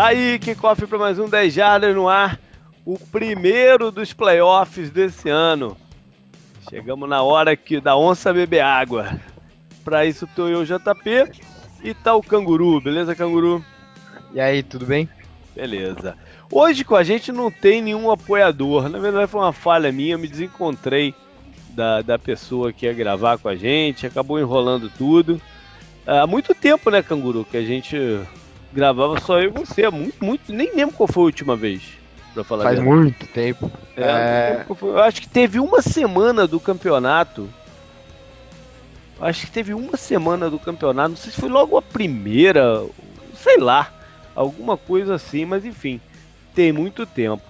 Tá aí, kickoff para mais um 10 Jardas no ar. O primeiro dos playoffs desse ano. Chegamos na hora que da onça beber água. Para isso tô eu, JP, e tá o Canguru, beleza, Canguru? E aí, tudo bem? Beleza. Hoje com a gente não tem nenhum apoiador. Na verdade foi uma falha minha, eu me desencontrei da, da pessoa que ia gravar com a gente, acabou enrolando tudo. Há muito tempo, né, Canguru, que a gente gravava só eu e você. Muito, muito, nem lembro qual foi a última vez, pra falar Faz muito tempo. É, é... Eu acho que teve uma semana do campeonato. Acho que teve uma semana do campeonato. Não sei se foi logo a primeira, sei lá, alguma coisa assim, mas enfim, tem muito tempo.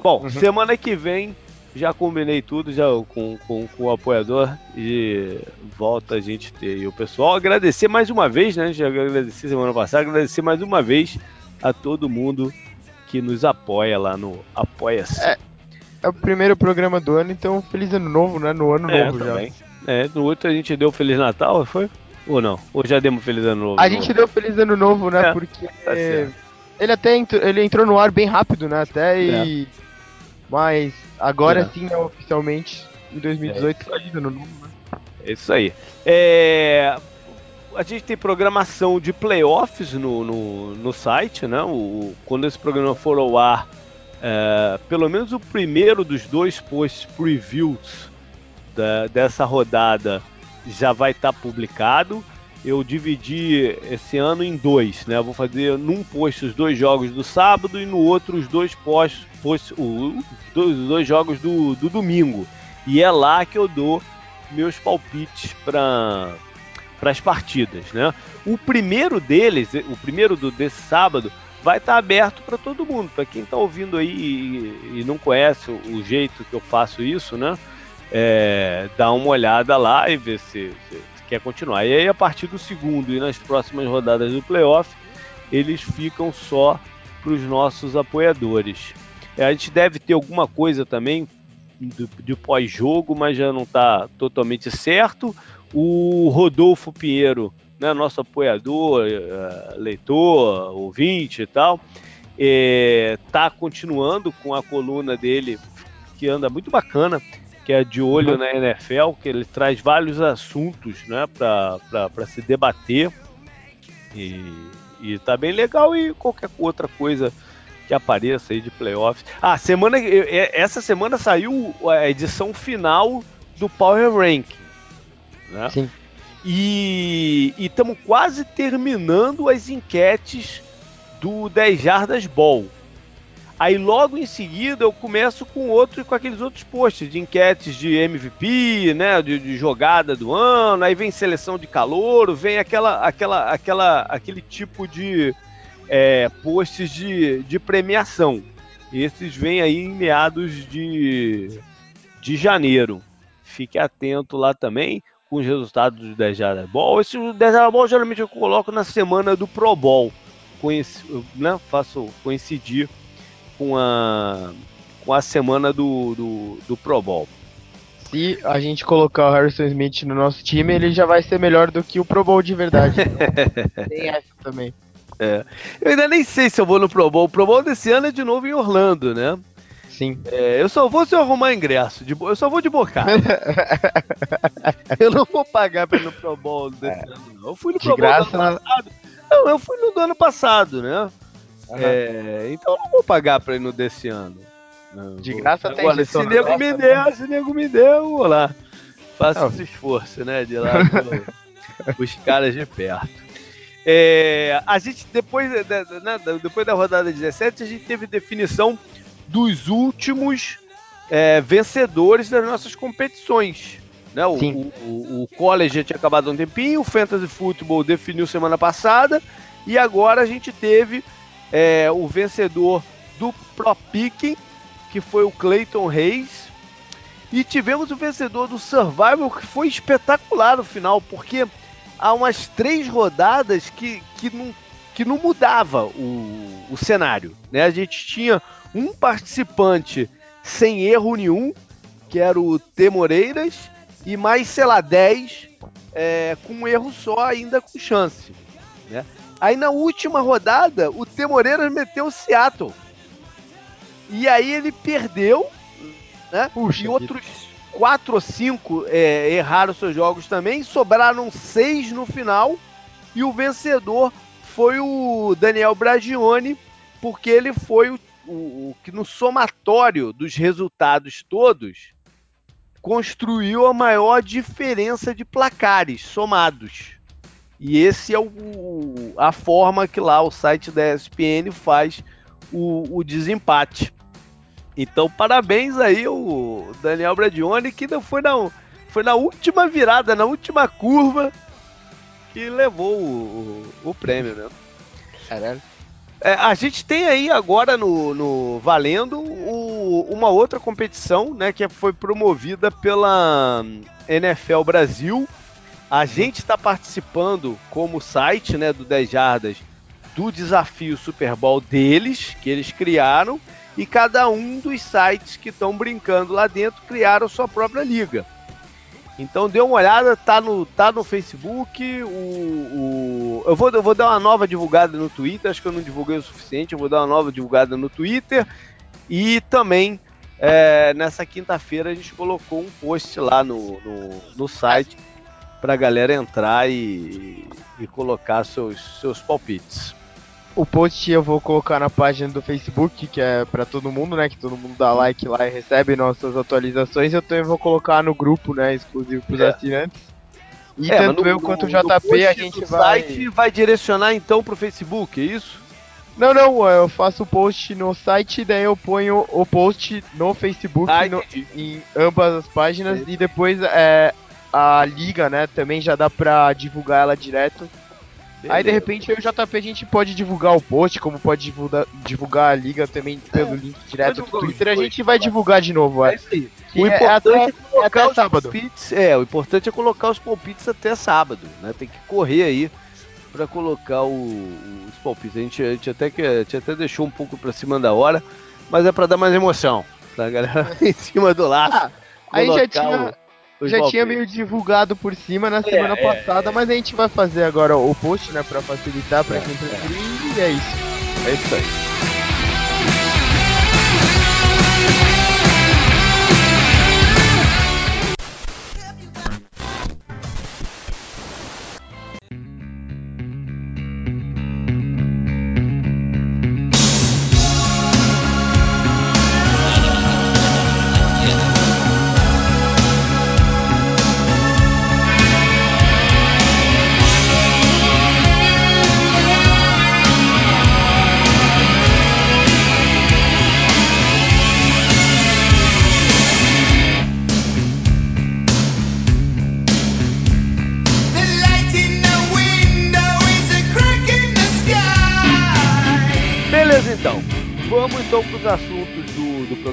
Bom, uhum. semana que vem já combinei tudo já com, com, com, o apoiador e volta a gente ter. E o pessoal agradecer mais uma vez, né? Já agradeci semana passada, agradecer mais uma vez a todo mundo que nos apoia lá no Apoia-se. É, é, o primeiro programa do ano, então feliz ano novo, né? No ano é, novo também. já. É, no outro a gente deu Feliz Natal, foi? Ou não? Ou já demos Feliz Ano Novo? A gente deu Feliz Ano Novo, né? É, Porque tá ele até entrou, ele entrou no ar bem rápido, né? Até e. É. Mas Agora sim, né, oficialmente, em 2018, é. Tá no nome, né? É isso aí. É, a gente tem programação de playoffs no, no, no site, né? O, quando esse programa for ao ar, é, pelo menos o primeiro dos dois posts previews da, dessa rodada já vai estar tá publicado. Eu dividi esse ano em dois, né? Eu vou fazer num post os dois jogos do sábado e no outro os dois posts fosse o, dois, jogos do, do domingo. E é lá que eu dou meus palpites para para as partidas, né? O primeiro deles, o primeiro do, desse sábado, vai estar tá aberto para todo mundo. Para quem está ouvindo aí e, e, não conhece o, o, jeito que eu faço isso, né? É, dá uma olhada lá e ver se, se, quer continuar. E aí, a partir do segundo e nas próximas rodadas do playoff, eles ficam só para os nossos apoiadores. É, a gente deve ter alguma coisa também de, pós-jogo, mas já não está totalmente certo. O Rodolfo Pinheiro, né, nosso apoiador, é, leitor, ouvinte e tal, está é, continuando com a coluna dele, que anda muito bacana, que é de olho na NFL, que ele traz vários assuntos né, para se debater. E, e tá bem legal e qualquer outra coisa que apareça aí de playoffs. Ah, semana essa semana saiu a edição final do Power Ranking, né? Sim. E estamos quase terminando as enquetes do 10 Jardas Ball. Aí logo em seguida eu começo com outro, com aqueles outros posts de enquetes de MVP, né, de, de, jogada do ano, aí vem seleção de calor, vem aquela, aquela, aquela, aquele tipo de é, posts de, de premiação. Esses vêm aí em meados de, de janeiro. Fique atento lá também com os resultados do 10 Yard Ball. Esse 10 Yard Ball geralmente eu coloco na semana do Pro Bowl. Conheci, né, faço coincidir com a, com a semana do, do, do Pro Bowl. Se a gente colocar o Harrison Smith no nosso time, ele já vai ser melhor do que o Pro Bowl de verdade. Tem essa também. É. Eu ainda nem sei se eu vou no Pro Bowl. O Pro Bowl desse ano é de novo em Orlando, né? Sim. É, eu só vou se eu arrumar ingresso. De, eu só vou de bocado. eu não vou pagar no Pro Bowl desse é. ano, não. Eu fui no de Pro graça, Bowl do ano passado. Não, eu fui no do ano passado, né? Uhum. É, então eu não vou pagar pra ir no desse ano. Não, de graça tem Agora, se nego me der, se nego me der, eu vou lá. Faço esse esforço, né? De lá os caras de perto. É, a gente, depois da, né, depois da rodada 17, a gente teve definição dos últimos é, vencedores das nossas competições. Né? O, o, o, college já tinha acabado há um tempinho, o Fantasy Football definiu semana passada, e agora a gente teve é, o vencedor do Pro Picking, que foi o Clayton Reis, e tivemos o vencedor do Survival, que foi espetacular no final, porque há umas três rodadas que, que, não, que não mudava o, o cenário. Né? A gente tinha um participante sem erro nenhum, que era o T. Moreiras, e mais, sei lá, 10 é, com um erro só ainda com chance. Né? Aí na última rodada, o Temoreiras meteu o Seattle. E aí ele perdeu, né? Puxa e outros quatro ou cinco é, erraram seus jogos também. Sobraram seis no final. E o vencedor foi o Daniel Bragione, porque ele foi o, o, o que no somatório dos resultados todos construiu a maior diferença de placares somados. E esse é o, a forma que lá o site da ESPN faz o, o desempate. Então, parabéns aí o Daniel Bradione, que foi na, foi na última virada, na última curva, que levou o, o, prêmio, né? Caralho. É, a gente tem aí agora no, no Valendo o, uma outra competição, né, que foi promovida pela NFL Brasil. A gente está participando como site, né, do 10 Jardas, do desafio Super Bowl deles, que eles criaram, e cada um dos sites que estão brincando lá dentro criaram sua própria liga. Então dê uma olhada, tá no, tá no Facebook. O, o, eu, vou, eu vou dar uma nova divulgada no Twitter, acho que eu não divulguei o suficiente, eu vou dar uma nova divulgada no Twitter. E também é, nessa quinta-feira a gente colocou um post lá no, no, no site para a galera entrar e, e colocar seus, seus palpites. O post eu vou colocar na página do Facebook, que é para todo mundo, né? Que todo mundo dá like lá e recebe nossas atualizações. Eu também vou colocar no grupo, né? Exclusivo para os é. assinantes. E é, tanto no, eu quanto o JP a gente vai. site vai direcionar então pro Facebook, é isso? Não, não, eu faço o post no site, daí eu ponho o post no Facebook, ah, no, em ambas as páginas, e depois é, a liga, né, também já dá pra divulgar ela direto Beleza. Aí de repente eu e o JP a gente pode divulgar o post, como pode divulgar, divulgar a liga também pelo é, link direto do Twitter, a gente vai divulgar de novo. É, é isso aí. o é importante é, até, colocar até sábado. Palpites, é, o importante é colocar os palpites até sábado, né? Tem que correr aí para colocar o, os palpites. A gente, a gente até que a gente até deixou um pouco para cima da hora, mas é para dar mais emoção, pra galera em cima do laço. Ah, aí já tinha já tinha meio divulgado por cima na é, semana é, passada, é, mas a gente vai fazer agora o post, né, para facilitar para é, quem preferir, e é isso. É isso aí.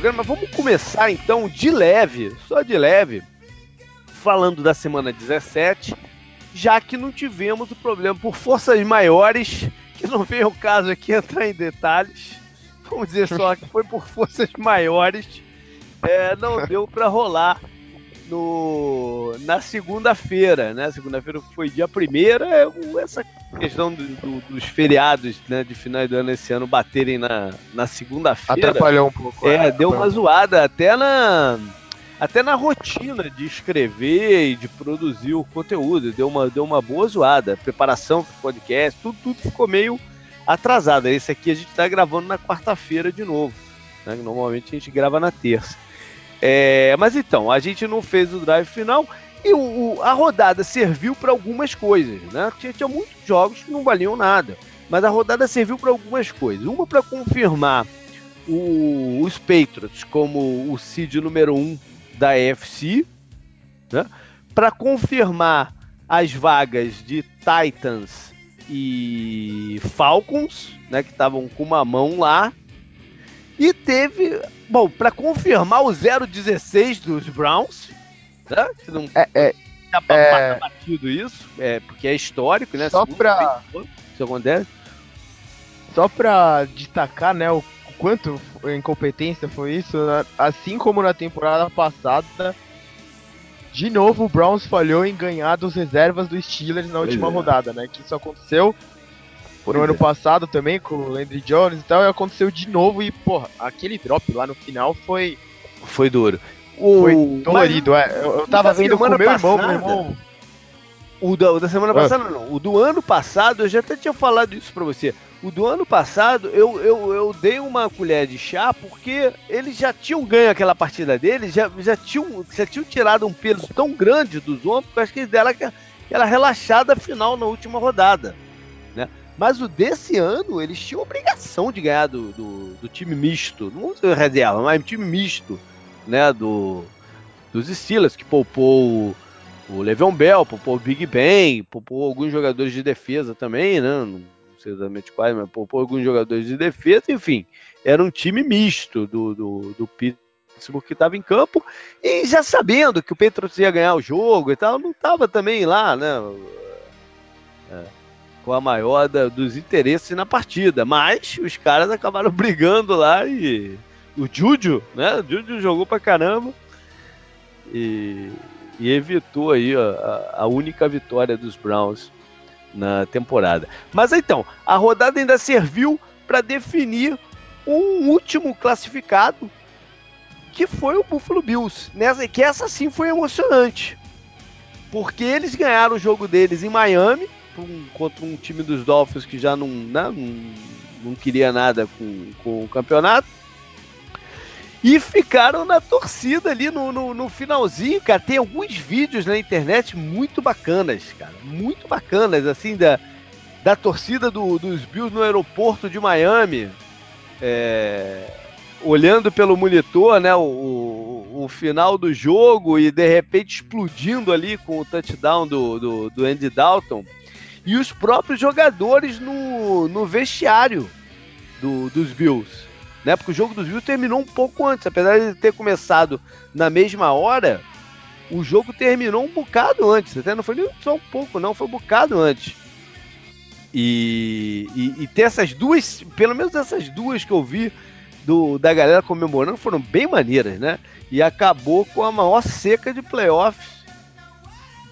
Programa. Vamos começar então de leve, só de leve, falando da semana 17, já que não tivemos o problema por forças maiores, que não veio o caso aqui entrar em detalhes. Vamos dizer só que foi por forças maiores, é, não deu para rolar no, na segunda-feira, né? Segunda-feira foi dia primeira, é, essa questão do, do, dos feriados né, de final de ano esse ano baterem na, na segunda-feira. Atrapalhou um pouco. É, é deu uma zoada até na até na rotina de escrever e de produzir o conteúdo, deu uma, deu uma boa zoada. Preparação para o podcast, tudo, tudo ficou meio atrasado. Esse aqui a gente está gravando na quarta-feira de novo. Né? Normalmente a gente grava na terça. É, mas então, a gente não fez o drive final e o, o, a rodada serviu para algumas coisas, né? Tinha, tinha, muitos jogos que não valiam nada, mas a rodada serviu para algumas coisas. Uma para confirmar o, os Patriots como o seed número um da AFC, né? Para confirmar as vagas de Titans e Falcons, né? Que estavam com uma mão lá. E teve Bom, para confirmar o 016 dos Browns, né? Que não é, é, tá é, batido isso, é, porque é histórico, né? Só para isso acontece. Só para destacar, né, o quanto incompetência foi isso, né? assim como na temporada passada, de novo o Browns falhou em ganhar dos reservas dos Steelers na última é. rodada, né? Que isso aconteceu no ano é. passado também, com o Landry Jones e tal, e aconteceu de novo e, porra, aquele drop lá no final foi... Foi duro. O... Foi dolorido, Mas, é. Eu, eu tava vendo com o meu irmão, meu irmão... O da, o da semana ah. passada não, o do ano passado, eu já até tinha falado isso pra você. O do ano passado, eu, eu, eu dei uma colher de chá porque eles já tinham ganho aquela partida deles, já, já, tinham, já tinham tirado um peso tão grande dos ombros que eu acho que eles deram aquela relaxada final na última rodada. Mas o desse ano, eles tinham obrigação de ganhar do, do, do time misto. Não reserva, mas time misto, né? Do, dos Steelers, que poupou o Le'Veon Bell, poupou o Big Ben, poupou alguns jogadores de defesa também, né? sei exatamente quais, mas poupou alguns jogadores de defesa, enfim, era um time misto do, do, do Pittsburgh que estava em campo, e já sabendo que o Patriots ia ganhar o jogo e tal, não estava também lá, né, com a maior da, dos interesses na partida, mas os caras acabaram brigando lá e o Júlio, né, o Júlio jogou pra caramba, e, e evitou aí a, a única vitória dos Browns na temporada. Mas então, a rodada ainda serviu para definir um último classificado, que foi o Buffalo Bills. Nessa, que essa sim foi emocionante. Porque eles ganharam o jogo deles em Miami, um, contra um time dos Dolphins que já não, né, não, não queria nada com, com o campeonato. E ficaram na torcida ali no, no, no, finalzinho, cara. Tem alguns vídeos na internet muito bacanas, cara. Muito bacanas, assim, da, da torcida do, dos Bills no aeroporto de Miami. É, olhando pelo monitor, né, o, o, o, final do jogo e de repente explodindo ali com o touchdown do, do, do Andy Dalton. E os próprios jogadores no, no vestiário do, dos Bills né? Porque o jogo dos Bills terminou um pouco antes, apesar de ter começado na mesma hora, o jogo terminou um bocado antes, até não foi nem só um pouco, não, foi um bocado antes. E, e, e ter essas duas, pelo menos essas duas que eu vi do, da galera comemorando foram bem maneiras, né? E acabou com a maior seca de playoffs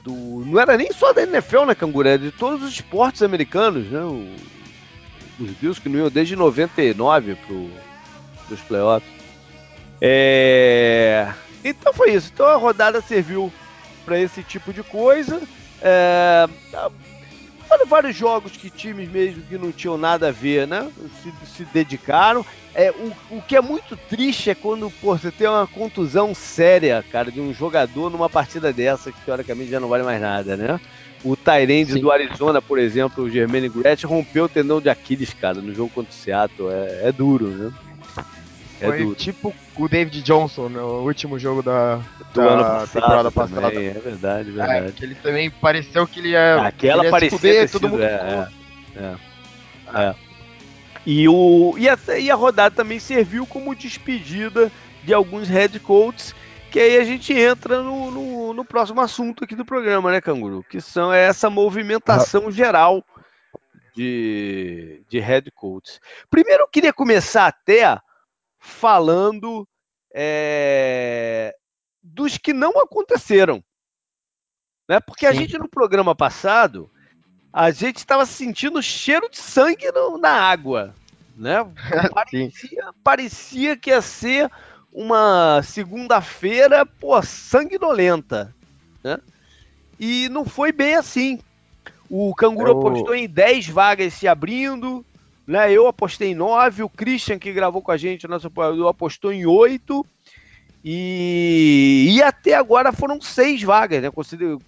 do. Não era nem só da NFL, né, Canguru? Era de todos os esportes americanos, né? O, os Bills que não iam desde 99 pro, dos playoffs. É... Então foi isso. Então a rodada serviu para esse tipo de coisa. É... Foram vários jogos que times mesmo que não tinham nada a ver, né? Se, se dedicaram. É, o, o que é muito triste é quando pô, você tem uma contusão séria, cara, de um jogador numa partida dessa, que teoricamente já não vale mais nada, né? O Tyrande do Arizona, por exemplo, o Germaine Gretchen, rompeu o tendão de Aquiles, cara, no jogo contra o Seattle. É, é duro, né? É Foi duro. tipo o David Johnson no último jogo da, do da ano passado, temporada passada. Também, é verdade, é verdade. É, que ele também pareceu que ele ia. Aquela ele ia parecia fuder, todo mundo. É, é, é. E, o, e, a, e a rodada também serviu como despedida de alguns head coaches, que aí a gente entra no, no, no, próximo assunto aqui do programa, né, Canguru? Que são essa movimentação geral de, de head coaches. Primeiro eu queria começar até falando é, dos que não aconteceram. Né? Porque Sim. a gente no programa passado, a gente estava sentindo cheiro de sangue no, na água. Né? Parecia, parecia que ia ser uma segunda-feira, pô, sanguinolenta. Né? E não foi bem assim. O Canguru Eu... apostou em 10 vagas se abrindo, né? Eu apostei em 9, o Christian, que gravou com a gente, o nosso apostou em 8. E, e até agora foram seis vagas, né?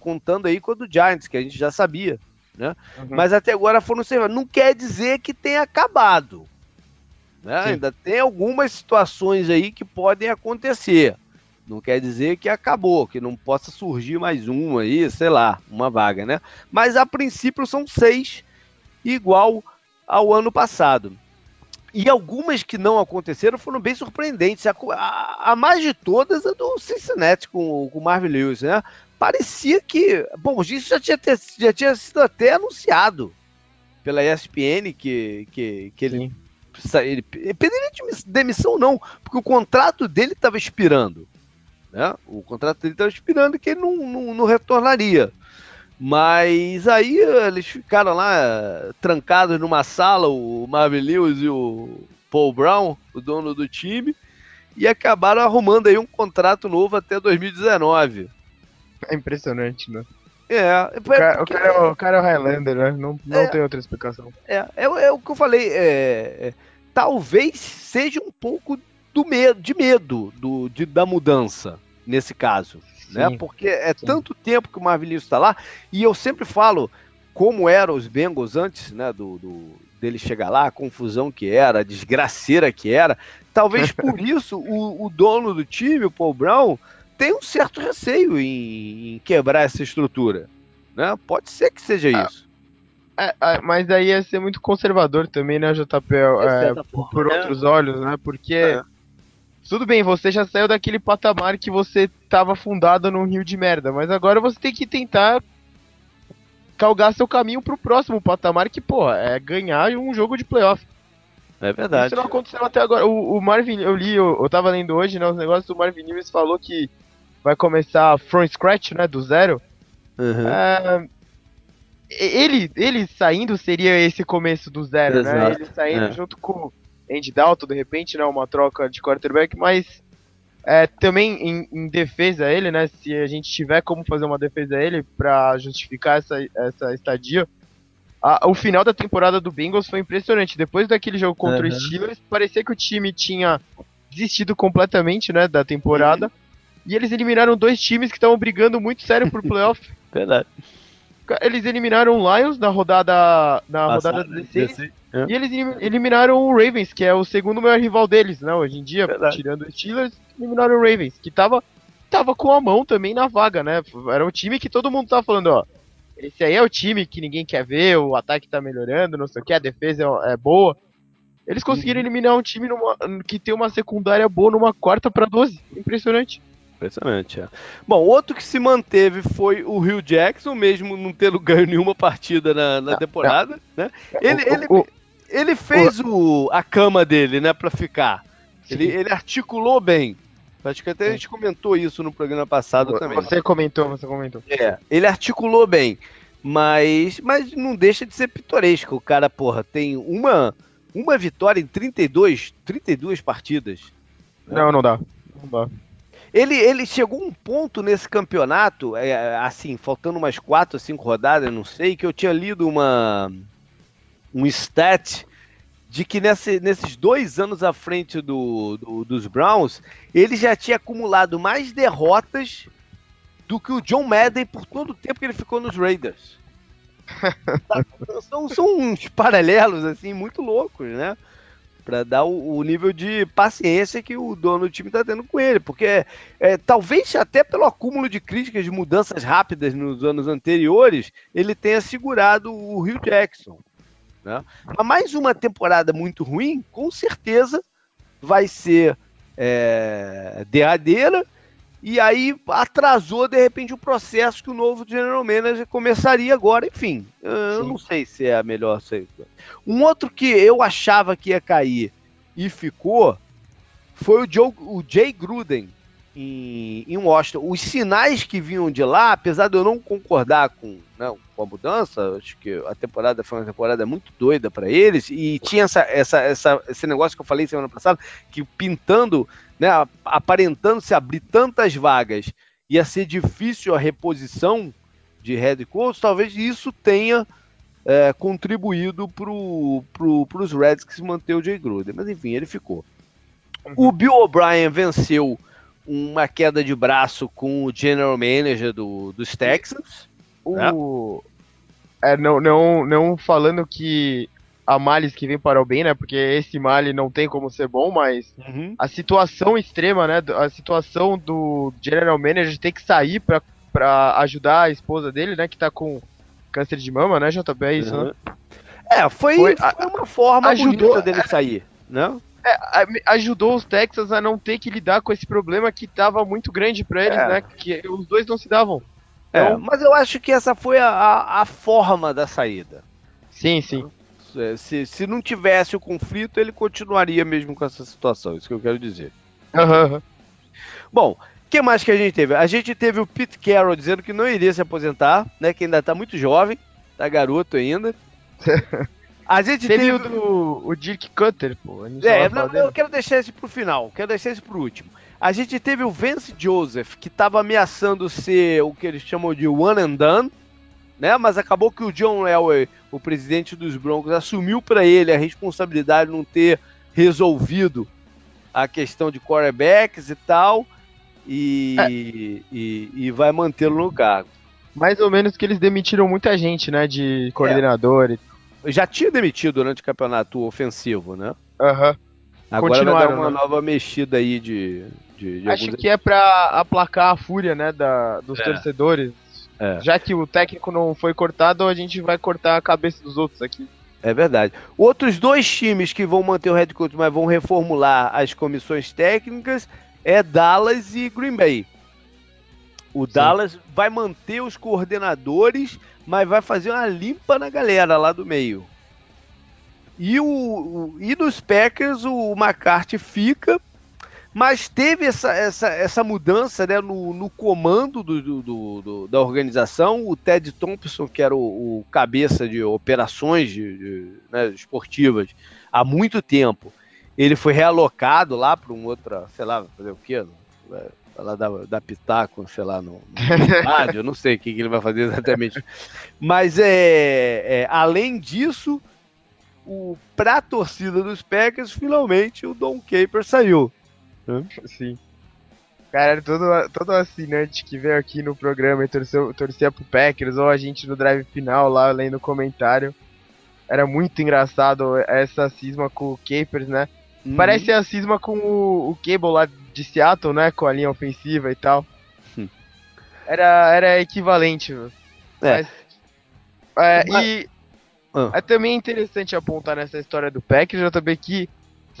Contando aí com a do Giants, que a gente já sabia. Né? Uhum. Mas até agora foram vagas. Não quer dizer que tenha acabado. Né? Ainda tem algumas situações aí que podem acontecer. Não quer dizer que acabou, que não possa surgir mais uma aí, sei lá, uma vaga, né? Mas a princípio são seis, igual ao ano passado. E algumas que não aconteceram foram bem surpreendentes. A, a, a mais de todas é do Cincinnati com, com o Marvin Lewis, né? Parecia que. Bom, isso já tinha, ter, já tinha sido até anunciado pela ESPN que, que, que ele, ele, pediria demissão, não, porque o contrato dele estava expirando. Né? O contrato dele estava expirando que ele não, não, não retornaria. Mas aí eles ficaram lá trancados numa sala, o Marvin Lewis e o Paul Brown, o dono do time, e acabaram arrumando aí um contrato novo até 2019. É impressionante, né? É, o cara, porque... o, cara, é o cara, é o Highlander, né? Não, não é, tem outra explicação. É, é, é, o que eu falei. É, é, talvez seja um pouco do medo, de medo do, de, da mudança, nesse caso. Né? Porque é sim. tanto tempo que o Marvin Lewis está lá, e eu sempre falo como eram os Bengals antes né, do, do, dele chegar lá, a confusão que era, a desgraceira que era. Talvez por isso o, o dono do time, o Paul Brown, tem um certo receio em, em quebrar essa estrutura. Né? Pode ser que seja ah, isso. É, é, mas daí ia ser muito conservador também, né, JP? É, por, por outros olhos, né? Porque. É. Tudo bem, você já saiu daquele patamar que você estava fundado num rio de merda, mas agora você tem que tentar calgar seu caminho pro próximo patamar, que, pô, é ganhar um jogo de playoff. É verdade. Isso não aconteceu até agora. O, o Marvin, eu li, eu, eu tava lendo hoje, né, os negócios do Marvin Lewis falou que vai começar from scratch, né, do zero. Uhum. É, ele, ele saindo seria esse começo do zero, né? Exato. né? Ele saindo é. junto com Andy Dalton, de repente, né, uma troca de quarterback, mas é, também em, em, defesa ele, né? Se a gente tiver como fazer uma defesa ele para justificar essa, essa estadia, a, o final da temporada do Bengals foi impressionante. Depois daquele jogo contra uhum. os Steelers, parecia que o time tinha desistido completamente, né, da temporada. Uhum. E eles eliminaram dois times que estavam brigando muito sério por playoff. Verdade. Eles eliminaram o Lions na rodada na Passada, rodada 16 é. e eles eliminaram o Ravens, que é o segundo maior rival deles, né? Hoje em dia, Verdade. tirando os Steelers, eliminaram o Ravens, que tava tava com a mão também na vaga, né? Era um time que todo mundo tava falando, ó, esse aí é o time que ninguém quer ver, o ataque tá melhorando, não sei o que, a defesa é, é boa. Eles conseguiram uhum. eliminar um time numa, que tem uma secundária boa numa quarta para 12. Impressionante. Impressionante, é. Bom, outro que se manteve foi o Rio Jackson, mesmo não tendo ganho nenhuma partida na, na temporada, né? Ele, ele, ele fez o, a cama dele, né, pra ficar. Ele, ele articulou bem. Acho que até a gente comentou isso no programa passado também. Você comentou, você comentou. É, ele articulou bem, mas, mas não deixa de ser pitoresco. O cara, porra, tem uma, uma vitória em 32, 32 partidas. Né? Não, não dá. Não dá. Ele, ele chegou um ponto nesse campeonato, é, assim, faltando umas quatro ou cinco rodadas, não sei, que eu tinha lido uma um stat de que nesse, nesses dois anos à frente do, do, dos Browns, ele já tinha acumulado mais derrotas do que o John Madden por todo o tempo que ele ficou nos Raiders. são, são uns paralelos, assim, muito loucos, né? Para dar o, o, nível de paciência que o dono do time está tendo com ele, porque é, talvez até pelo acúmulo de críticas de mudanças rápidas nos anos anteriores, ele tenha segurado o Rio Jackson. Né? Mas mais uma temporada muito ruim, com certeza vai ser é, derradeira e aí atrasou de repente o processo que o novo general manager começaria agora. Enfim, eu Sim. não sei se é a melhor. Um outro que eu achava que ia cair e ficou foi o, Joe, o Jay Gruden em, em Washington. Os sinais que vinham de lá, apesar de eu não concordar com, né, com a mudança, acho que a temporada foi uma temporada muito doida para eles e tinha essa, essa, essa, esse negócio que eu falei semana passada, que pintando né, aparentando se abrir tantas vagas, ia ser difícil a reposição de head coach, talvez isso tenha é, contribuído para pro, os Reds que se manter o Jay Gruden. Mas enfim, ele ficou. Uhum. O Bill O'Brien venceu uma queda de braço com o general manager do, dos Texans. O... Né? É, não, não, não falando que a males que vem para o bem, né? Porque esse male não tem como ser bom, mas uhum. a situação extrema, né? A situação do General Manager ter que sair para pra ajudar a esposa dele, né? Que tá com câncer de mama, né, JB? É isso, uhum. né? É, foi, foi, foi uma forma ajudou, dele sair, né? É, ajudou os Texas a não ter que lidar com esse problema que tava muito grande para eles, é. né? Que os dois não se davam. É, então... É, mas eu acho que essa foi a, a forma da saída. Sim, sim. É, se, se não tivesse o conflito, ele continuaria mesmo com essa situação. Isso que eu quero dizer. Uhum. Bom, O que mais que a gente teve? A gente teve o Pete Carroll dizendo que não iria se aposentar, né? Que ainda tá muito jovem, tá garoto ainda. A gente teve, teve o do o Dirk Cutter, pô. É, não, eu quero deixar esse pro final, quero deixar esse pro último. A gente teve o Vance Joseph, que tava ameaçando ser o que eles chamam de one and done, né? Mas acabou que o John Elway, o presidente dos Broncos, assumiu para ele a responsabilidade de não ter resolvido a questão de quarterbacks e tal, e, é. e, e, vai mantê-lo no cargo. Mais ou menos que eles demitiram muita gente, né, de coordenador. É. Já tinha demitido durante o campeonato ofensivo, né? Aham. Uhum. Agora vai dar uma né? nova mexida aí de, de, de Acho alguns... que é para aplacar a fúria, né, da, dos é. torcedores. É. Já que o técnico não foi cortado, a gente vai cortar a cabeça dos outros aqui. É verdade. Outros dois times que vão manter o head coach, mas vão reformular as comissões técnicas é Dallas e Green Bay. O Sim. Dallas vai manter os coordenadores, mas vai fazer uma limpa na galera lá do meio. E, o, e dos Packers, o McCarthy fica, mas teve essa, essa, essa mudança né, no, no comando do, do, do, da organização. O Ted Thompson, que era o, o cabeça de operações de, de, né, esportivas há muito tempo, ele foi realocado lá para um outro, sei lá, fazer o quê? Lá da, da Pitaco, sei lá, no, no rádio, não sei o que, que, ele vai fazer exatamente. Mas é, é além disso, para a torcida dos Packers, finalmente o Don Caper saiu. Sim. Cara, todo, todo assinante que veio aqui no programa e torceu, torcia pro Packers, ou a gente no drive final lá lendo comentário. Era muito engraçado essa cisma com o Capers, né? Uhum. Parece a cisma com o, o Cable lá de Seattle, né? Com a linha ofensiva e tal. Era, era equivalente. É. Mas, é, Mas... E ah. é também interessante apontar nessa história do Packers, também que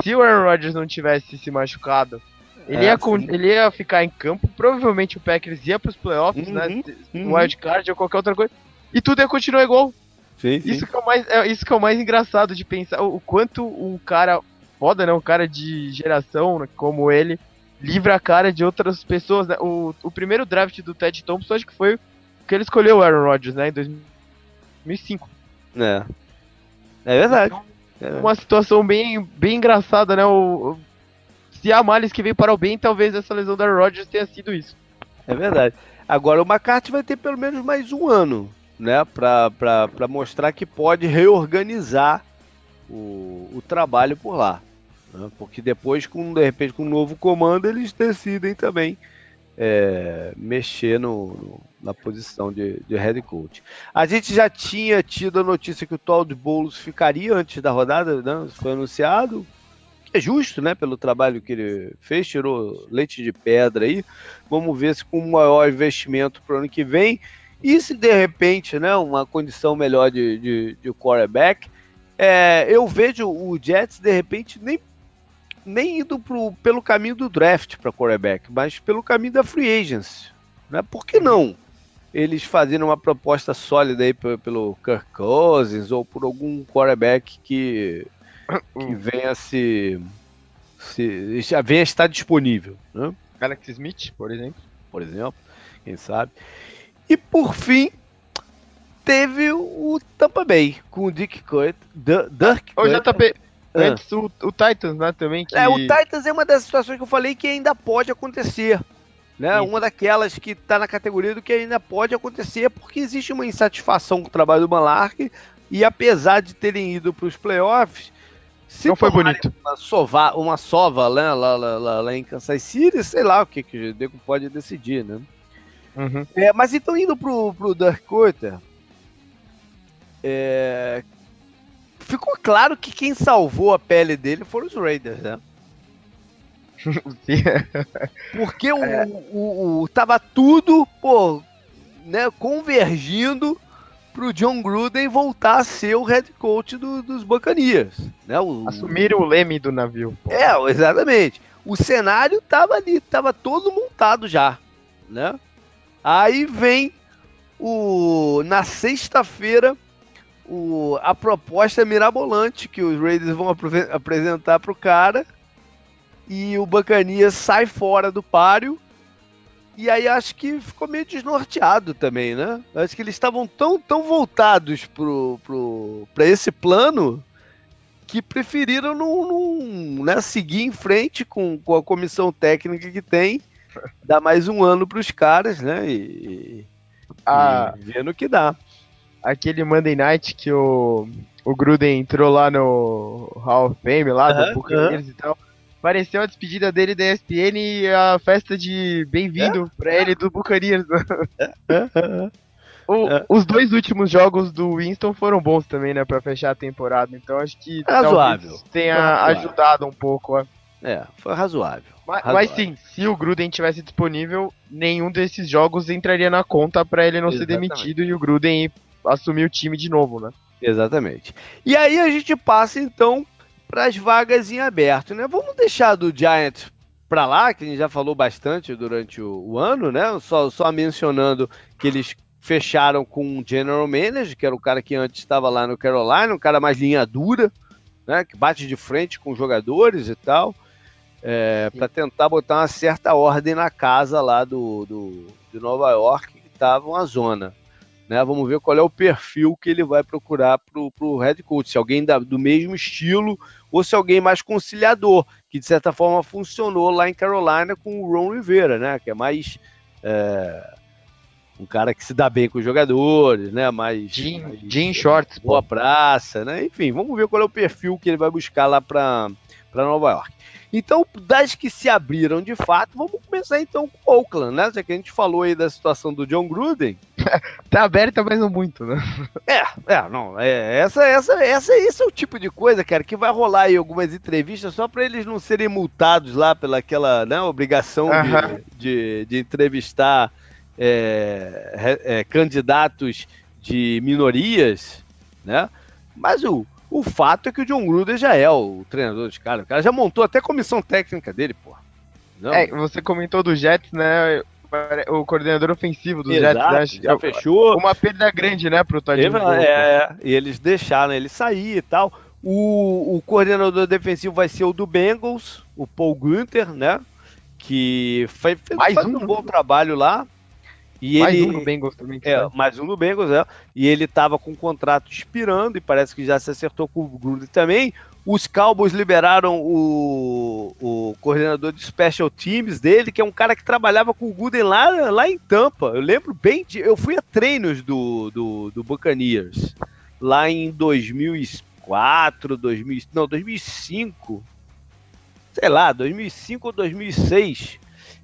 se o Aaron Rodgers não tivesse se machucado, ele, é, ia, ele ia ficar em campo, provavelmente o Packers ia pros playoffs, né, uhum, né? Uhum. Wildcard ou qualquer outra coisa, e tudo ia continuar igual. Sim, sim. Isso, que é o mais, é, isso que é o mais engraçado de pensar, o, o quanto um cara foda, né? Um cara de geração né, como ele livra a cara de outras pessoas, né? O, o primeiro draft do Ted Thompson acho que foi que ele escolheu o Aaron Rodgers, né? Em 2005. É. É verdade. Então. Uma situação bem, bem engraçada, né? O, se há males que veio para o bem, talvez essa lesão da Rodgers tenha sido isso. É verdade. Agora o McCarthy vai ter pelo menos mais um ano, né? Para mostrar que pode reorganizar o, o trabalho por lá. Né? Porque depois, com, de repente, com um novo comando, eles decidem também é, mexer no, no, na posição de, de head coach. A gente já tinha tido a notícia que o Todd Bowles ficaria antes da rodada, né? foi anunciado, que é justo, né, pelo trabalho que ele fez, tirou leite de pedra aí. Vamos ver se com maior investimento para o ano que vem e se de repente, né, uma condição melhor de, de, de quarterback, é, eu vejo o Jets de repente nem nem indo pro, pelo caminho do draft para quarterback, mas pelo caminho da free agency. Né? Por que não eles fazerem uma proposta sólida aí pelo Kirk Cousins ou por algum quarterback que, que venha se, se já venha estar disponível, né? Alex Smith, por exemplo. Por exemplo, quem sabe. E por fim, teve o Tampa Bay com o Dick Coit, Dirk O JP. Antes o, o, Titans, né, também. Que... É, o Titans é uma das situações que eu falei que ainda pode acontecer. Né? Uma daquelas que está na categoria do que ainda pode acontecer, porque existe uma insatisfação com o trabalho do Malark, e apesar de terem ido para os playoffs, se não foi bonito. Uma sova, uma sova né, lá, lá, lá, lá, em Kansas City, sei lá o que, que o Deco pode decidir, né? Uhum. É, mas então indo pro, pro Dark Quarter, é, ficou claro que quem salvou a pele dele foram os Raiders, né? Porque o, é. o, o, tava tudo, pô, né, convergindo pro John Gruden voltar a ser o head coach do, dos Buccaneers. Né? O, Assumir o leme do navio. Pô. É, exatamente. O cenário tava ali, tava todo montado já, né? Aí vem o na sexta-feira o, a proposta é mirabolante que os Raiders vão apresentar para o cara e o Bacanias sai fora do páreo E aí acho que ficou meio desnorteado também, né? Acho que eles estavam tão, tão voltados pro, pro, pra esse plano que preferiram não, não né, seguir em frente com, com a comissão técnica que tem, dar mais um ano para os caras, né? E, ah, e vendo o que dá. Aquele Monday Night que o, o Gruden entrou lá no Hall of Fame, lá do Buccaneers uh -huh. e tal. Pareceu a despedida dele da ESPN e a festa de bem-vindo é? para ele do Buccaneers. É, é, o. Os dois últimos jogos do Winston foram bons também, né, para fechar a temporada. Então acho que razoável. tenha razoável. ajudado um pouco. Ó. É, foi razoável. Mas, razoável. mas, sim, se o Gruden tivesse disponível, nenhum desses jogos entraria na conta para ele não Exatamente. ser demitido e o Gruden assumir o time de novo, né? Exatamente. E aí a gente passa então para as vagas em aberto, né? Vamos deixar do Giants para lá, que a gente já falou bastante durante o, o ano, né? Só, só mencionando que eles fecharam com o General Manager, que era o cara que antes estava lá no Carolina, um cara mais linha dura, né, que bate de frente com os jogadores e tal, é, para tentar botar uma certa ordem na casa lá do, do de Nova York, que estava uma zona. Né? Vamos ver qual é o perfil que ele vai procurar para o head coach. Se alguém da, do mesmo estilo ou se alguém mais conciliador, que de certa forma funcionou lá em Carolina com o Ron Rivera, né? que é mais é, um cara que se dá bem com os jogadores, né? Mais. Jean, mais, Jean Shorts, boa pô. praça, né? Enfim, vamos ver qual é o perfil que ele vai buscar lá para Nova York. Então, das que se abriram de fato, vamos começar então com o Oakland, né? Já que a gente falou aí da situação do John Gruden. tá aberta, mas não muito, né? É, é, não. É, essa, essa, essa, esse é o tipo de coisa, cara, que vai rolar aí algumas entrevistas só para eles não serem multados lá pelaquela né, obrigação de, de, de entrevistar é, é, candidatos de minorias, né? Mas o, o fato é que o John Gruden já é o treinador dos caras. O cara já montou até a comissão técnica dele, pô. Não. É, você comentou do Jets, né? O coordenador ofensivo do Exato, Jets, né? já fechou. Uma perda grande, né, pro Todd é, é, e eles deixaram ele sair e tal. O, o coordenador defensivo vai ser o do Bengals, o Paul Gunther, né? Que fez, faz um, um bom trabalho lá. E mais ele, um do Bengals também. É, mais um do Bengals, é. E ele estava com o contrato expirando e parece que já se acertou com o Gruden também. Os Cowboys liberaram o, o coordenador de special teams dele, que é um cara que trabalhava com o Gruden lá, lá em Tampa. Eu lembro bem de. Eu fui a treinos do, do, do Buccaneers lá em 2004, 2000, não, 2005. Sei lá, 2005 ou 2006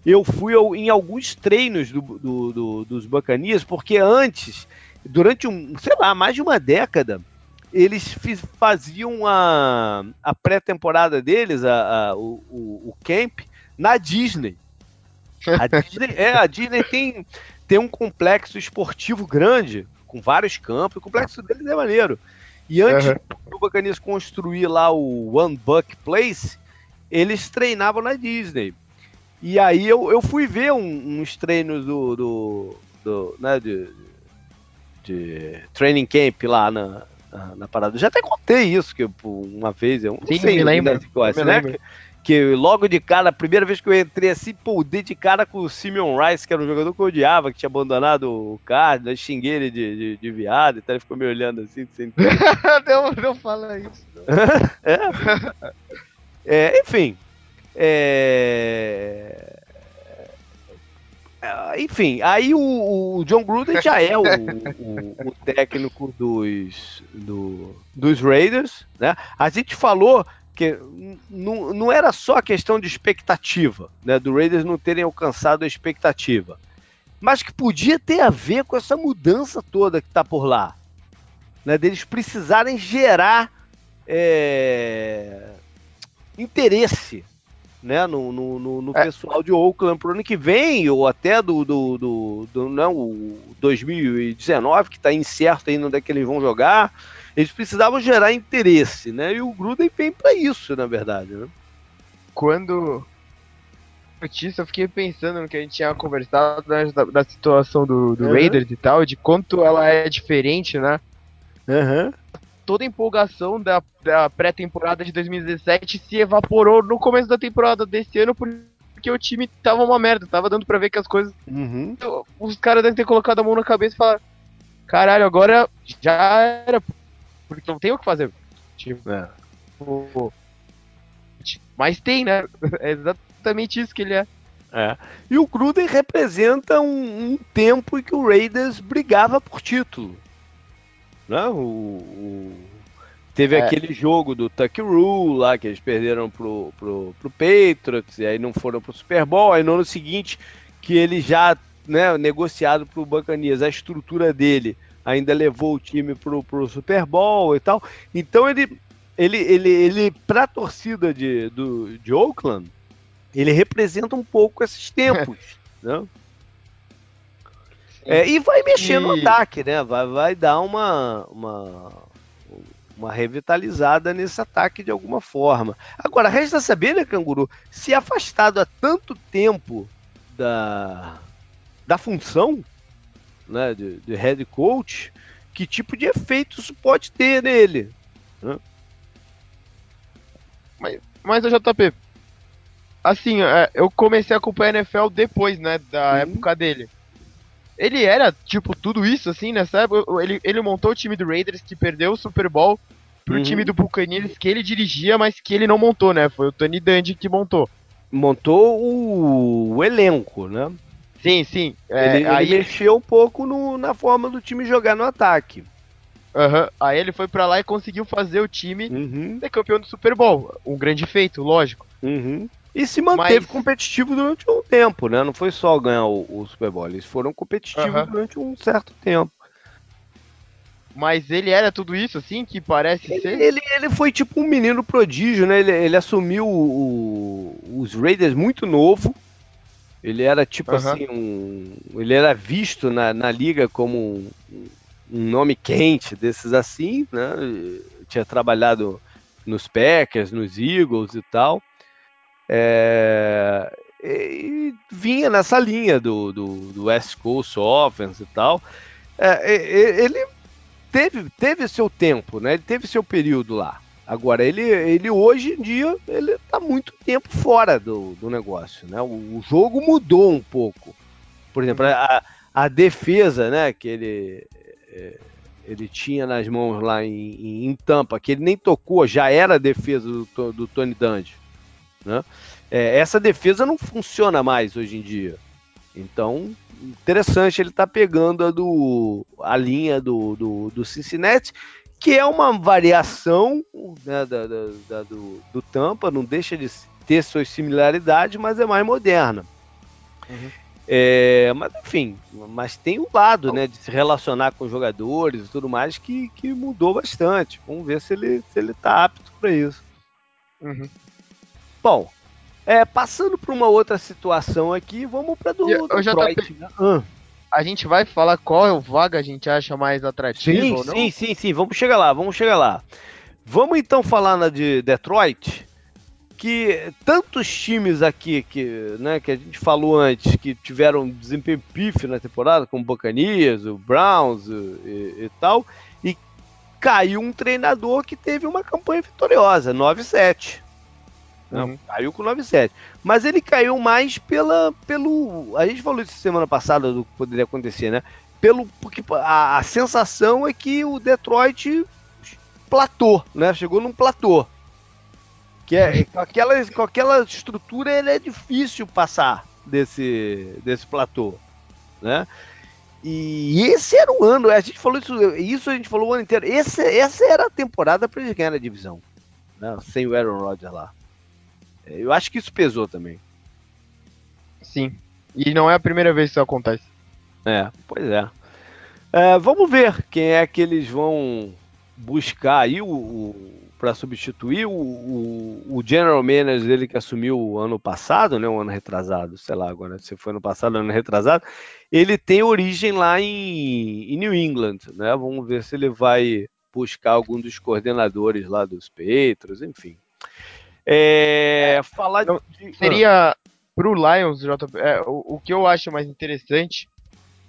eu fui em alguns treinos do, do, do, dos Bacanias, porque antes, durante um, sei lá, mais de uma década, eles fiz, faziam a, a pré-temporada deles, a, a o, o, o, camp, na Disney. A Disney, é, a Disney tem, tem um complexo esportivo grande, com vários campos, o complexo deles é maneiro. E antes uhum. do Bacanias construir lá o One Buck Place, eles treinavam na Disney. E aí eu, eu fui ver um, uns treinos do, do, do né, de, de training camp lá na, na, na, parada. Eu já até contei isso, que uma vez, eu não Sim, sei, me lembro. Conhece, né? Que, que, logo de cara, a primeira vez que eu entrei assim, pô, dei de cara com o Simeon Rice, que era um jogador que eu odiava, que tinha abandonado o card, eu xinguei ele de, de, de viado e tal, ele ficou me olhando assim, sem não, não fala isso. é. é, enfim, é... é enfim, aí o, o, John Gruden já é o, o, o técnico dos, do, dos Raiders, né? A gente falou que não, não era só a questão de expectativa, né? Do Raiders não terem alcançado a expectativa, mas que podia ter a ver com essa mudança toda que está por lá, né? Deles precisarem gerar é, interesse né, no, no, no é. pessoal de Oakland pro ano que vem, ou até do, do, do, do não, o 2019, que está incerto ainda onde é que eles vão jogar. Eles precisavam gerar interesse, né? E o Gruden vem para isso, na verdade, né? Quando notícia, eu fiquei pensando no que a gente tinha conversado né, da, da, situação do, do uhum. Raiders e tal, de quanto ela é diferente, né? Uhum toda a empolgação da, da pré-temporada de 2017 se evaporou no começo da temporada desse ano porque o time tava uma merda, tava dando pra ver que as coisas. Uhum. Os caras devem ter colocado a mão na cabeça e falar: caralho, agora já era, porque não tem o que fazer. Tipo, é. Mas tem, né? É exatamente isso que ele é. É. E o Gruden representa um, um, tempo em que o Raiders brigava por título. Né? O, o... Teve é. aquele jogo do Tuck Rule lá, que eles perderam pro, pro, pro Patriots, e aí não foram pro Super Bowl. Aí no ano seguinte, que ele já, né, negociado pro Buccaneers, a estrutura dele ainda levou o time pro, pro Super Bowl e tal. Então ele, ele, ele, ele pra torcida de, do, de Oakland, ele representa um pouco esses tempos, né? É, e vai mexer e... no ataque, né? Vai, vai dar uma, uma, uma revitalizada nesse ataque de alguma forma. Agora, resta saber, né, Canguru, se afastado há tanto tempo da, da função né, de, de head coach, que tipo de efeito isso pode ter nele. Né? Mas, mas, JP, assim, é, eu comecei a acompanhar a NFL depois, né, da época dele. Ele era, tipo, tudo isso, assim, nessa época. Ele, ele montou o time do Raiders que perdeu o Super Bowl pro uhum. time do Buccaneers que ele dirigia, mas que ele não montou, né? Foi o Tony Dungy que montou. Montou o, o elenco, né? Sim, sim. É, ele, aí... ele mexeu um pouco no, na forma do time jogar no ataque. Uhum. Aí ele foi para lá e conseguiu fazer o time uhum. ser campeão do Super Bowl. Um grande feito, lógico. Uhum. E se manteve Mas... competitivo durante um tempo, né? Não foi só ganhar o, o Super Bowl, eles foram competitivos uhum. durante um certo tempo. Mas ele era tudo isso, assim, que parece ele, ser? Ele, ele foi tipo um menino prodígio, né? Ele, ele assumiu o, os Raiders muito novo. Ele era tipo uhum. assim, um, ele era visto na, na liga como um, um nome quente desses assim, né? Tinha trabalhado nos Packers, nos Eagles e tal. É, e vinha nessa linha do, do, do West Coast Offense e tal. É, ele teve, teve seu tempo, né? Ele teve seu período lá. Agora, ele, ele hoje em dia, ele tá muito tempo fora do, do negócio, né? O, o jogo mudou um pouco. Por exemplo, a, a defesa, né, que ele, é, ele tinha nas mãos lá em, em, Tampa, que ele nem tocou, já era a defesa do, do Tony Dungy. Né? É, essa defesa não funciona mais hoje em dia. Então, interessante ele tá pegando a, do, a linha do, do, do, Cincinnati, que é uma variação né, da, da, da do, do, Tampa, não deixa de ter suas similaridades, mas é mais moderna. Uhum. É, mas enfim, mas tem o lado né, de se relacionar com jogadores e tudo mais que, que mudou bastante. Vamos ver se ele se ele está apto para isso. Uhum. Bom, é, passando para uma outra situação aqui, vamos para do, eu, Detroit. Né? Ah. A gente vai falar qual vaga a gente acha mais atrativa sim, ou não? Sim, sim, sim. Vamos chegar lá, vamos chegar lá. Vamos então falar na de Detroit, que tantos times aqui que, né, que a gente falou antes, que tiveram desempenho pífio na temporada, como o Buccaneers, o Browns e, e tal, e caiu um treinador que teve uma campanha vitoriosa, 9-7. Não, uhum. caiu com 9,7. Mas ele caiu mais pela, pelo. A gente falou isso semana passada do que poderia acontecer, né? Pelo, porque a, a sensação é que o Detroit platô, né? Chegou num platô. Que é, com, aquela, com aquela estrutura ele é difícil passar desse, desse platô, né? E esse era o ano, a gente falou isso, isso a gente falou o ano inteiro. Esse, essa era a temporada para eles ganharem a divisão, né? sem o Aaron Rodgers lá. Eu acho que isso pesou também. Sim. E não é a primeira vez que isso acontece. É, pois é. é vamos ver quem é que eles vão buscar aí o, o para substituir o, o, o, general manager dele que assumiu o ano passado, né, o ano retrasado, sei lá agora se foi ano passado, ano retrasado, ele tem origem lá em, em New England, né? Vamos ver se ele vai buscar algum dos coordenadores lá dos Patriots, enfim. É, falar não, de... Seria pro Lions, JP, é, o, o, que eu acho mais interessante,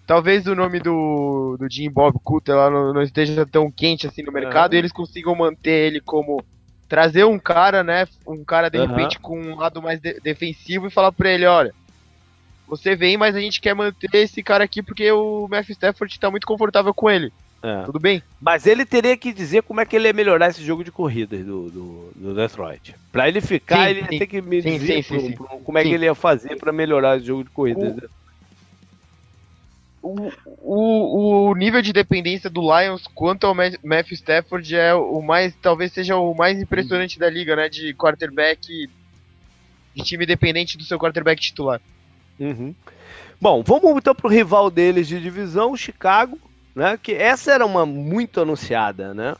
talvez o nome do, do Jim Bob Cooter lá não, não, esteja tão quente assim no mercado uhum. e eles consigam manter ele como trazer um cara, né? Um cara de uhum. repente com um lado mais de defensivo e falar pra ele, olha, você vem, mas a gente quer manter esse cara aqui porque o Matthew Stafford tá muito confortável com ele. É. Tudo bem? Mas ele teria que dizer como é que ele ia melhorar esse jogo de corridas do, do, do Detroit. Pra ele ficar, sim, ele sim. ia ter que me sim, dizer pro, pro, como é que ele ia fazer para melhorar esse jogo de corridas. O, o, o, nível de dependência do Lions quanto ao Matthew Stafford é o mais, talvez seja o mais impressionante da liga, né? De quarterback, de time dependente do seu quarterback titular. Uhum. Bom, vamos então pro rival deles de divisão, Chicago né? Que essa era uma muito anunciada, né?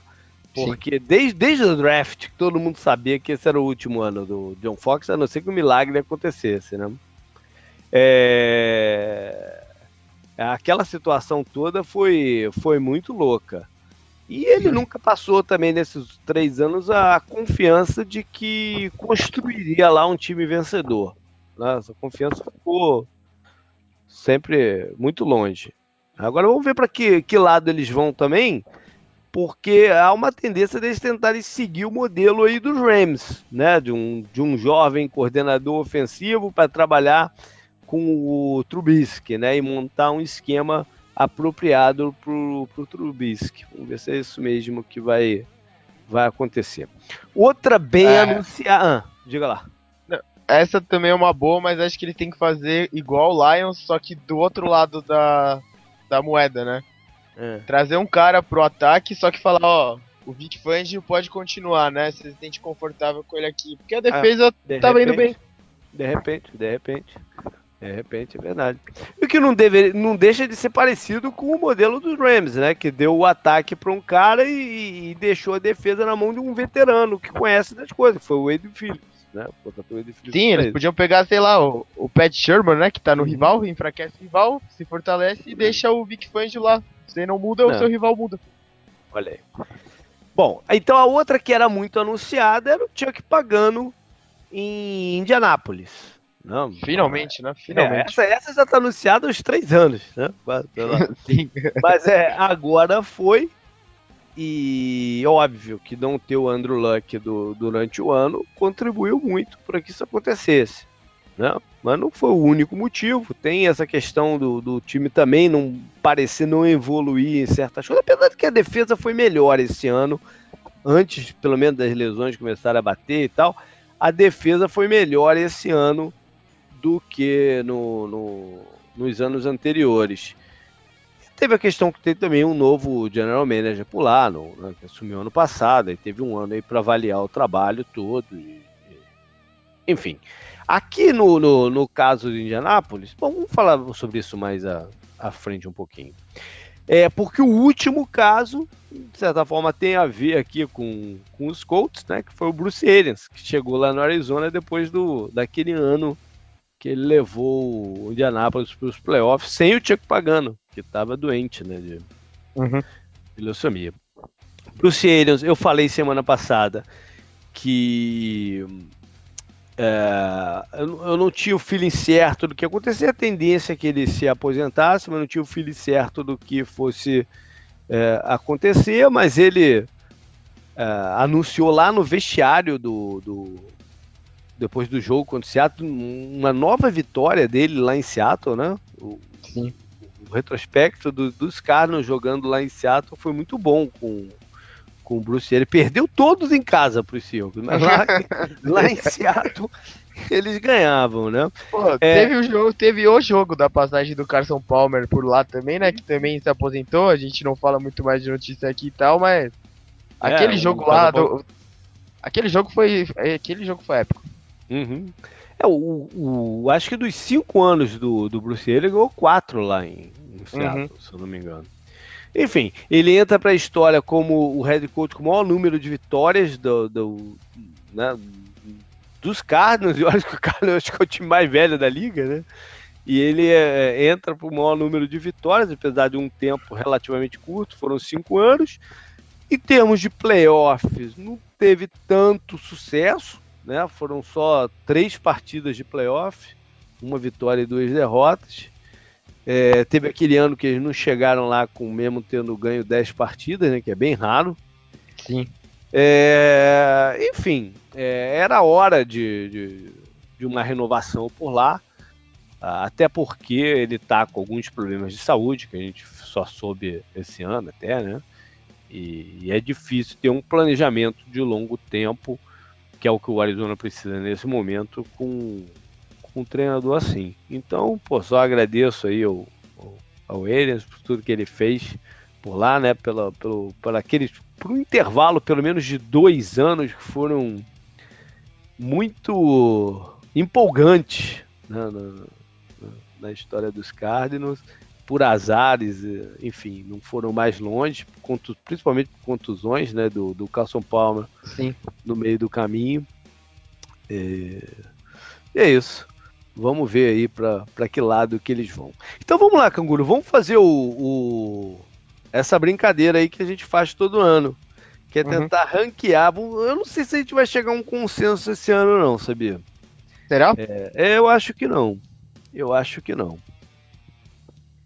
Porque desde, desde o draft, todo mundo sabia que esse era o último ano do John Fox, a não ser que um milagre acontecesse, né? É... Aquela situação toda foi, foi muito louca. E ele nunca passou também nesses três anos a confiança de que construiria lá um time vencedor. Né? Essa confiança ficou sempre muito longe. Agora vamos ver para que, que lado eles vão também, porque há uma tendência deles tentarem seguir o modelo aí dos Rams, né? De um, de um jovem coordenador ofensivo para trabalhar com o Trubisky, né? E montar um esquema apropriado para o Trubisky. Vamos ver se é isso mesmo que vai, vai acontecer. Outra bem é... anunciada. Ah, diga lá. Essa também é uma boa, mas acho que ele tem que fazer igual o Lions, só que do outro lado da, da moeda, né? É. Trazer um cara pro ataque, só que falar, ó, o Vic Fangio pode continuar, né? Você se sente confortável com ele aqui. Porque a ah, defesa ah, de tava repente, indo bem. De repente, de repente. De repente, é verdade. E o que não, deve, não deixa de ser parecido com o modelo dos Rams, né? Que deu o ataque para um cara e, e, deixou a defesa na mão de um veterano que conhece das coisas. Foi o Wade Phillips né? Sim, eles podiam pegar, sei lá, o, o Pat Sherman, né? Que tá no uhum. rival, enfraquece o rival, se fortalece e deixa o Vic Fangio lá. Se não muda, não. o seu rival muda. Olha aí. Bom, então a outra que era muito anunciada era o Chuck Pagano em Indianápolis. Não, Finalmente, né? Finalmente. É, essa, essa já tá anunciada há uns três anos, né? Mas é, agora foi e óbvio que não ter o Andrew Luck do, durante o ano contribuiu muito para que isso acontecesse. Né? Mas não foi o único motivo. Tem essa questão do, do time também não parecer não evoluir em certas coisas, apesar de que a defesa foi melhor esse ano, antes pelo menos das lesões começarem a bater e tal. A defesa foi melhor esse ano do que no, no, nos anos anteriores. Teve a questão que teve também um novo general manager por lá, no, né, que assumiu ano passado, e teve um ano aí para avaliar o trabalho todo. E, e... enfim, aqui no, no, no, caso de Indianápolis, bom, vamos falar sobre isso mais à, à frente um pouquinho. É porque o último caso, de certa forma, tem a ver aqui com, com os Colts, né? Que foi o Bruce Arians, que chegou lá no Arizona depois do, daquele ano que ele levou o Indianápolis para os playoffs sem o Chuck Pagano, que estava doente, né, de, uhum. de leucemia. Bruce Arians, eu falei semana passada que é, eu, não tinha o feeling certo do que acontecia, a tendência é que ele se aposentasse, mas não tinha o feeling certo do que fosse é, acontecer, mas ele é, anunciou lá no vestiário do, do, depois do jogo contra o Seattle, uma nova vitória dele lá em Seattle, né? O, Sim. o retrospecto do, dos Cardinals jogando lá em Seattle foi muito bom com, com o Bruce. Ele perdeu todos em casa para os Seahawks, mas lá, lá em Seattle eles ganhavam, né? Pô, é... teve, o jogo, teve o jogo da passagem do Carson Palmer por lá também, né? Que também se aposentou. A gente não fala muito mais de notícia aqui e tal, mas é, aquele jogo lá, do, aquele jogo foi, aquele jogo foi épico. Uhum. É, o, o, acho que dos cinco anos do, do Bruce ele ganhou quatro lá em, em Seattle, uhum. se eu não me engano. Enfim, ele entra para a história como o head coach com o maior número de vitórias do, do né, dos Cardinals, e olha que o Cardinals acho que é o time mais velho da liga, né? E ele é, entra para o maior número de vitórias, apesar de um tempo relativamente curto, foram cinco anos. Em termos de playoffs, não teve tanto sucesso, né? Foram só três partidas de playoff, uma vitória e duas derrotas. É, teve aquele ano que eles não chegaram lá com mesmo tendo ganho 10 partidas, né? Que é bem raro. Sim. É, enfim, é, era hora de, de, de, uma renovação por lá, até porque ele está com alguns problemas de saúde, que a gente só soube esse ano até, né? E, e é difícil ter um planejamento de longo tempo, que é o que o Arizona precisa nesse momento, com, com um treinador assim. Então, pô, só agradeço aí ao, ao, Elias por tudo que ele fez por lá, né? Pela, pelo, por aqueles, por um intervalo pelo menos de dois anos que foram muito empolgantes né, na, na, história dos Cardinals. Por azares, enfim, não foram mais longe, principalmente por contusões né, do, do Carson Palmer Sim. no meio do caminho. É, e é isso. Vamos ver aí para que lado que eles vão. Então vamos lá, Canguru, vamos fazer o, o essa brincadeira aí que a gente faz todo ano. Que é uhum. tentar uhum. ranquear. Eu não sei se a gente vai chegar a um consenso esse ano, não, sabia? Será? É, é eu acho que não. Eu acho que não.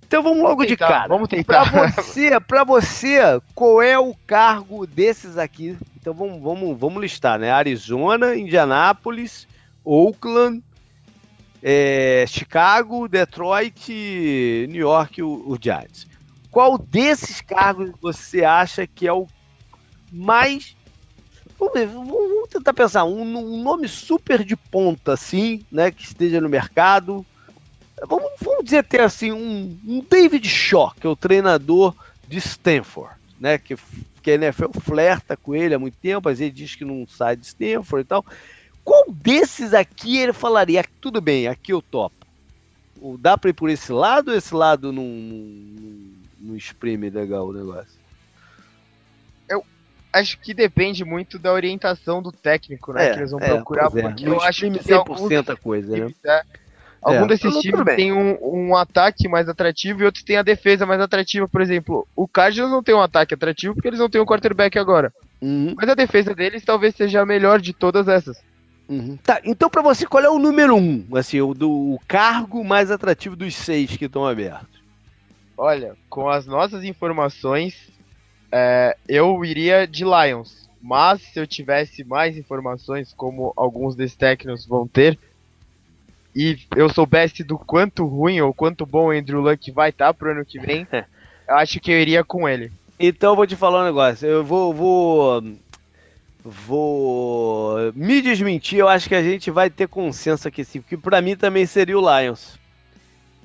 Então vamos logo vamos tentar, de cara. Vamos tentar. Pra você, pra você, qual é o cargo desses aqui? Então vamos, vamos, vamos listar, né? Arizona, Indianápolis, Oakland, é, Chicago, Detroit, New York, o, o Giants. Qual desses cargos você acha que é o mais. Vamos, ver, vamos tentar pensar, um, um, nome super de ponta, assim, né? Que esteja no mercado. Vamos, vamos dizer até assim, um, um David Shaw, que é o treinador de Stanford, né? Que, que a NFL flerta com ele há muito tempo, mas ele diz que não sai de Stanford e tal. Qual desses aqui ele falaria? Tudo bem, aqui eu topo. Dá para ir por esse lado ou esse lado não, não, não espreme legal o negócio? Eu acho que depende muito da orientação do técnico, né? É, que eles vão é, procurar, é. porque não eu acho que 100% a coisa, né? É, algum é, desses times tem um, um, ataque mais atrativo e outros tem a defesa mais atrativa. Por exemplo, o Cardinals não tem um ataque atrativo porque eles não têm um quarterback agora. Uhum. Mas a defesa deles talvez seja a melhor de todas essas. Uhum. Tá, então para você, qual é o número um, assim, o do o cargo mais atrativo dos seis que estão abertos? Olha, com as nossas informações, é, eu iria de Lions. Mas se eu tivesse mais informações, como alguns desses técnicos vão ter, e eu soubesse do quanto ruim ou quanto bom o Andrew Luck vai estar tá pro ano que vem, eu acho que eu iria com ele. Então eu vou te falar um negócio. Eu vou, vou, vou me desmentir. Eu acho que a gente vai ter consenso aqui sim, porque para mim também seria o Lions.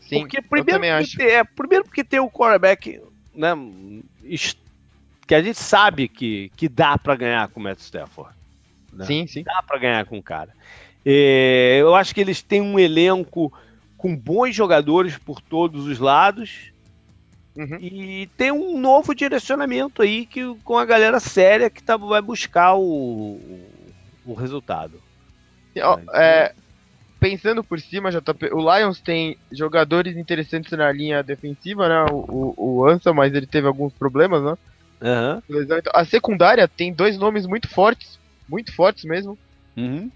Sim, porque primeiro, porque acho. Tem, é, primeiro porque tem o quarterback, né, que a gente sabe que, que dá para ganhar com o Matt Stafford. Né? Sim, sim. Dá para ganhar com o cara. É, eu acho que eles têm um elenco com bons jogadores por todos os lados. Uhum. E tem um novo direcionamento aí que, com a galera séria que tá, vai buscar o, o resultado. É, pensando por cima, JP, o Lions tem jogadores interessantes na linha defensiva, né? O, o, o Ansa, mas ele teve alguns problemas, né? Uhum. A secundária tem dois nomes muito fortes, muito fortes mesmo. Uhum.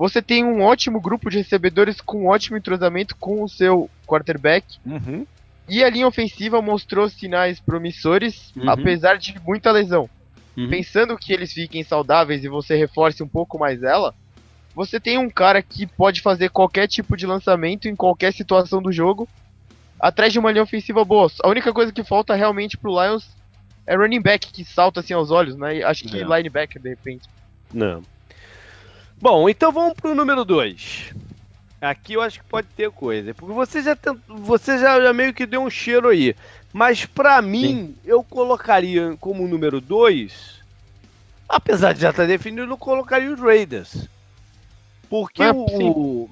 Você tem um ótimo grupo de recebedores com um ótimo entrosamento com o seu quarterback. Uhum. E a linha ofensiva mostrou sinais promissores, uhum. apesar de muita lesão. Uhum. Pensando que eles fiquem saudáveis e você reforce um pouco mais ela, você tem um cara que pode fazer qualquer tipo de lançamento em qualquer situação do jogo, atrás de uma linha ofensiva boa. A única coisa que falta realmente pro Lions é running back que salta assim aos olhos, né? Acho que Não. linebacker de repente. Não. Bom, então vamos pro número 2. Aqui eu acho que pode ter coisa. Porque você já, você já, já meio que deu um cheiro aí. Mas para mim, Sim. eu colocaria como número 2. Apesar de já estar definido, eu colocaria os Raiders. Porque é, o,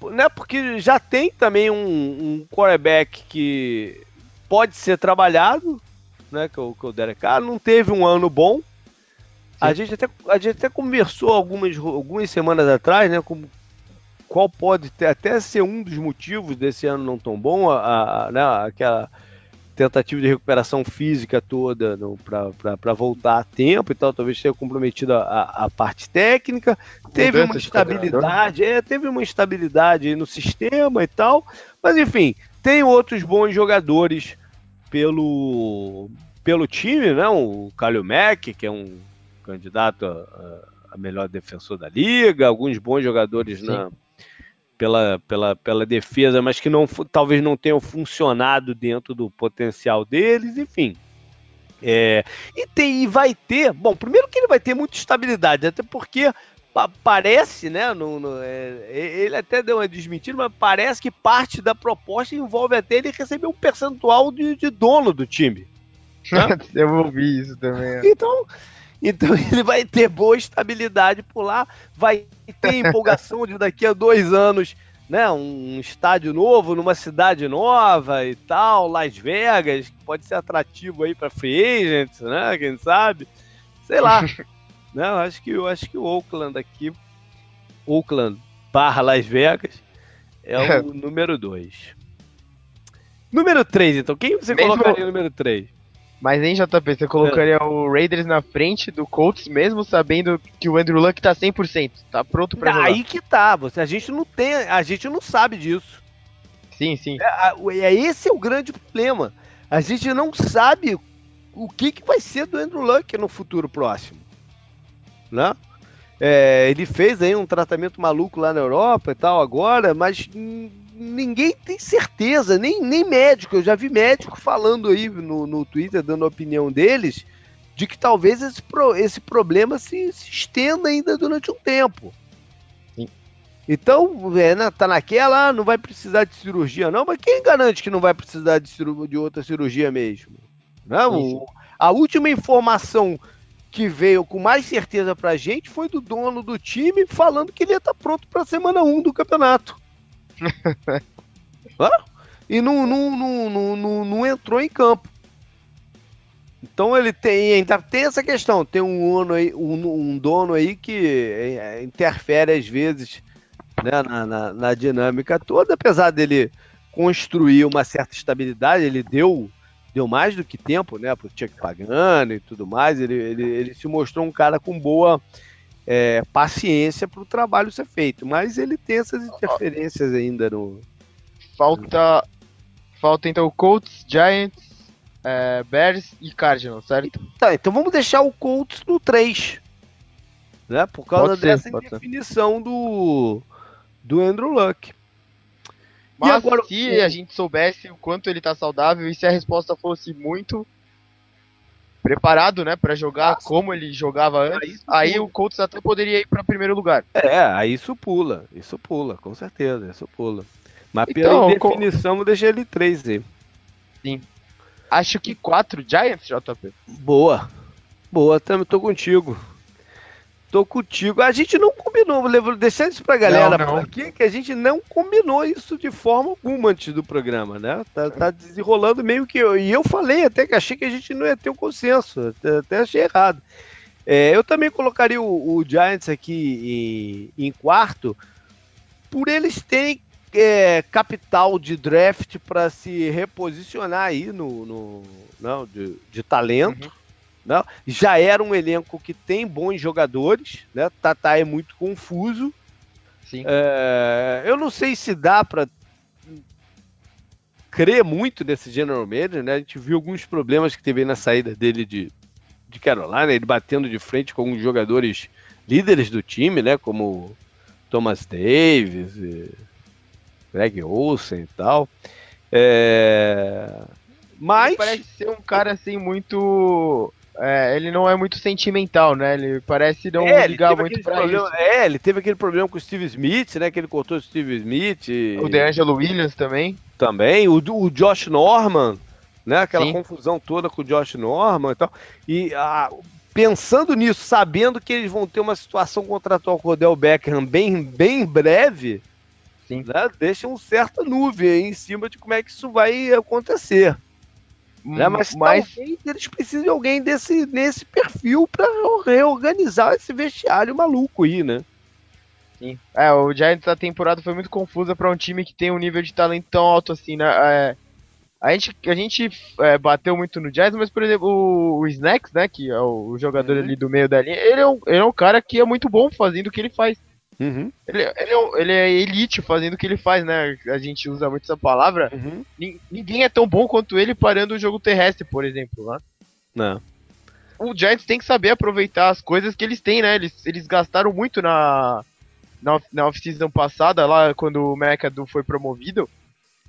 o, né, porque já tem também um, um quarterback que pode ser trabalhado, né, que é o, que é o Derek Carr, não teve um ano bom. A gente, até, a gente até conversou algumas, algumas semanas atrás, né, como, qual pode ter, até ser um dos motivos desse ano não tão bom, a, a né, aquela tentativa de recuperação física toda para voltar a tempo e tal, talvez tenha comprometido a, a parte técnica. Teve uma estabilidade, é, teve uma estabilidade no sistema e tal, mas enfim, tem outros bons jogadores pelo, pelo time, né? O Mack, que é um candidato a, a, melhor defensor da liga, alguns bons jogadores na, pela, pela, pela defesa, mas que não, talvez não tenham funcionado dentro do potencial deles, enfim. É, e, tem, e vai ter, bom, primeiro que ele vai ter muita estabilidade, até porque parece, né? No, no, é, ele até deu uma desmentida, mas parece que parte da proposta envolve até ele receber um percentual de, de dono do time. Né? Eu ouvi isso também. É. Então, então ele vai ter boa estabilidade por lá, vai ter empolgação de daqui a dois anos, né? Um estádio novo numa cidade nova e tal, Las Vegas, que pode ser atrativo aí para free agents, né? Quem sabe? Sei lá. Não, acho que eu acho que o Oakland aqui, Oakland barra Las Vegas, é o número 2. Número 3, então. Quem você mesmo... colocaria número 3? Mas em JP, você colocaria é. o Raiders na frente do Colts, mesmo sabendo que o Andrew Luck tá 100%, tá pronto pra jogar. Aí que tá, você, a gente não tem, a gente não sabe disso. Sim, sim. É, é, esse é o grande problema. A gente não sabe o que, que vai ser do Andrew Luck no futuro próximo né? É, ele fez aí um tratamento maluco lá na Europa e tal agora, mas ninguém tem certeza, nem, nem médico. Eu já vi médico falando aí no, no Twitter, dando a opinião deles, de que talvez esse, pro, esse problema se, se, estenda ainda durante um tempo. Sim. Então, é, né, tá naquela, não vai precisar de cirurgia não, mas quem garante que não vai precisar de, de outra cirurgia mesmo? Não, a última informação que veio com mais certeza pra gente foi do dono do time falando que ele ia estar tá pronto pra semana 1 do campeonato. e não, não, não, não, não, entrou em campo. Então ele tem, ainda tem essa questão, tem um, dono aí, um, um dono aí que é, interfere às vezes né, na, na, na dinâmica toda, apesar dele construir uma certa estabilidade, ele deu deu mais do que tempo, né, pro Chuck Pagano e tudo mais. Ele, ele, ele se mostrou um cara com boa é, paciência para o trabalho ser feito, mas ele tem essas interferências ainda no. Falta, falta então Colts, Giants, é, Bears e Cardinals, certo? Tá, então vamos deixar o Colts no 3. Né, por causa pode dessa ser, definição do, do Andrew Luck. Mas e agora, se a gente soubesse o quanto ele tá saudável e se a resposta fosse muito preparado, né, para jogar Nossa. como ele jogava antes, aí, aí o Colts até poderia ir para primeiro lugar. É, aí isso pula, isso pula, com certeza, isso pula. Mas então, pela definição, co... deixa ele 3 aí. Sim. Acho que 4 Giants, JP. Boa. Boa, também tô contigo. Tô contigo. A gente não combinou, vou deixar isso pra galera não, não. aqui, que a gente não combinou isso de forma alguma antes do programa, né? Tá, tá desenrolando meio que. Eu, e eu falei até que achei que a gente não ia ter o um consenso, até, até, achei errado. É, eu também colocaria o, o Giants aqui em, em, quarto, por eles terem é, capital de draft para se reposicionar aí no, no não, de, de talento. Uhum não? Já era um elenco que tem bons jogadores, né? Tatá é muito confuso. É, eu não sei se dá para crer muito nesse general manager, né? A gente viu alguns problemas que teve na saída dele de, de Carolina, ele batendo de frente com alguns jogadores líderes do time, né? Como Thomas Davis, Greg Olsen e tal. É... Mas. Ele parece ser um cara assim muito é, ele não é muito sentimental, né? Ele parece não é, ligar muito pra problema, isso. É, ele teve aquele problema com o Steve Smith, né? Que ele cortou o Steve Smith. O DeAngelo Williams também. Também. O, o Josh Norman, né? Aquela Sim. confusão toda com o Josh Norman e tal. E a, pensando nisso, sabendo que eles vão ter uma situação contratual com o Odell Beckham bem, bem breve, Sim. Né, deixa um certa nuvem em cima de como é que isso vai acontecer. Né? Mas, mas... talvez eles precisem de alguém desse, nesse perfil para reorganizar esse vestiário maluco aí, né? Sim. É, o Giants da temporada foi muito confusa para um time que tem um nível de talento tão alto assim, né? É, a gente, a gente é, bateu muito no Giants, mas, por exemplo, o, o Snacks, né, que é o jogador uhum. ali do meio da linha, ele é, um, ele é um cara que é muito bom fazendo o que ele faz. Uhum. Ele, ele, é, ele, é, elite fazendo o que ele faz, né? A gente usa muito essa palavra. Uhum. Ninguém é tão bom quanto ele parando o jogo terrestre, por exemplo, né? Não. o Giants tem que saber aproveitar as coisas que eles têm, né? Eles, eles gastaram muito na, na, na off-season passada, lá quando o McAdoo foi promovido,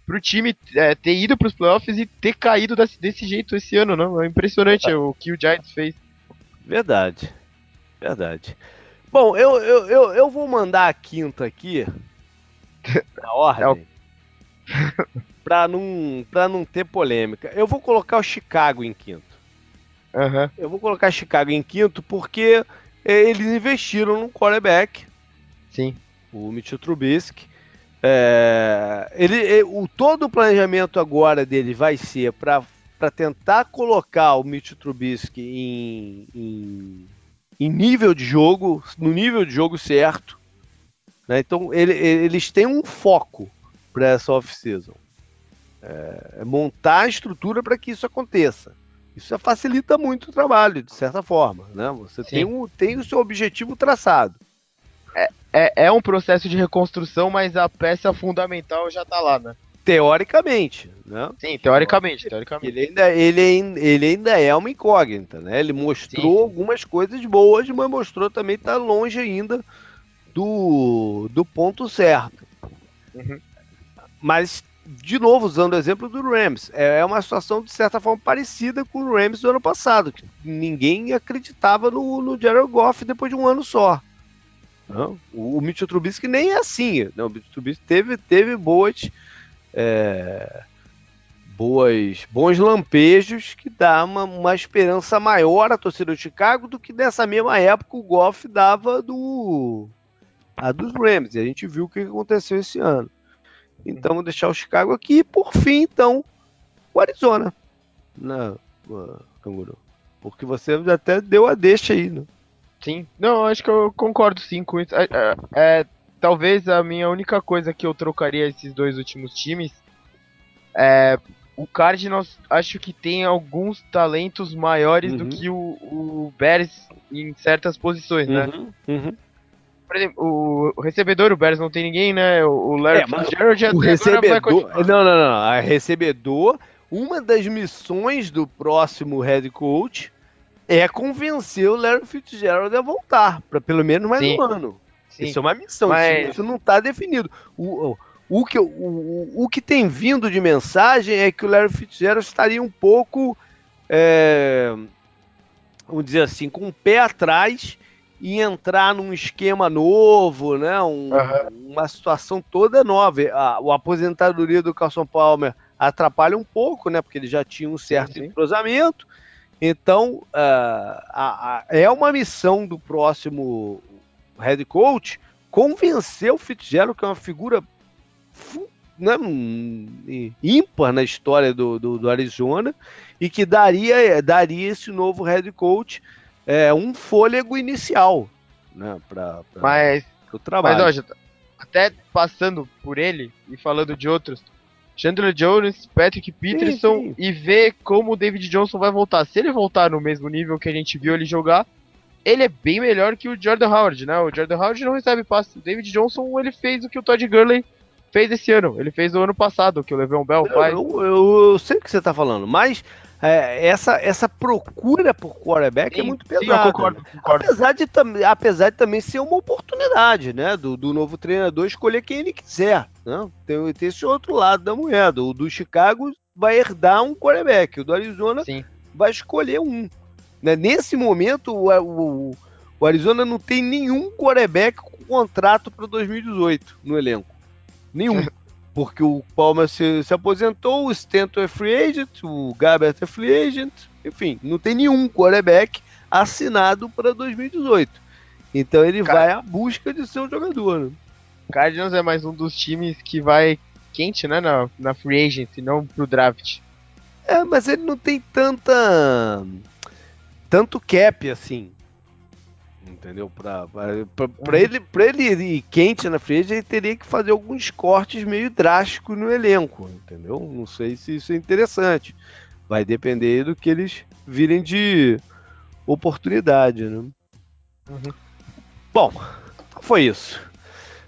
pro time é, ter ido pros playoffs e ter caído desse, desse jeito esse ano, não? É impressionante o que o Giants fez. Verdade. Verdade. Bom, eu, eu, eu, eu vou mandar a quinta aqui na ordem. É pra, não, pra não ter polêmica. Eu vou colocar o Chicago em quinto. Uhum. Eu vou colocar Chicago em quinto porque é, eles investiram no quarterback. Sim. O Mitchell Trubisky. É, ele, o, todo o planejamento agora dele vai ser para tentar colocar o Mitchell Trubisky em, em, em, nível de jogo, no nível de jogo certo. Né? Então ele, eles têm um foco para essa off-season. É, é montar a estrutura para que isso aconteça. Isso facilita muito o trabalho, de certa forma. Né? Você tem, um, tem o seu objetivo traçado. É, é, é, um processo de reconstrução, mas a peça fundamental já está lá, né? Teoricamente, né? Sim, teoricamente, teoricamente. Ele ainda, ele, ele ainda é uma incógnita, né? Ele mostrou sim, algumas coisas boas, mas mostrou também que está longe ainda do, do ponto certo. Uhum. Mas de novo, usando o exemplo do Rams, é, é uma situação de certa forma parecida com o Rams do ano passado, que ninguém acreditava no, no Jared Goff depois de um ano só. Não? O, o Mitchell Trubisky nem é assim. Não, o Mitchell Trubisky teve, teve boas, é, boas, bons lampejos que dá uma, uma esperança maior à torcida do Chicago do que nessa mesma época o Goff dava do a dos Rams. E a gente viu o que aconteceu esse ano. Então, vou deixar o Chicago aqui. E, por fim, então, o Arizona. Na, na Canguru. Porque você até deu a deixa aí, né? Sim. Não, acho que eu concordo sim com isso. É, é, é, talvez a minha única coisa que eu trocaria esses dois últimos times é o Cardinals acho que tem alguns talentos maiores uhum. do que o, o Bears em certas posições, né? Uhum. Uhum por exemplo, o recebedor, o Bears não tem ninguém, né? O Larry é, Fitzgerald já o recebedor, Não, não, não. A recebedor, uma das missões do próximo head coach é convencer o Larry Fitzgerald a voltar, para pelo menos mais Sim. um ano. Sim. Isso é uma missão, Mas... isso não está definido. O, o, o, que, o, o que tem vindo de mensagem é que o Larry Fitzgerald estaria um pouco, é, vamos dizer assim, com o um pé atrás e entrar num esquema novo, né? Um, uhum. Uma situação toda nova. A, a aposentadoria do Carson Palmer atrapalha um pouco, né? Porque ele já tinha um certo sim, entrosamento. Então, uh, a, a, é uma missão do próximo head coach convencer o Fitzgerald, que é uma figura né, ímpar na história do, do, do Arizona, e que daria, daria esse novo head coach é, um fôlego inicial né, para o trabalho. Mas, ó, até passando por ele e falando de outros, Chandler Jones, Patrick Peterson sim, sim. e ver como o David Johnson vai voltar. Se ele voltar no mesmo nível que a gente viu ele jogar, ele é bem melhor que o Jordan Howard, né? O Jordan Howard não recebe passe. O David Johnson, ele fez o que o Todd Gurley fez esse ano. Ele fez o ano passado, que o Le'Veon Bell faz. Eu, eu, eu, sei o que você tá falando, mas é, essa, essa procura por quarterback é sim, é muito pesada. Sim, eu concordo, concordo. Apesar, de, apesar de também ser uma oportunidade, né? Do, do novo treinador escolher quem ele quiser. Né? Tem, tem esse outro lado da moeda. O do Chicago vai herdar um quarterback. O do Arizona sim. vai escolher um. Né? Nesse momento, o, o, o Arizona não tem nenhum quarterback com contrato para 2018 no elenco. Nenhum. porque o Palmer se, se, aposentou, o Stanton é free agent, o Gabbert é free agent, enfim, não tem nenhum quarterback assinado para 2018. Então ele Car... vai à busca de seu jogador. Né? Cardinals é mais um dos times que vai quente, né, na, na free agent, não pro draft. É, mas ele não tem tanta tanto cap assim entendeu? Para uhum. ele, pra ele ir quente na frente, ele teria que fazer alguns cortes meio drásticos no elenco, entendeu? Não sei se isso é interessante. Vai depender do que eles virem de oportunidade, né? Uhum. Bom, foi isso.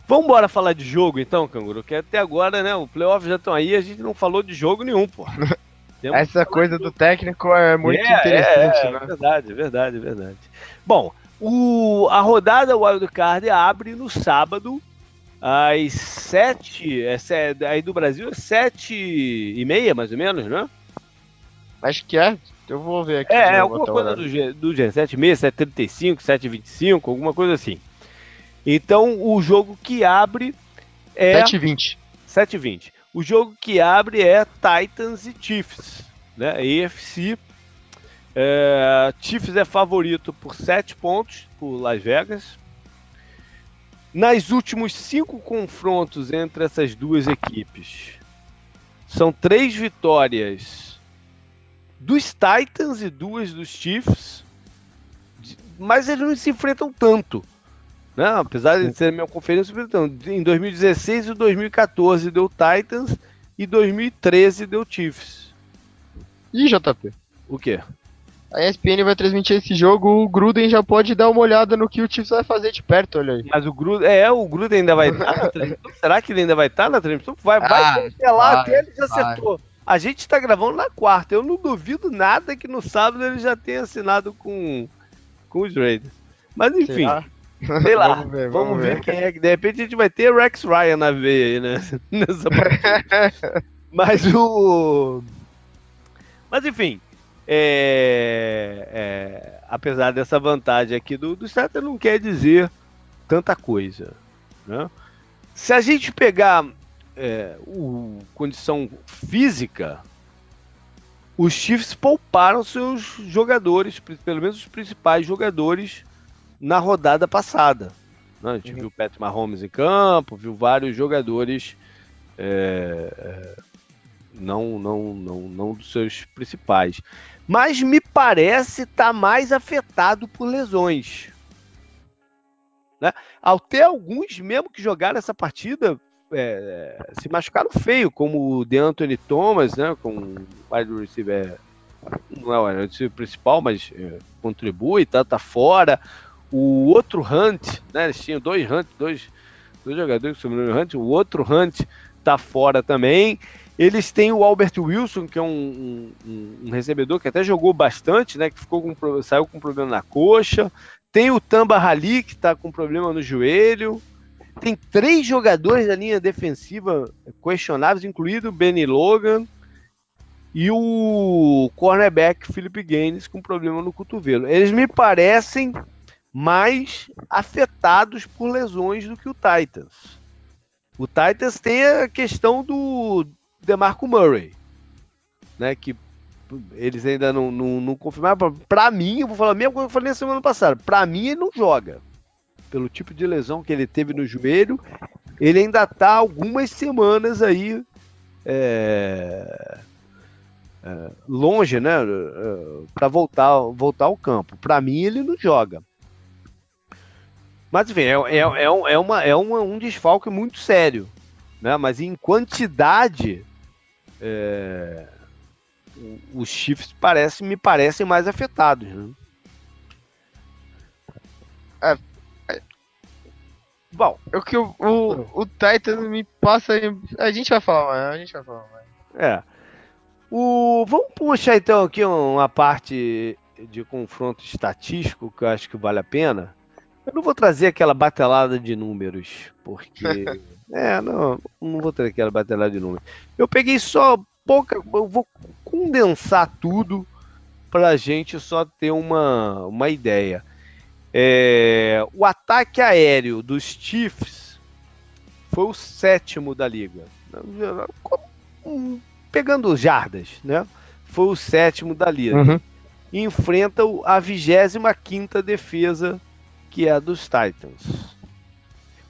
Vamos embora falar de jogo então, Canguru, que até agora, né, o playoff já estão aí, a gente não falou de jogo nenhum, pô. Temos Essa coisa do técnico é muito é, interessante, é, é, né? Verdade, verdade, verdade. Bom, o, a rodada Wildcard abre no sábado, às sete, é, aí do Brasil é sete e meia, mais ou menos, né? Acho que é. Eu vou ver aqui. É, é alguma coisa do, G, do G, 7,6, 7,35, 7,25, alguma coisa assim. Então, o jogo que abre é... 7,20. 7,20. O jogo que abre é Titans e Chiefs, né? AFC. É, Chiefs é favorito por 7 pontos por Las Vegas. Nas últimos cinco confrontos entre essas duas equipes, são três vitórias dos Titans e duas dos Chiefs, mas eles não se enfrentam tanto. Né? Apesar de ser minha conferência, em 2016 e 2014 deu Titans e 2013 deu Chiefs. Ih, JP. O quê? A ESPN vai transmitir esse jogo, o Gruden já pode dar uma olhada no que o Chiefs vai fazer de perto, olha aí. Mas o Gruden, é, o Gruden ainda vai estar na transmissão? Será que ele ainda vai estar na transmissão? Vai, vai, ah, lá, até ele já acertou. A gente está gravando na quarta, eu não duvido nada que no sábado ele já tenha assinado com, com os Raiders. Mas enfim... Será? Sei lá, vamos ver, vamos vamos ver. ver quem é que de repente a gente vai ter Rex Ryan na veia aí, né? Nessa Mas o. Mas enfim, é... É... apesar dessa vantagem aqui do, do Starter, não quer dizer tanta coisa. Né? Se a gente pegar é, o condição física, os Chiefs pouparam seus jogadores, pelo menos os principais jogadores na rodada passada. Né? A gente uhum. viu o Patrick Mahomes em campo, viu vários jogadores é, é, não, não, não, não dos seus principais. Mas me parece estar tá mais afetado por lesões. Né? Até alguns mesmo que jogaram essa partida é, se machucaram feio, como o DeAnthony Thomas, né, com o wide receiver, não é o wide receiver principal, mas é, contribui, tá, tá fora. O outro Hunt, né? Eles tinham dois Hunt, dois, dois jogadores que sobrenome Hunt. O outro Hunt tá fora também. Eles têm o Albert Wilson, que é um, um, um recebedor que até jogou bastante, né? Que ficou com, saiu com problema na coxa. Tem o Tamba Rali, que está com problema no joelho. Tem três jogadores da linha defensiva questionáveis, incluindo o Benny Logan e o cornerback Philip Gaines com problema no cotovelo. Eles me parecem mais afetados por lesões do que o Titans. O Titans tem a questão do DeMarco Murray, né, que eles ainda não, não, não confirmaram. Para mim, eu vou falar a mesma coisa que eu falei na semana passada. Para mim, ele não joga. Pelo tipo de lesão que ele teve no joelho, ele ainda tá algumas semanas aí é, é, longe, né, é, para voltar, voltar ao campo. Para mim, ele não joga. Mas enfim, é, é, é, é, uma, é uma, um desfalque muito sério. Né? Mas em quantidade, é, os Chiefs parece, me parecem mais afetados. Né? É, é, bom, o que o, o, o Titan me passa. A gente vai falar, a gente vai falar. É. O, vamos puxar então aqui uma parte de confronto estatístico que eu acho que vale a pena. Eu não vou trazer aquela batelada de números, porque. é, não, não vou trazer aquela batelada de números. Eu peguei só pouca. Eu vou condensar tudo para a gente só ter uma, uma ideia. É, o ataque aéreo dos Chiefs foi o sétimo da liga. Pegando jardas, né? Foi o sétimo da liga. Uhum. Enfrenta a 25 quinta defesa que é a dos Titans.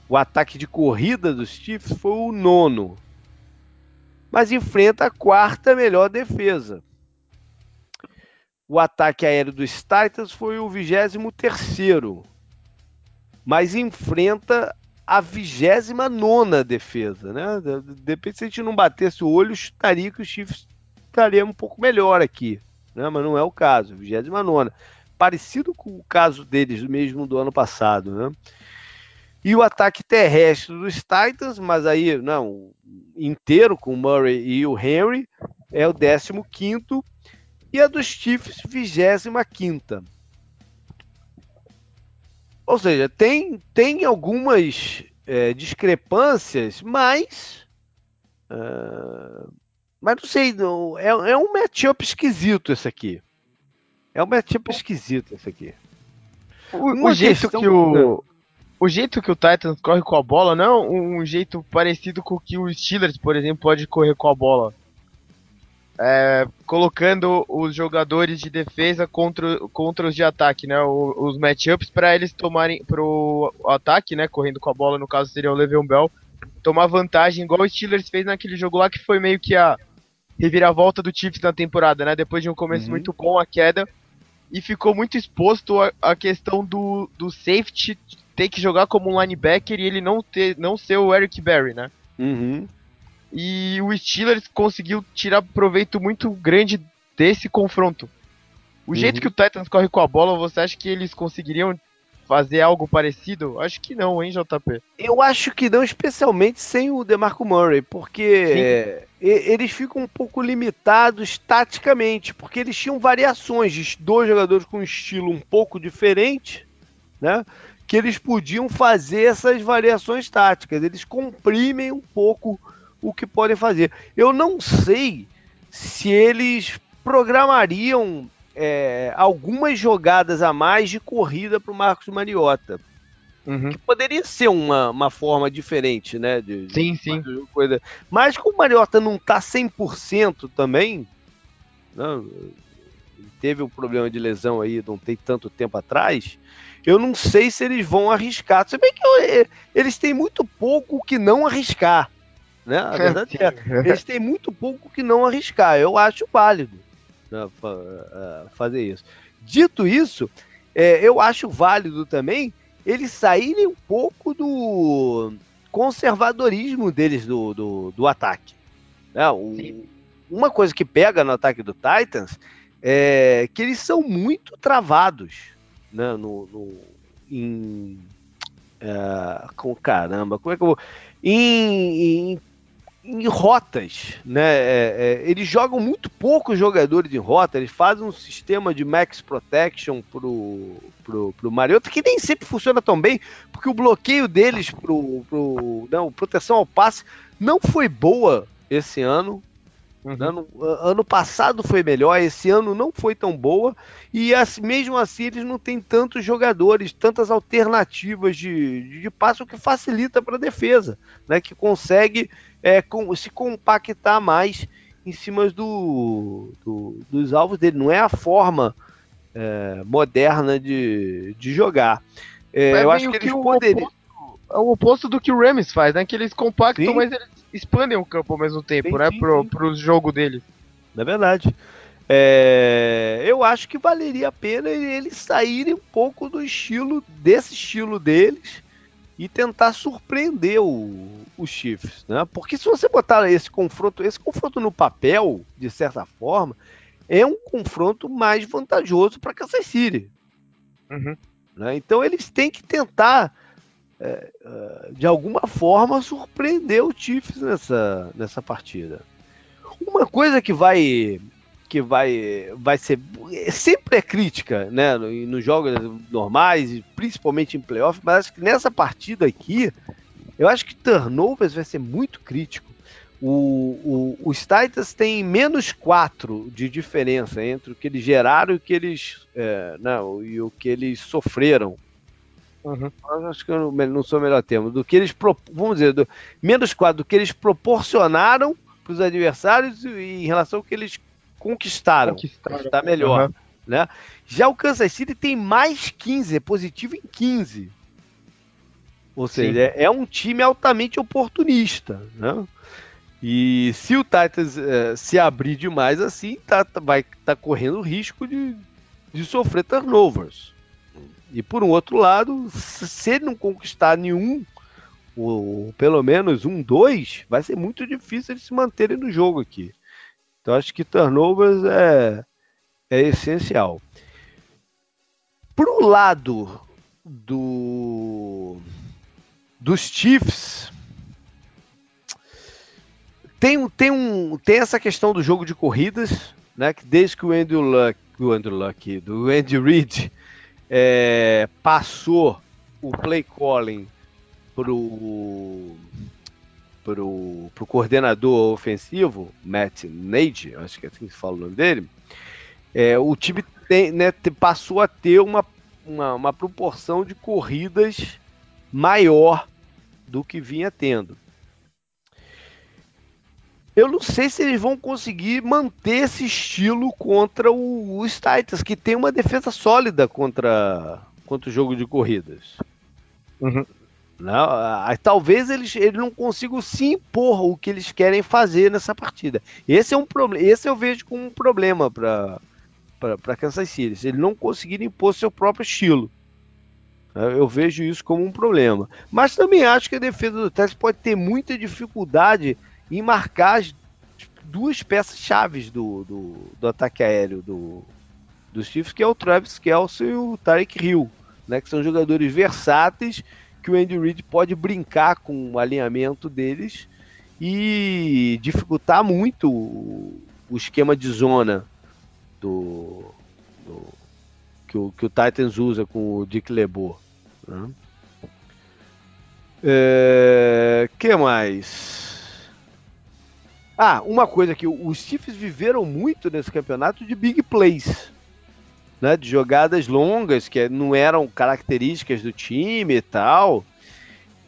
O ataque de corrida dos Chiefs foi o nono, mas enfrenta a quarta melhor defesa. O ataque aéreo dos Titans foi o vigésimo terceiro, mas enfrenta a vigésima nona defesa, né? Depende se a gente não batesse o olho, estaria que os Chiefs estariam um pouco melhor aqui, né? Mas não é o caso, vigésima nona parecido com o caso deles mesmo do ano passado, né? E o ataque terrestre dos Titans, mas aí não inteiro com o Murray e o Henry, é o 15 e a dos Chiefs 25. Ou seja, tem, tem algumas é, discrepâncias, mas. Uh, mas não sei, é, é um matchup esquisito esse aqui. É um matchup esquisito esse aqui. O, o jeito que o. O jeito que o Titans corre com a bola não é um jeito parecido com o que o Steelers, por exemplo, pode correr com a bola. É, colocando os jogadores de defesa contra, contra os de ataque, né? Os, os matchups para eles tomarem pro ataque, né? Correndo com a bola, no caso seria o Le'Veon Bell, tomar vantagem, igual o Steelers fez naquele jogo lá que foi meio que a reviravolta do Chiefs na temporada, né? Depois de um começo uhum. muito bom, a queda e ficou muito exposto a, questão do, do safety ter que jogar como um linebacker e ele não, ter, não ser o Eric Berry, né? Uhum. E o Steelers conseguiu tirar proveito muito grande desse confronto. O uhum. jeito que o Titans corre com a bola, você acha que eles conseguiriam fazer algo parecido? Acho que não, hein, JP? Eu acho que não, especialmente sem o DeMarco Murray, porque eles ficam um pouco limitados taticamente, porque eles tinham variações de dois jogadores com um estilo um pouco diferente, né? Que eles podiam fazer essas variações táticas. Eles comprimem um pouco o que podem fazer. Eu não sei se eles programariam é, algumas jogadas a mais de corrida para o Marcos Mariota. Uhum. Que poderia ser uma, uma forma diferente, né? De, sim, sim. Coisa. Mas como o Mariota não está 100% também, né? teve um problema de lesão aí não tem tanto tempo atrás, eu não sei se eles vão arriscar. Se bem que eu, eles têm muito pouco que não arriscar. Né? A verdade é, eles têm muito pouco que não arriscar. Eu acho válido né, é, fazer isso. Dito isso, é, eu acho válido também eles saírem um pouco do conservadorismo deles do, do, do ataque. Né? uma coisa que pega no ataque do Titans é que eles são muito travados né? no, no em, é, com caramba, como é que eu vou? Em, em em rotas, né? É, é, eles jogam muito poucos jogadores em rota, eles fazem um sistema de max protection pro, pro, pro Mariota, que nem sempre funciona tão bem, porque o bloqueio deles pro, pro não, proteção ao passe não foi boa esse ano. Uhum. Ano, ano, passado foi melhor, esse ano não foi tão boa, e assim, mesmo assim eles não têm tantos jogadores, tantas alternativas de, de, de passe, o que facilita para a defesa, né, que consegue é, com, se compactar mais em cima do, do, dos alvos dele. Não é a forma é, moderna de, de jogar. É, eu acho que eles poderiam. É o oposto do que o Rams faz, né? Que eles compactam, sim. mas eles expandem o campo ao mesmo tempo, sim, né? Sim, pro, pro jogo deles. É verdade. É, eu acho que valeria a pena eles saírem um pouco do estilo, desse estilo deles, e tentar surpreender o, os Chiefs, né? Porque se você botar esse confronto, esse confronto no papel, de certa forma, é um confronto mais vantajoso para Kansas City. Uhum. Né? Então eles têm que tentar, é, é, de alguma forma, surpreender o Chiefs nessa, nessa partida. Uma coisa que vai que vai, vai ser. Sempre é crítica, né? Nos jogos normais, principalmente em playoff, mas acho que nessa partida aqui, eu acho que turnovers vai ser muito crítico. O, o, os Titans têm menos 4 de diferença entre o que eles geraram e o que eles, é, não, e o que eles sofreram. Uhum. Acho que eu não, não sou o melhor termo. Do que eles, vamos dizer, do, menos 4 do que eles proporcionaram para os adversários em relação ao que eles conquistaram. Conquistaram. Está melhor. Uhum. Né? Já o Kansas City tem mais 15, é positivo em 15. Ou seja, é, é, um time altamente oportunista. Né? E se o Titans é, se abrir demais assim, tá, tá vai estar tá correndo risco de, de sofrer turnovers. E por um outro lado, se ele não conquistar nenhum, ou pelo menos um, dois, vai ser muito difícil eles se manterem no jogo aqui. Então acho que turnovers é, é essencial. Pro lado do dos Chiefs, tem, tem, um, tem essa questão do jogo de corridas, né? Que desde que o Andrew Luck, o Andrew Luck do Andy Reid é, passou o play calling pro pro, pro coordenador ofensivo, Matt Nade, acho que é assim que se fala o nome dele, é, o time tem, né, passou a ter uma, uma, uma proporção de corridas maior do que vinha tendo. Eu não sei se eles vão conseguir manter esse estilo contra o, os Titans, que tem uma defesa sólida contra, contra o jogo de corridas. Uhum. Não, talvez eles, eles não consigam se impor o que eles querem fazer nessa partida. Esse é um problema. Esse eu vejo como um problema para para Kansas City. Eles não conseguirem impor seu próprio estilo. Eu vejo isso como um problema. Mas também acho que a defesa do Texas pode ter muita dificuldade em marcar as duas peças chaves do, do, do ataque aéreo do, dos Chiefs, que é o Travis Kelce e o Tarek Hill, né, que são jogadores versáteis que o Andy Reid pode brincar com o alinhamento deles e dificultar muito o, o esquema de zona do, do que, o, que o Titans usa com o Dick LeBeau. Né? É, que mais? Ah, uma coisa que os Chiefs viveram muito nesse campeonato de big plays. Né, de jogadas longas que não eram características do time e tal.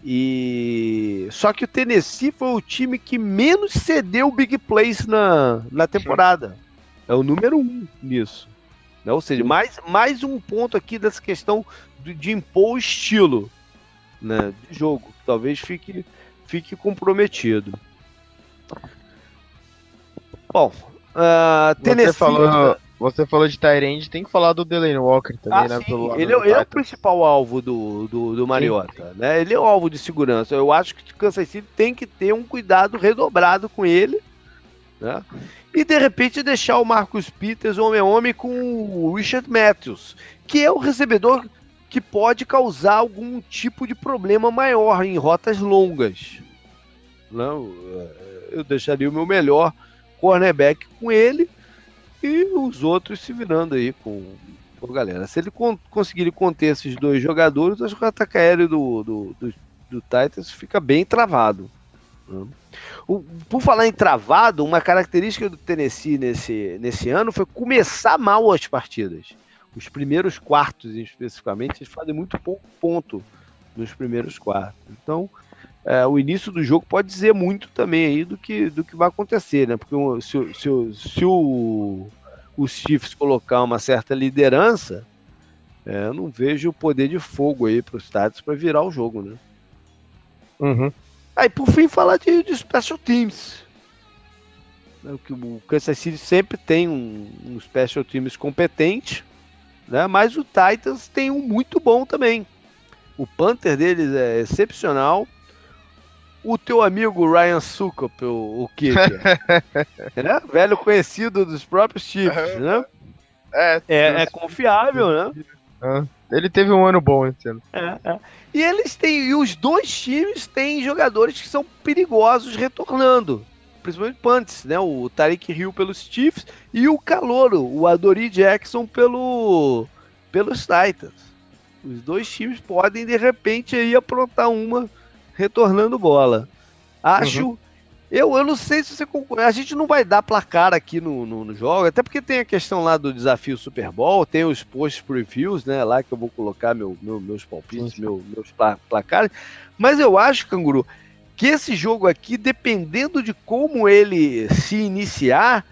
E só que o Tennessee foi o time que menos cedeu big plays na, na temporada. É o número um nisso. Né? Ou seja, mais, mais um ponto aqui dessa questão de, de impor o estilo né, de jogo. Talvez fique, fique comprometido. Bom, uh, Tennessee. Você falou, você falou de Tyrande, tem que falar do Delaney Walker também, ah, né? Sim. Ele, é, ele é, o principal alvo do, do, do Mariota, sim. né? Ele é o alvo de segurança. Eu acho que o Kansas City tem que ter um cuidado redobrado com ele, né? E de repente deixar o Marcus Peters homem a homem com o Richard Matthews, que é o recebedor que pode causar algum tipo de problema maior em rotas longas. Não, eu deixaria o meu melhor cornerback com ele e os outros se virando aí com, com a galera. Se ele con conseguir conter esses dois jogadores, acho que o ataque aéreo do, do, do, do Titans fica bem travado. Né? O, por falar em travado, uma característica do Tennessee nesse, nesse ano foi começar mal as partidas. Os primeiros quartos, especificamente, eles fazem muito pouco ponto nos primeiros quartos. Então, é, o início do jogo pode dizer muito também aí do que, do que vai acontecer, né? Porque se, se, se o, os Chiefs colocar uma certa liderança, é, eu não vejo o poder de fogo aí para os Estados para virar o jogo, né? Uhum. Aí, por fim, falar de, de special teams. Né? O Kansas City sempre tem um, um special teams competente, né? mas o Titans tem um muito bom também. O Panther deles é excepcional o teu amigo Ryan Sukup, o, o Kicker, né? velho conhecido dos próprios Chiefs, né? É, é, é confiável, né? Ele teve um ano bom esse ano. É, é. E eles têm, e os dois times têm jogadores que são perigosos retornando, principalmente punts, né? O Tariq Hill pelos Chiefs e o Calouro, o Adori Jackson pelo pelos Titans. Os dois times podem de repente aí aprontar uma retornando bola. Acho. Uhum. Eu, eu não sei se você concorda. A gente não vai dar placar aqui no, no, no, jogo, até porque tem a questão lá do desafio Super Bowl, tem os post previews, né? Lá que eu vou colocar meu, meu meus palpites, meu, meus placares. Mas eu acho, Canguru, que esse jogo aqui, dependendo de como ele se iniciar,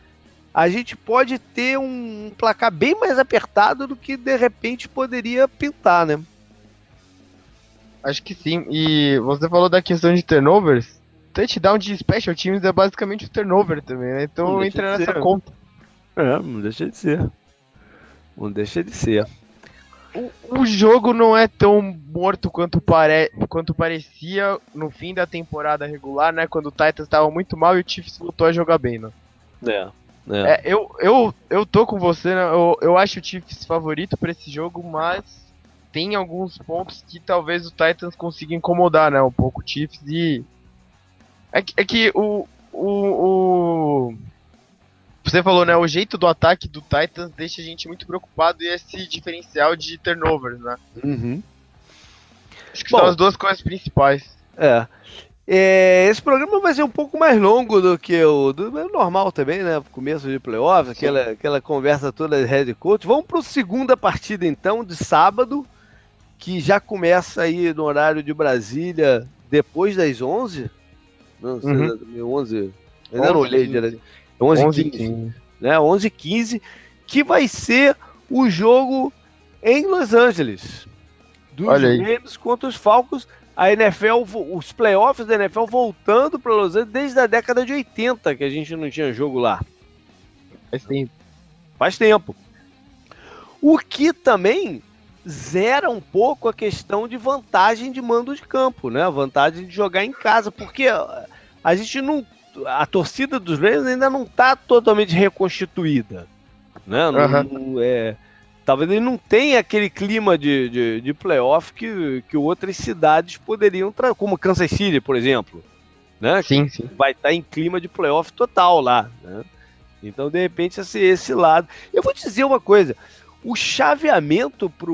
a gente pode ter um placar bem mais apertado do que de repente poderia pintar, né? Acho que sim. E você falou da questão de turnovers. Touchdown de special teams é basicamente o turnover também, né? Então entra nessa ser. conta. É, não deixa de ser. Não deixa de ser. O, o jogo não é tão morto quanto, pare, quanto parecia no fim da temporada regular, né? Quando o Titans estava muito mal e o Chiefs voltou a jogar bem, né? É. É. é eu, eu, eu tô com você, né? eu, eu acho o Chiefs favorito para esse jogo, mas tem alguns pontos que talvez o Titans consiga incomodar, né? Um pouco o Chiefs e. É que, é que o, o, o, Você falou, né? O jeito do ataque do Titans deixa a gente muito preocupado e esse diferencial de turnovers, né? Uhum. Acho que Bom, são as duas coisas principais. É. É, esse programa vai ser um pouco mais longo do que o do, é normal também, né? Começo de playoffs, aquela, aquela conversa toda de head coach. Vamos para a segunda partida então, de sábado, que já começa aí no horário de Brasília depois das 11. Não, sei, uhum. 11. Ainda 11, não olhei direito. 11, 11 15, 15. Né? 11 15, que vai ser o jogo em Los Angeles. Dos Rams contra os Falcons a NFL, os playoffs da NFL voltando para Los Angeles desde a década de 80 que a gente não tinha jogo lá. Faz tempo. Faz tempo. O que também zera um pouco a questão de vantagem de mando de campo, né? A vantagem de jogar em casa, porque a gente não. A torcida dos Rams ainda não está totalmente reconstituída. Né? Não, uhum. não é, talvez ele não tenha aquele clima de, de, de playoff que, que outras cidades poderiam trazer, como Kansas City, por exemplo. Né? Sim, sim. Vai estar em clima de playoff total lá. Né? Então, de repente, esse, esse lado. Eu vou dizer uma coisa: o chaveamento para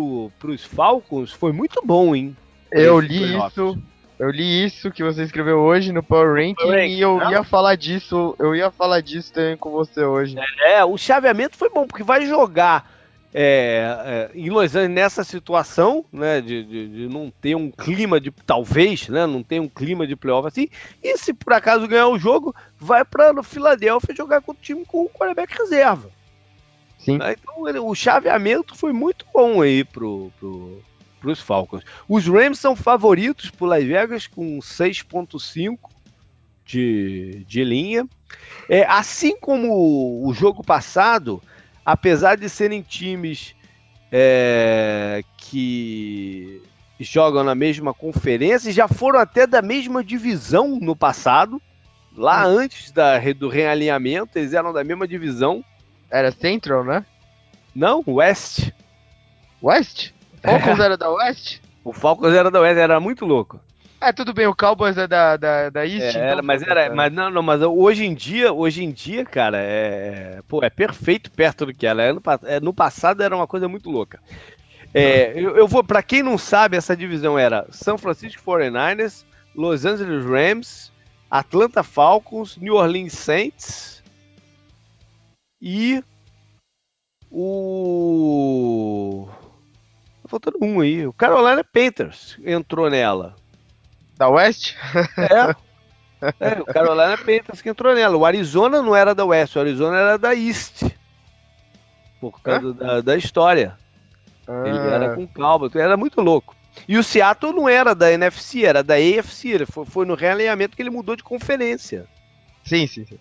os Falcons foi muito bom, hein? Eu li isso. Eu li isso que você escreveu hoje no Power Ranking, Power e eu não? ia falar disso, eu ia falar disso também com você hoje. É, o chaveamento foi bom, porque vai jogar é, é, em Los Angeles nessa situação, né, de, de, de, não ter um clima de, talvez, né, não ter um clima de playoff assim, e se por acaso ganhar o jogo, vai para Filadélfia jogar com o time com o quarterback reserva. Sim. Né, então ele, o chaveamento foi muito bom aí pro, pro, pros Falcons. Os Rams são favoritos por Las Vegas com 6.5 de, de linha. É, assim como o jogo passado, apesar de serem times é, que jogam na mesma conferência, já foram até da mesma divisão no passado. Lá antes da, do realinhamento, eles eram da mesma divisão. Era Central, né? Não, West. West? Falcons é. era da West? O Falcons era da West, era muito louco. É, tudo bem, o Cowboys é da, da, da East. É, então, mas era, mas não, não, mas hoje em dia, hoje em dia, cara, é, pô, é perfeito perto do que ela é. No, é, no passado era uma coisa muito louca. É, eu, eu, vou, para quem não sabe, essa divisão era São Francisco 49ers, Los Angeles Rams, Atlanta Falcons, New Orleans Saints e o tá faltando um aí, o Carolina Panthers entrou nela. Da West? É. é o Carolina Panthers que entrou nela. O Arizona não era da West, o Arizona era da East. Por causa da, da, história. Ah. Ele era com calma, era muito louco. E o Seattle não era da NFC, era da AFC. Foi, foi no realinhamento que ele mudou de conferência. Sim, sim, sim.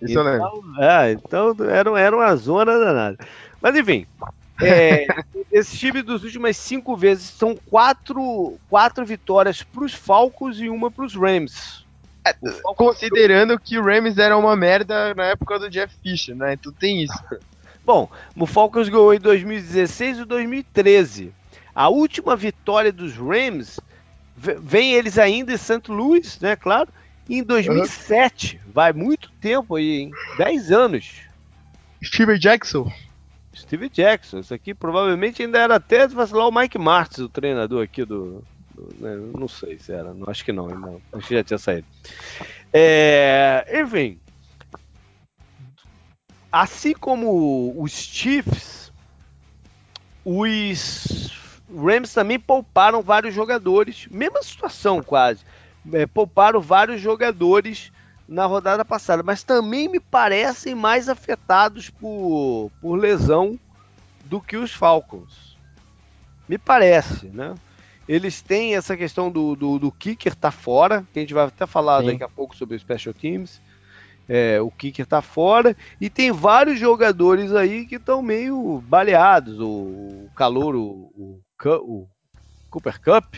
Isso então, eu lembro. É, então era, era uma zona danada. Mas enfim, é, esse time dos últimas cinco vezes são quatro, quatro vitórias para os Falcons e uma para os Rams. É, considerando que o Rams era uma merda na época do Jeff Fisher, né? Então tem isso. Bom, o Falcons ganhou em 2016 e 2013. A última vitória dos Rams vem eles ainda em St. Louis, né? Claro. Em 2007. Uhum. Vai muito tempo aí, hein? 10 anos. Steven Jackson. Steve Jackson. Isso aqui provavelmente ainda era até lá o Mike Martins, o treinador aqui do. do né? Não sei se era, não, acho que não, não, acho que já tinha saído. É, enfim. Assim como os Chiefs, os Rams também pouparam vários jogadores, mesma situação quase. É, pouparam vários jogadores na rodada passada, mas também me parecem mais afetados por, por lesão do que os Falcons. Me parece, né? Eles têm essa questão do, do, do kicker tá fora, que a gente vai até falar Sim. daqui a pouco sobre o Special Teams. É, o kicker tá fora e tem vários jogadores aí que estão meio baleados. O, o calor, o, o, o Cooper Cup,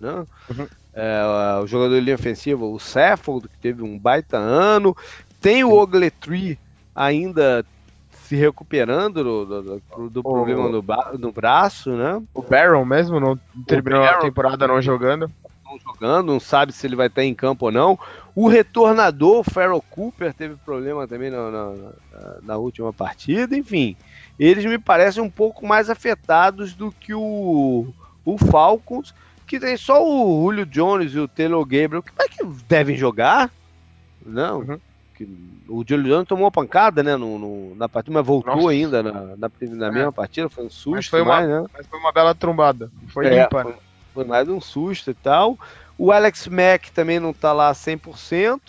né? Uhum. É, o jogador de linha ofensiva, o Seffold, que teve um baita ano. Tem o Ogletree ainda se recuperando do, do, do, do problema no, no, braço, né? O Baron mesmo não terminou a temporada não jogando. Não jogando, não sabe se ele vai estar em campo ou não. O retornador, o Farrell Cooper, teve problema também na, na, na, última partida. Enfim, eles me parecem um pouco mais afetados do que o, o Falcons, que tem só o Julio Jones e o Taylor Gabriel, que, é que devem jogar. Não, uhum. o Julio Jones tomou uma pancada né, no, no na partida, mas voltou Nossa. ainda na, na, na é. mesma partida, foi um susto. Mas foi, mais, uma, né? mas foi uma bela trombada, foi é, limpa. Foi, foi mais um susto e tal. O Alex Mack também não tá lá 100%.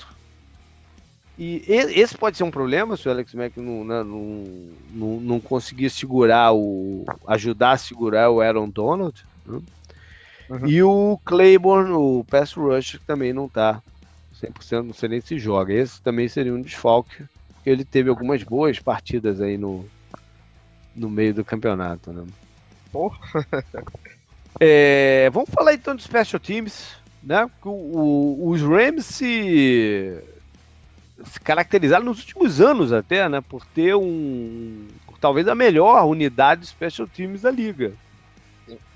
E esse pode ser um problema se o Alex Mack não, né, não, não, não conseguir segurar o. ajudar a segurar o Aaron Donald. Né? Uhum. E o Claiborne, o pass rush, também não tá 100%, não sei nem se joga. Esse também seria um desfalque, ele teve algumas boas partidas aí no, no meio do campeonato. Né? Porra. é, vamos falar então de special teams né? O, o, os Rams se, se caracterizaram nos últimos anos até, né? Por ter um, talvez a melhor unidade de special teams da liga.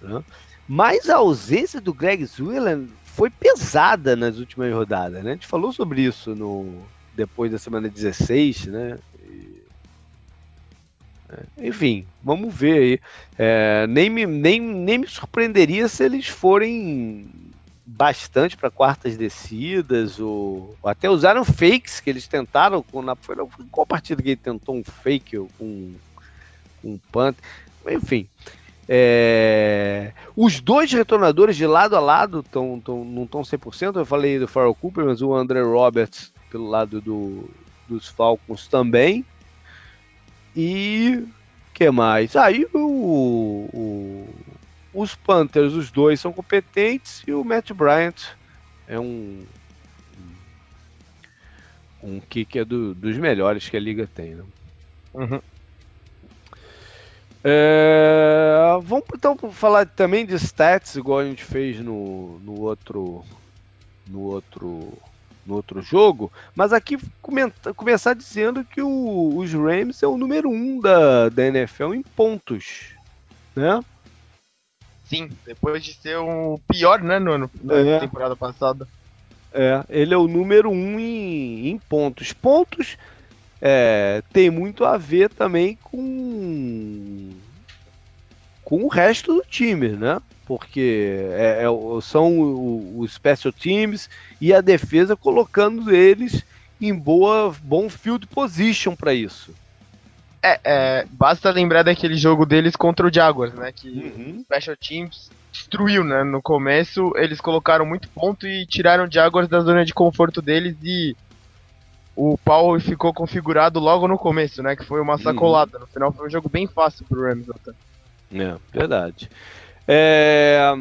Né? Mas a ausência do Greg Zwillan foi pesada nas últimas rodadas, né? A gente falou sobre isso no depois da semana 16, né? É, enfim, vamos ver aí. É, nem, me, nem, nem me surpreenderia se eles forem bastante para quartas descidas, ou, ou, até usaram fakes que eles tentaram. Com, na, foi qual partida que ele tentou um fake com um punt? Enfim. É, os dois retornadores de lado a lado tão, tão, não estão 100%. Eu falei do Farrell Cooper, mas o André Roberts pelo lado do, dos Falcons também. E que mais? Aí ah, o, o, os Panthers, os dois são competentes e o Matt Bryant é um um kicker do, dos melhores que a liga tem. Né? Uhum. É, vamos então falar também de stats, igual a gente fez no, no outro no outro no outro jogo, mas aqui comenta, começar dizendo que o, os Rams é o número um da, da NFL em pontos, né? Sim, depois de ser o pior, né, no, na é. temporada passada. É, ele é o número um em, em pontos. Pontos é, tem muito a ver também com com o resto do time, né? Porque é, é, são os special teams e a defesa colocando eles em boa, bom field position para isso. É, é, basta lembrar daquele jogo deles contra o Jaguars, né? Que uhum. Special Teams destruiu, né? No começo eles colocaram muito ponto e tiraram o Jaguars da zona de conforto deles e o pau ficou configurado logo no começo, né? Que foi uma uhum. sacolada. Uhum. No final foi um jogo bem fácil pro Rams até. É, verdade. É,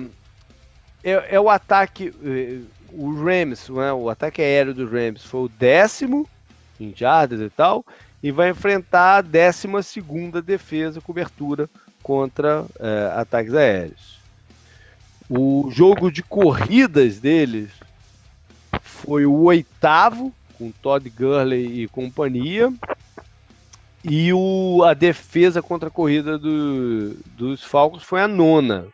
é, é o ataque. É, o Rams, né? o ataque aéreo do Rams foi o décimo em jardas e tal e vai enfrentar a 12 defesa cobertura contra é, ataques aéreos. O jogo de corridas deles foi o oitavo, com Todd Gurley e companhia. E o, a defesa contra a corrida do, dos Falcons foi a nona,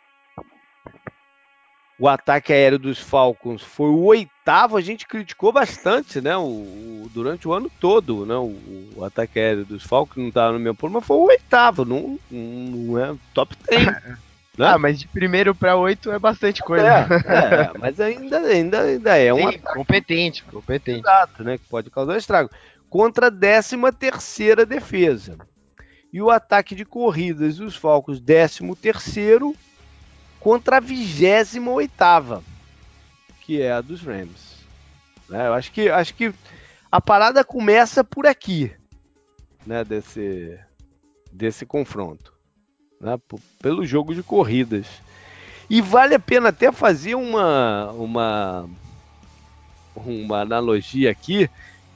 o ataque aéreo dos Falcons foi o oitavo, a gente criticou bastante, né? O, o durante o ano todo, né? O, o, ataque aéreo dos Falcons não estava no meu plano, mas foi o oitavo, não, não é top 10. Né? Ah, mas de primeiro para oito é bastante coisa. É, é, mas ainda, ainda, ainda é um Sim, competente, competente. Exato, né? Que pode causar estrago. Contra a 13 terceira defesa. E o ataque de corridas dos Falcons, 13 terceiro contra a 28 que é a dos Rams. Né? Eu acho que, acho que a parada começa por aqui, né? Desse, desse confronto, né? pelo jogo de corridas. E vale a pena até fazer uma, uma, uma analogia aqui,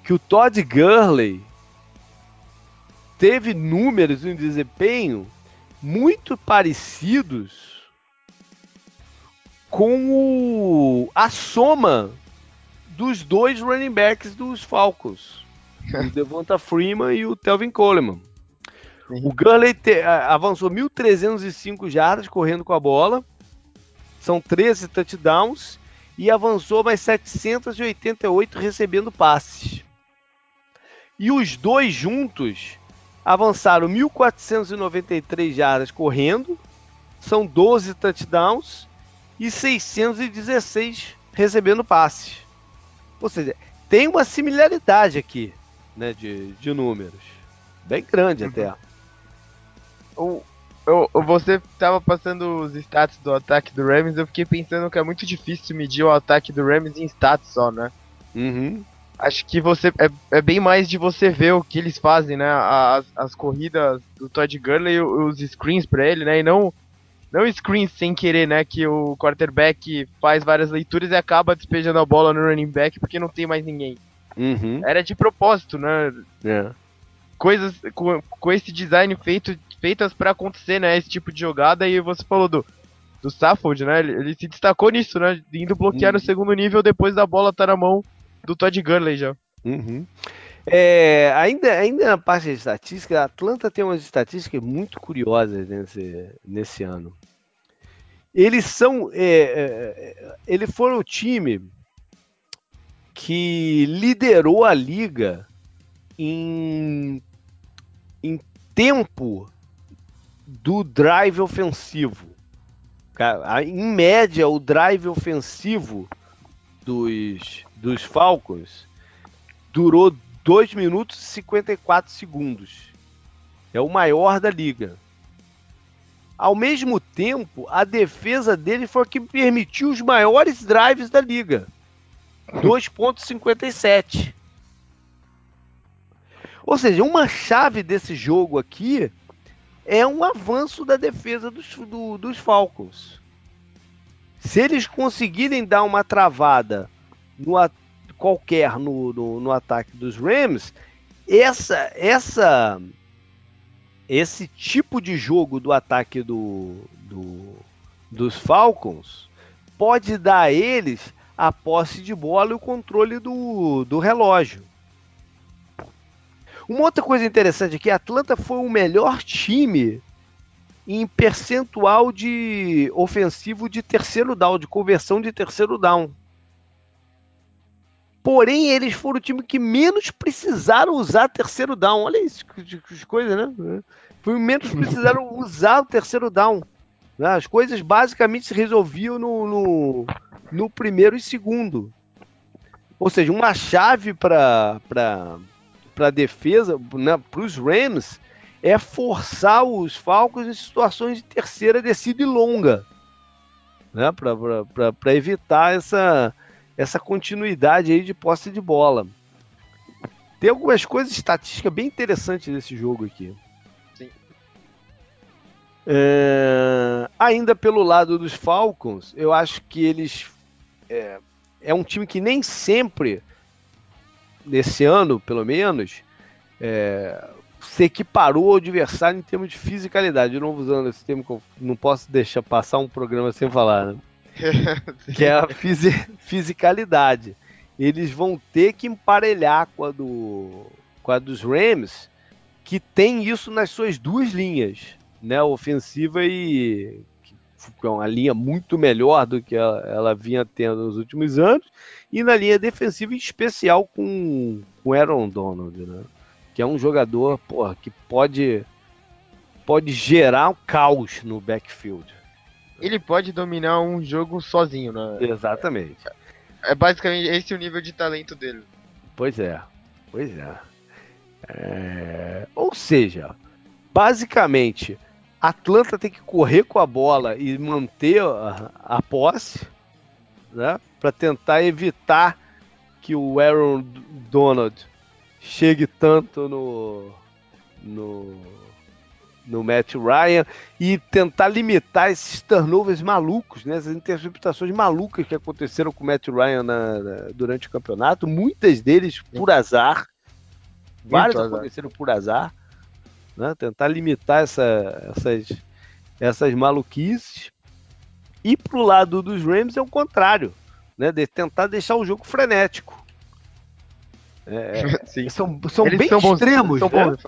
que o Todd Gurley teve números em desempenho muito parecidos com o, a soma dos dois running backs dos Falcons, o Devonta Freeman e o Telvin Coleman. O Gurley te, avançou 1.305 jardas correndo com a bola, são 13 touchdowns, e avançou mais 788 recebendo passes. E os dois juntos avançaram 1.493 jardas correndo, são 12 touchdowns e 616 recebendo passes. Ou seja, tem uma similaridade aqui né, de, de números. Bem grande uhum. até. O, eu, você estava passando os status do ataque do Rams, eu fiquei pensando que é muito difícil medir o ataque do Rams em status só, né? Uhum. Acho que você é, é bem mais de você ver o que eles fazem, né? As, as corridas do Todd Gurley, os screens para ele, né? E não não screens sem querer, né? Que o quarterback faz várias leituras e acaba despejando a bola no running back porque não tem mais ninguém. Uhum. Era de propósito, né? É. Coisas com, com esse design feito, feitas para acontecer, né? Esse tipo de jogada. E você falou do, do Saffold, né? Ele, ele se destacou nisso, né? Indo bloquear uhum. no segundo nível depois da bola estar tá na mão do Todd Gurley já. Uhum. É, ainda, ainda na parte de estatística, a Atlanta tem umas estatísticas muito curiosas nesse, nesse ano. Eles são. É, é, eles foram o time que liderou a liga em, em tempo do drive ofensivo. Em média, o drive ofensivo dos, dos Falcons durou 2 minutos e 54 segundos. É o maior da liga. Ao mesmo tempo, a defesa dele foi a que permitiu os maiores drives da liga. 2.57. Ou seja, uma chave desse jogo aqui é um avanço da defesa dos, do, dos Falcons. Se eles conseguirem dar uma travada no, qualquer no, no, no ataque dos Rams, essa, essa, esse tipo de jogo do ataque do, do, dos Falcons pode dar a eles a posse de bola e o controle do, do relógio. Uma outra coisa interessante aqui, a Atlanta foi o melhor time em percentual de ofensivo de terceiro down, de conversão de terceiro down. Porém, eles foram o time que menos precisaram usar terceiro down. Olha isso, que, coisa, né? Foi menos precisaram usar o terceiro down. Né? As coisas basicamente se resolviam no, no, no primeiro e segundo. Ou seja, uma chave para a defesa, né, para os Rams, é forçar os Falcons em situações de terceira descida e longa. Né, para evitar essa, essa continuidade aí de posse de bola. Tem algumas coisas estatísticas bem interessantes nesse jogo aqui. Sim. É, ainda pelo lado dos Falcons, eu acho que eles é, é um time que nem sempre nesse ano, pelo menos, é, se equiparou ao adversário em termos de fisicalidade. De novo, usando esse termo que eu não posso deixar passar um programa sem falar, né? que é a fisi fisicalidade. Eles vão ter que emparelhar com a, do, com a dos Rams, que tem isso nas suas duas linhas, né? Ofensiva e uma linha muito melhor do que ela, ela, vinha tendo nos últimos anos, e na linha defensiva em especial com o Aaron Donald, né? Que é um jogador, porra, que pode pode gerar um caos no backfield ele pode dominar um jogo sozinho, né? Exatamente. É, é basicamente esse o nível de talento dele. Pois é, pois é. é... Ou seja, basicamente, Atlanta tem que correr com a bola e manter a, a posse, né? Para tentar evitar que o Aaron Donald chegue tanto no, no no Matt Ryan e tentar limitar esses turnovers malucos, né, essas interceptações malucas que aconteceram com o Matt Ryan na, na, durante o campeonato, muitas deles por azar, várias aconteceram por azar, né, tentar limitar essa, essas, essas maluquices. E pro lado dos Rams é o contrário, né, de tentar deixar o jogo frenético. É, são são bem são extremos, bons, né? bons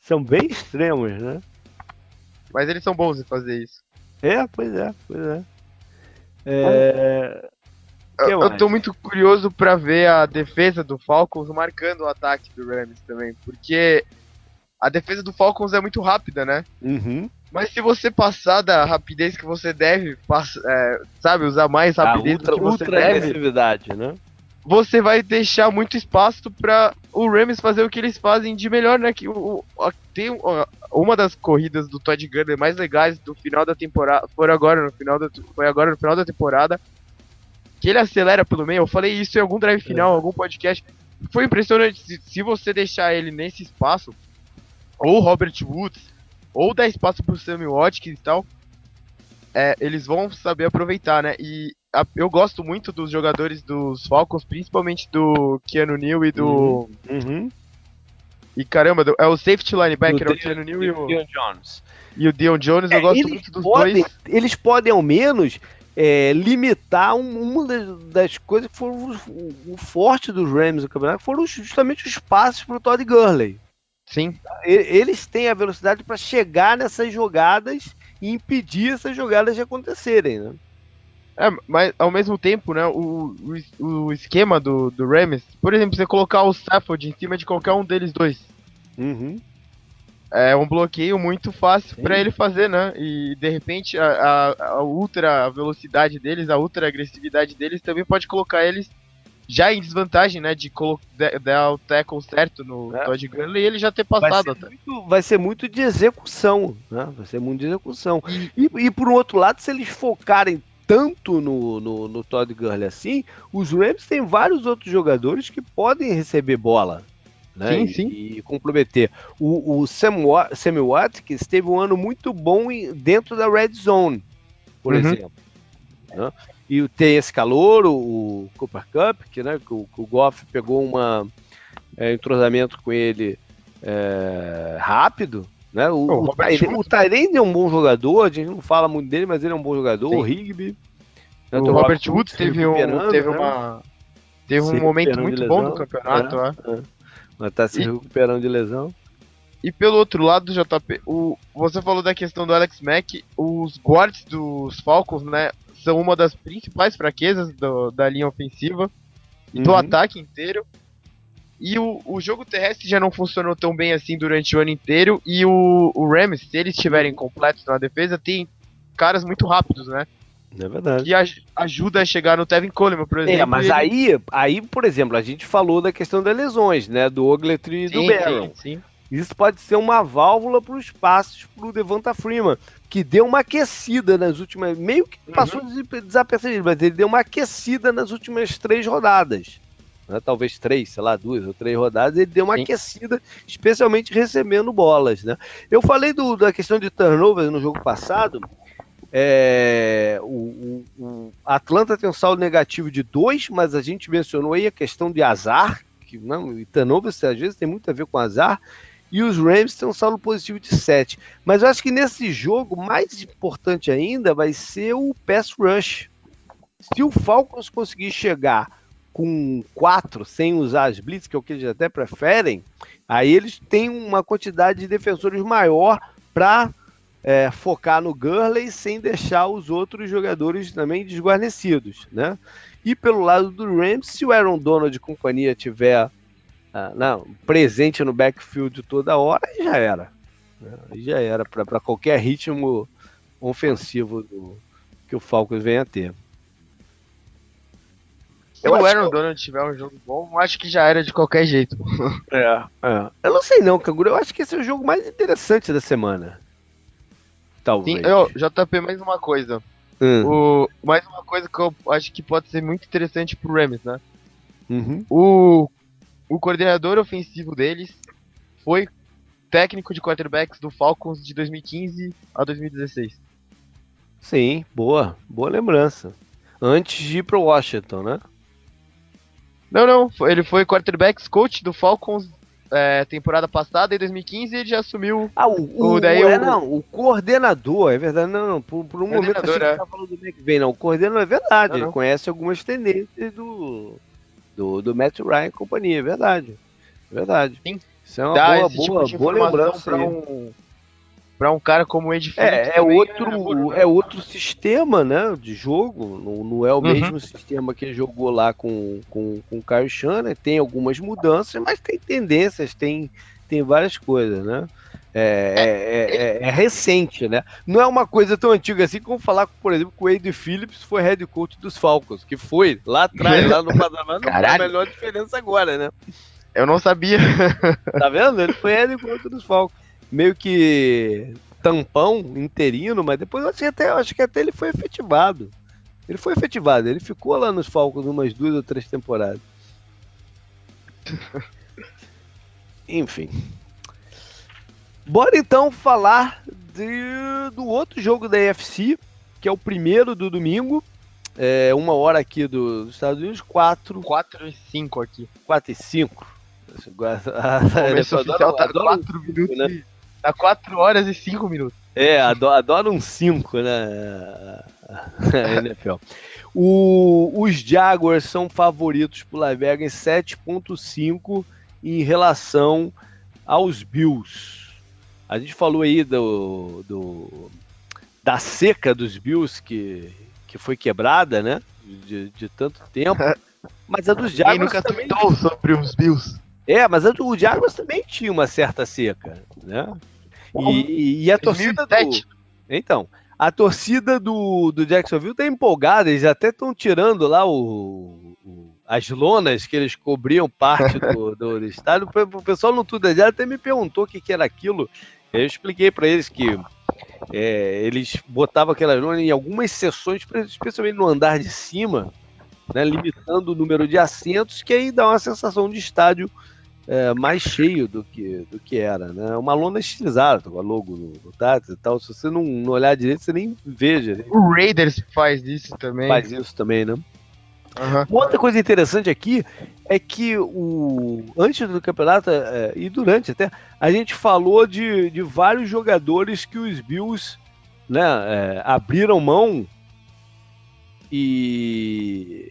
são bem extremos, né? Mas eles são bons em fazer isso. É, pois é, pois é. é... eu, eu tô muito curioso para ver a defesa do Falcons marcando o ataque do Rams também, porque a defesa do Falcons é muito rápida, né? Uhum. Mas se você passar da rapidez que você deve, passa, é, sabe, usar mais rapidez ultra, do que você ultra deve, agressividade, né? você vai deixar muito espaço para o Rams fazer o que eles fazem de melhor, né? Que o, o tem o, uma das corridas do Todd Gurley mais legais do final da temporada, foi agora no final da, foi agora no final da temporada, que ele acelera pelo meio. Eu falei isso em algum drive final, é. algum podcast. Foi impressionante. Se, se, você deixar ele nesse espaço, ou Robert Woods, ou dar espaço pro Sammy Watkins e tal, é, eles vão saber aproveitar, né? E a, eu gosto muito dos jogadores dos Falcons, principalmente do Keanu Neal e do. Uhum. uhum. E caramba, é o safety linebacker, é o Keanu Neal e o. Dion Jones. E o Dion Jones, é, eu gosto muito dos podem, dois. Eles podem, ao menos, é, limitar um, uma das, das, coisas que foram o, o, forte dos Rams no campeonato foram justamente os passes para o Todd Gurley. Sim. Eles têm a velocidade para chegar nessas jogadas e impedir essas jogadas de acontecerem, né? É, mas ao mesmo tempo, né, o, o, o esquema do, do Rams, por exemplo, você colocar o Stafford em cima de qualquer um deles dois. Uhum. É um bloqueio muito fácil para ele fazer, né? E de repente a, a, a, ultra velocidade deles, a ultra agressividade deles também pode colocar eles já em desvantagem, né? De, dar o tackle certo no é. Todd Gurley e ele já ter passado. Vai ser, muito, vai ser muito de execução, né? Vai ser muito de execução. E, e, por um outro lado, se eles focarem tanto no, no, no Todd Gurley assim, os Rams têm vários outros jogadores que podem receber bola né? Sim, sim. E, e comprometer. O, o Sam, Sammy Watkins teve um ano muito bom em, dentro da Red Zone, por uhum. exemplo. Né? E tem esse calor, o Cooper Cup, que, né, que o, que o Goff pegou um é, entrosamento com ele é, rápido. Né? O, oh, o, o Tyrande é um bom jogador, a gente não fala muito dele, mas ele é um bom jogador. Sim. O Rigby. Né? O Robert Woods teve, um, teve né? uma. Teve um momento muito bom do campeonato, é, é. Mas tá se e, recuperando de lesão. E pelo outro lado, JP, o, você falou da questão do Alex Mack, os guards dos Falcons, né, são uma das principais fraquezas do, da linha ofensiva e uhum. do ataque inteiro. E o, o jogo terrestre já não funcionou tão bem assim durante o ano inteiro. E o, o Rams, se eles estiverem completos na defesa, tem caras muito rápidos, né? É verdade. Que aj ajuda a chegar no Tevin Coleman, por é, exemplo. É, mas ele... aí, aí, por exemplo, a gente falou da questão das lesões, né? Do Ogletree e do Barron. Sim, sim. Isso pode ser uma válvula para os passos para o Devonta Freeman, que deu uma aquecida nas últimas. Meio que passou uhum. desapercebido, mas ele deu uma aquecida nas últimas três rodadas. Né? Talvez três, sei lá, duas ou três rodadas, ele deu uma Sim. aquecida, especialmente recebendo bolas. Né? Eu falei do, da questão de turnover no jogo passado, é, o, o, o, Atlanta tem um saldo negativo de 2, mas a gente mencionou aí a questão de azar, que não, e turnover às vezes tem muito a ver com azar, e os Rams têm um saldo positivo de 7. Mas eu acho que nesse jogo, mais importante ainda, vai ser o pass rush. Se o Falcons conseguir chegar com 4 sem usar as blitz, que é o que eles até preferem, aí eles têm uma quantidade de defensores maior para é, focar no Gurley sem deixar os outros jogadores também desguarnecidos, né? E pelo lado do Rams, se o Aaron Donald e companhia tiver ah, não, presente no backfield toda hora, aí já era. Né? Aí já era para qualquer ritmo ofensivo do, que o Falcons venha a ter. Se eu o Aaron que... Donald tiver um jogo bom, acho que já era de qualquer jeito. É, é. Eu não sei não, Canguru. Eu acho que esse é o jogo mais interessante da semana. Talvez. Sim, eu, JP, mais uma coisa. Hum. O, mais uma coisa que eu acho que pode ser muito interessante pro Rams, né? Uhum. O, o coordenador ofensivo deles foi técnico de quarterbacks do Falcons de 2015 a 2016. Sim, boa, boa lembrança. Antes de ir pro Washington, né? Não, não, ele foi quarterbacks coach do Falcons é, temporada passada, em 2015, ele já assumiu. Ah, o, o, daí é, o, não, o coordenador, é verdade, não, não por, por um momento achei que é. falando do McVay, não, o coordenador é verdade, ele conhece algumas tendências do, do, do Matt Ryan e companhia, é verdade, é verdade. Sim. Isso é uma Dá boa, boa, tipo boa lembrança pra um, para um cara como o Ed É, é outro, é, é outro sistema, né, de jogo. Não, não é o uhum. mesmo sistema que ele jogou lá com, com, com o Kyle Shannon. Tem algumas mudanças, mas tem tendências, tem, tem várias coisas, né? É, é, é, é, recente, né? Não é uma coisa tão antiga assim como falar, por exemplo, que o Wade Phillips foi head coach dos Falcons, que foi lá atrás, lá no passado, não faz a melhor diferença agora, né? Eu não sabia. Tá vendo? Ele foi head coach dos Falcons. Meio que tampão interino, mas depois eu acho que até, acho que até ele foi efetivado. Ele foi efetivado, ele ficou lá nos Falcons umas duas ou três temporadas. Enfim. Bora então falar de, do outro jogo da EFC, que é o primeiro do domingo. É uma hora aqui do, dos Estados Unidos, 4. 4 e 5 aqui. 4 e 5. O oficial tá 4 minutos. Né? Tá 4 horas e 5 minutos. É, adora, adora um 5, né? A NFL. O, os Jaguars são favoritos por Las Vegas 7.5 em relação aos Bills. A gente falou aí do, do da seca dos Bills que, que foi quebrada, né? De, de tanto tempo. Mas a dos Jaguars nunca também sobre os Bills. É, mas a do Jaguars também tinha uma certa seca, né? E, e a torcida do... Então, a torcida do, do Jacksonville tá empolgada, eles até estão tirando lá o, o, as lonas que eles cobriam parte do, do, do estádio. O pessoal no Tudo até me perguntou o que, que era aquilo. Eu expliquei para eles que é, eles botavam aquela lona em algumas sessões, especialmente no andar de cima, né, limitando o número de assentos, que aí dá uma sensação de estádio é, mais cheio do que, do que era. Né? Uma lona estilizada, com a logo no, no Tats e tal. Se você não, não olhar direito, você nem veja. O Raiders faz isso também. Faz isso também, né? Uhum. Outra coisa interessante aqui é que o antes do campeonato é, e durante até a gente falou de, de vários jogadores que os Bills né, é, abriram mão e,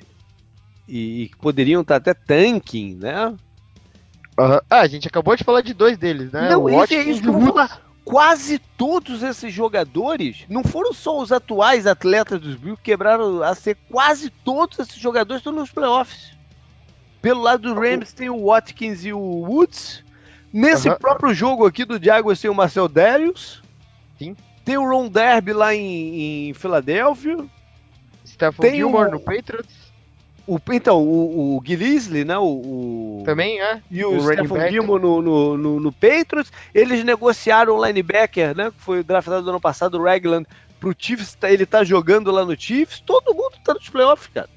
e, poderiam estar até tanking, né? Uhum. Ah, a gente acabou de falar de dois deles, né? Não, o esse é isso que eu vou falar quase todos esses jogadores não foram só os atuais atletas dos Bills que quebraram a ser quase todos esses jogadores estão nos playoffs. Pelo lado do Rams tem o Watkins e o Woods. Nesse uhum. próprio jogo aqui do Jaguars tem o Marcel Darius. Sim. Tem o Ron Derby lá em, em Filadélfia. Stephen tem Gilmore o... no Patriots. O, então, o, o Gillisley, né? O, o, Também é. E o, o Stephen Gilmore no, no, no, no, Patriots. Eles negociaram o linebacker, né? Que foi draftado no ano passado, o Ragland, pro Chiefs. Tá, ele tá jogando lá no Chiefs. Todo mundo tá nos playoffs, cara.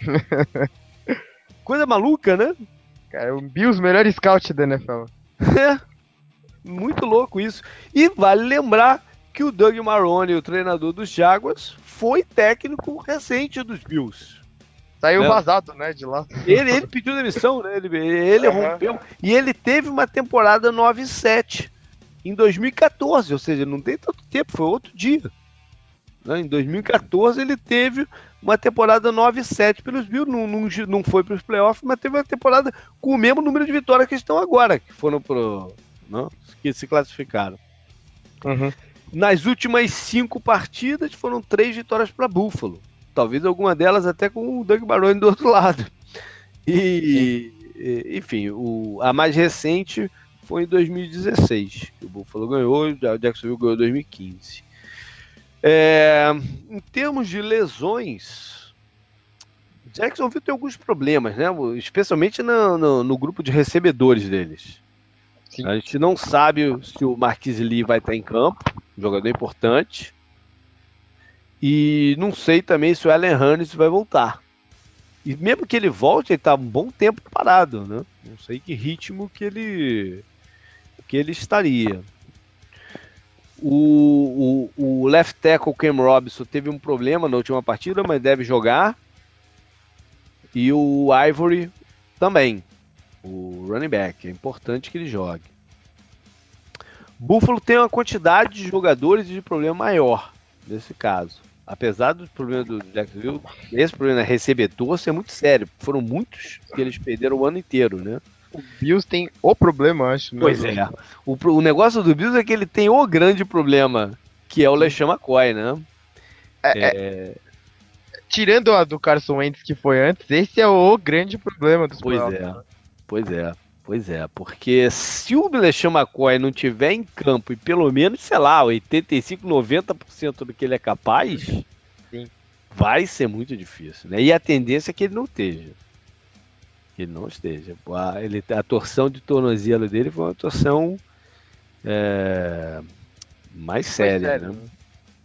Coisa maluca, né? Cara, o Bills, melhor scout da NFL. É. Muito louco isso. E vale lembrar que o Doug Marrone, o treinador dos Jaguars, foi técnico recente dos Bills. Saiu vazado, né, de lá. Ele, ele pediu demissão, né? Ele, ele uhum. rompeu. E ele teve uma temporada 9-7 em 2014, ou seja, não tem tanto tempo, foi outro dia. Né? Em 2014 ele teve uma temporada 9-7 pelos Bills, não, não, não foi para os playoffs, mas teve uma temporada com o mesmo número de vitórias que estão agora, que foram pro, não, que se classificaram. Uhum. Nas últimas cinco partidas foram três vitórias para Buffalo talvez alguma delas até com o Doug Barone do outro lado. E, enfim, o, a mais recente foi em 2016, que o Buffalo ganhou, o Jacksonville ganhou em 2015. É, em termos de lesões, Jacksonville tem alguns problemas, né? especialmente no, no, no grupo de recebedores deles. Sim. A gente não sabe se o Marquis Lee vai estar em campo, um jogador importante. E não sei também se o Allen Hurns vai voltar. E mesmo que ele volte, ele está um bom tempo parado, né? Não sei que ritmo que ele que ele estaria. O, o, o left tackle Cam Robinson teve um problema na última partida, mas deve jogar. E o Ivory também. O running back. É importante que ele jogue. Buffalo tem uma quantidade de jogadores de problema maior nesse caso apesar do problema do Jacksonville, esse problema recebedor ser muito sério. Foram muitos que eles perderam o ano inteiro, né? O Bills tem o problema, acho. Né? Pois é. O, o negócio do Bills é que ele tem o grande problema, que é o LeSean McCoy, né? É, é... É... Tirando a do Carson Wentz que foi antes, esse é o grande problema dos Pois é, pois é. Pois é, porque se o LeSean McCoy não tiver em campo e pelo menos, sei lá, 85, 90% do que ele é capaz, Sim. vai ser muito difícil, né? E a tendência é que ele não esteja. Que ele não esteja. A, ele, a torção de tornozelo dele foi uma torção é, mais séria, sério, né?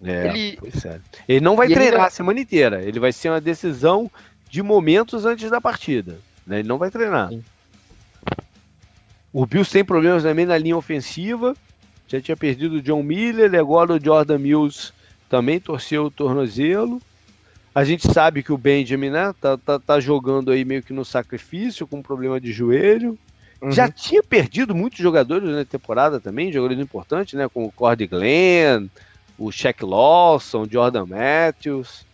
né? É, ele... foi sério. Ele não vai e treinar a semana inteira. Ele vai ser uma decisão de momentos antes da partida. Né? Ele não vai treinar. Sim. O Bills tem problemas também na linha ofensiva. Já tinha perdido o John Miller, agora o Jordan Mills também torceu o tornozelo. A gente sabe que o Benjamin, né, tá, tá, tá jogando aí meio que no sacrifício, com problema de joelho. Uhum. Já tinha perdido muitos jogadores na temporada também, jogadores importantes, né, como o Cordy Glenn, o Shaq Lawson, o Jordan Matthews.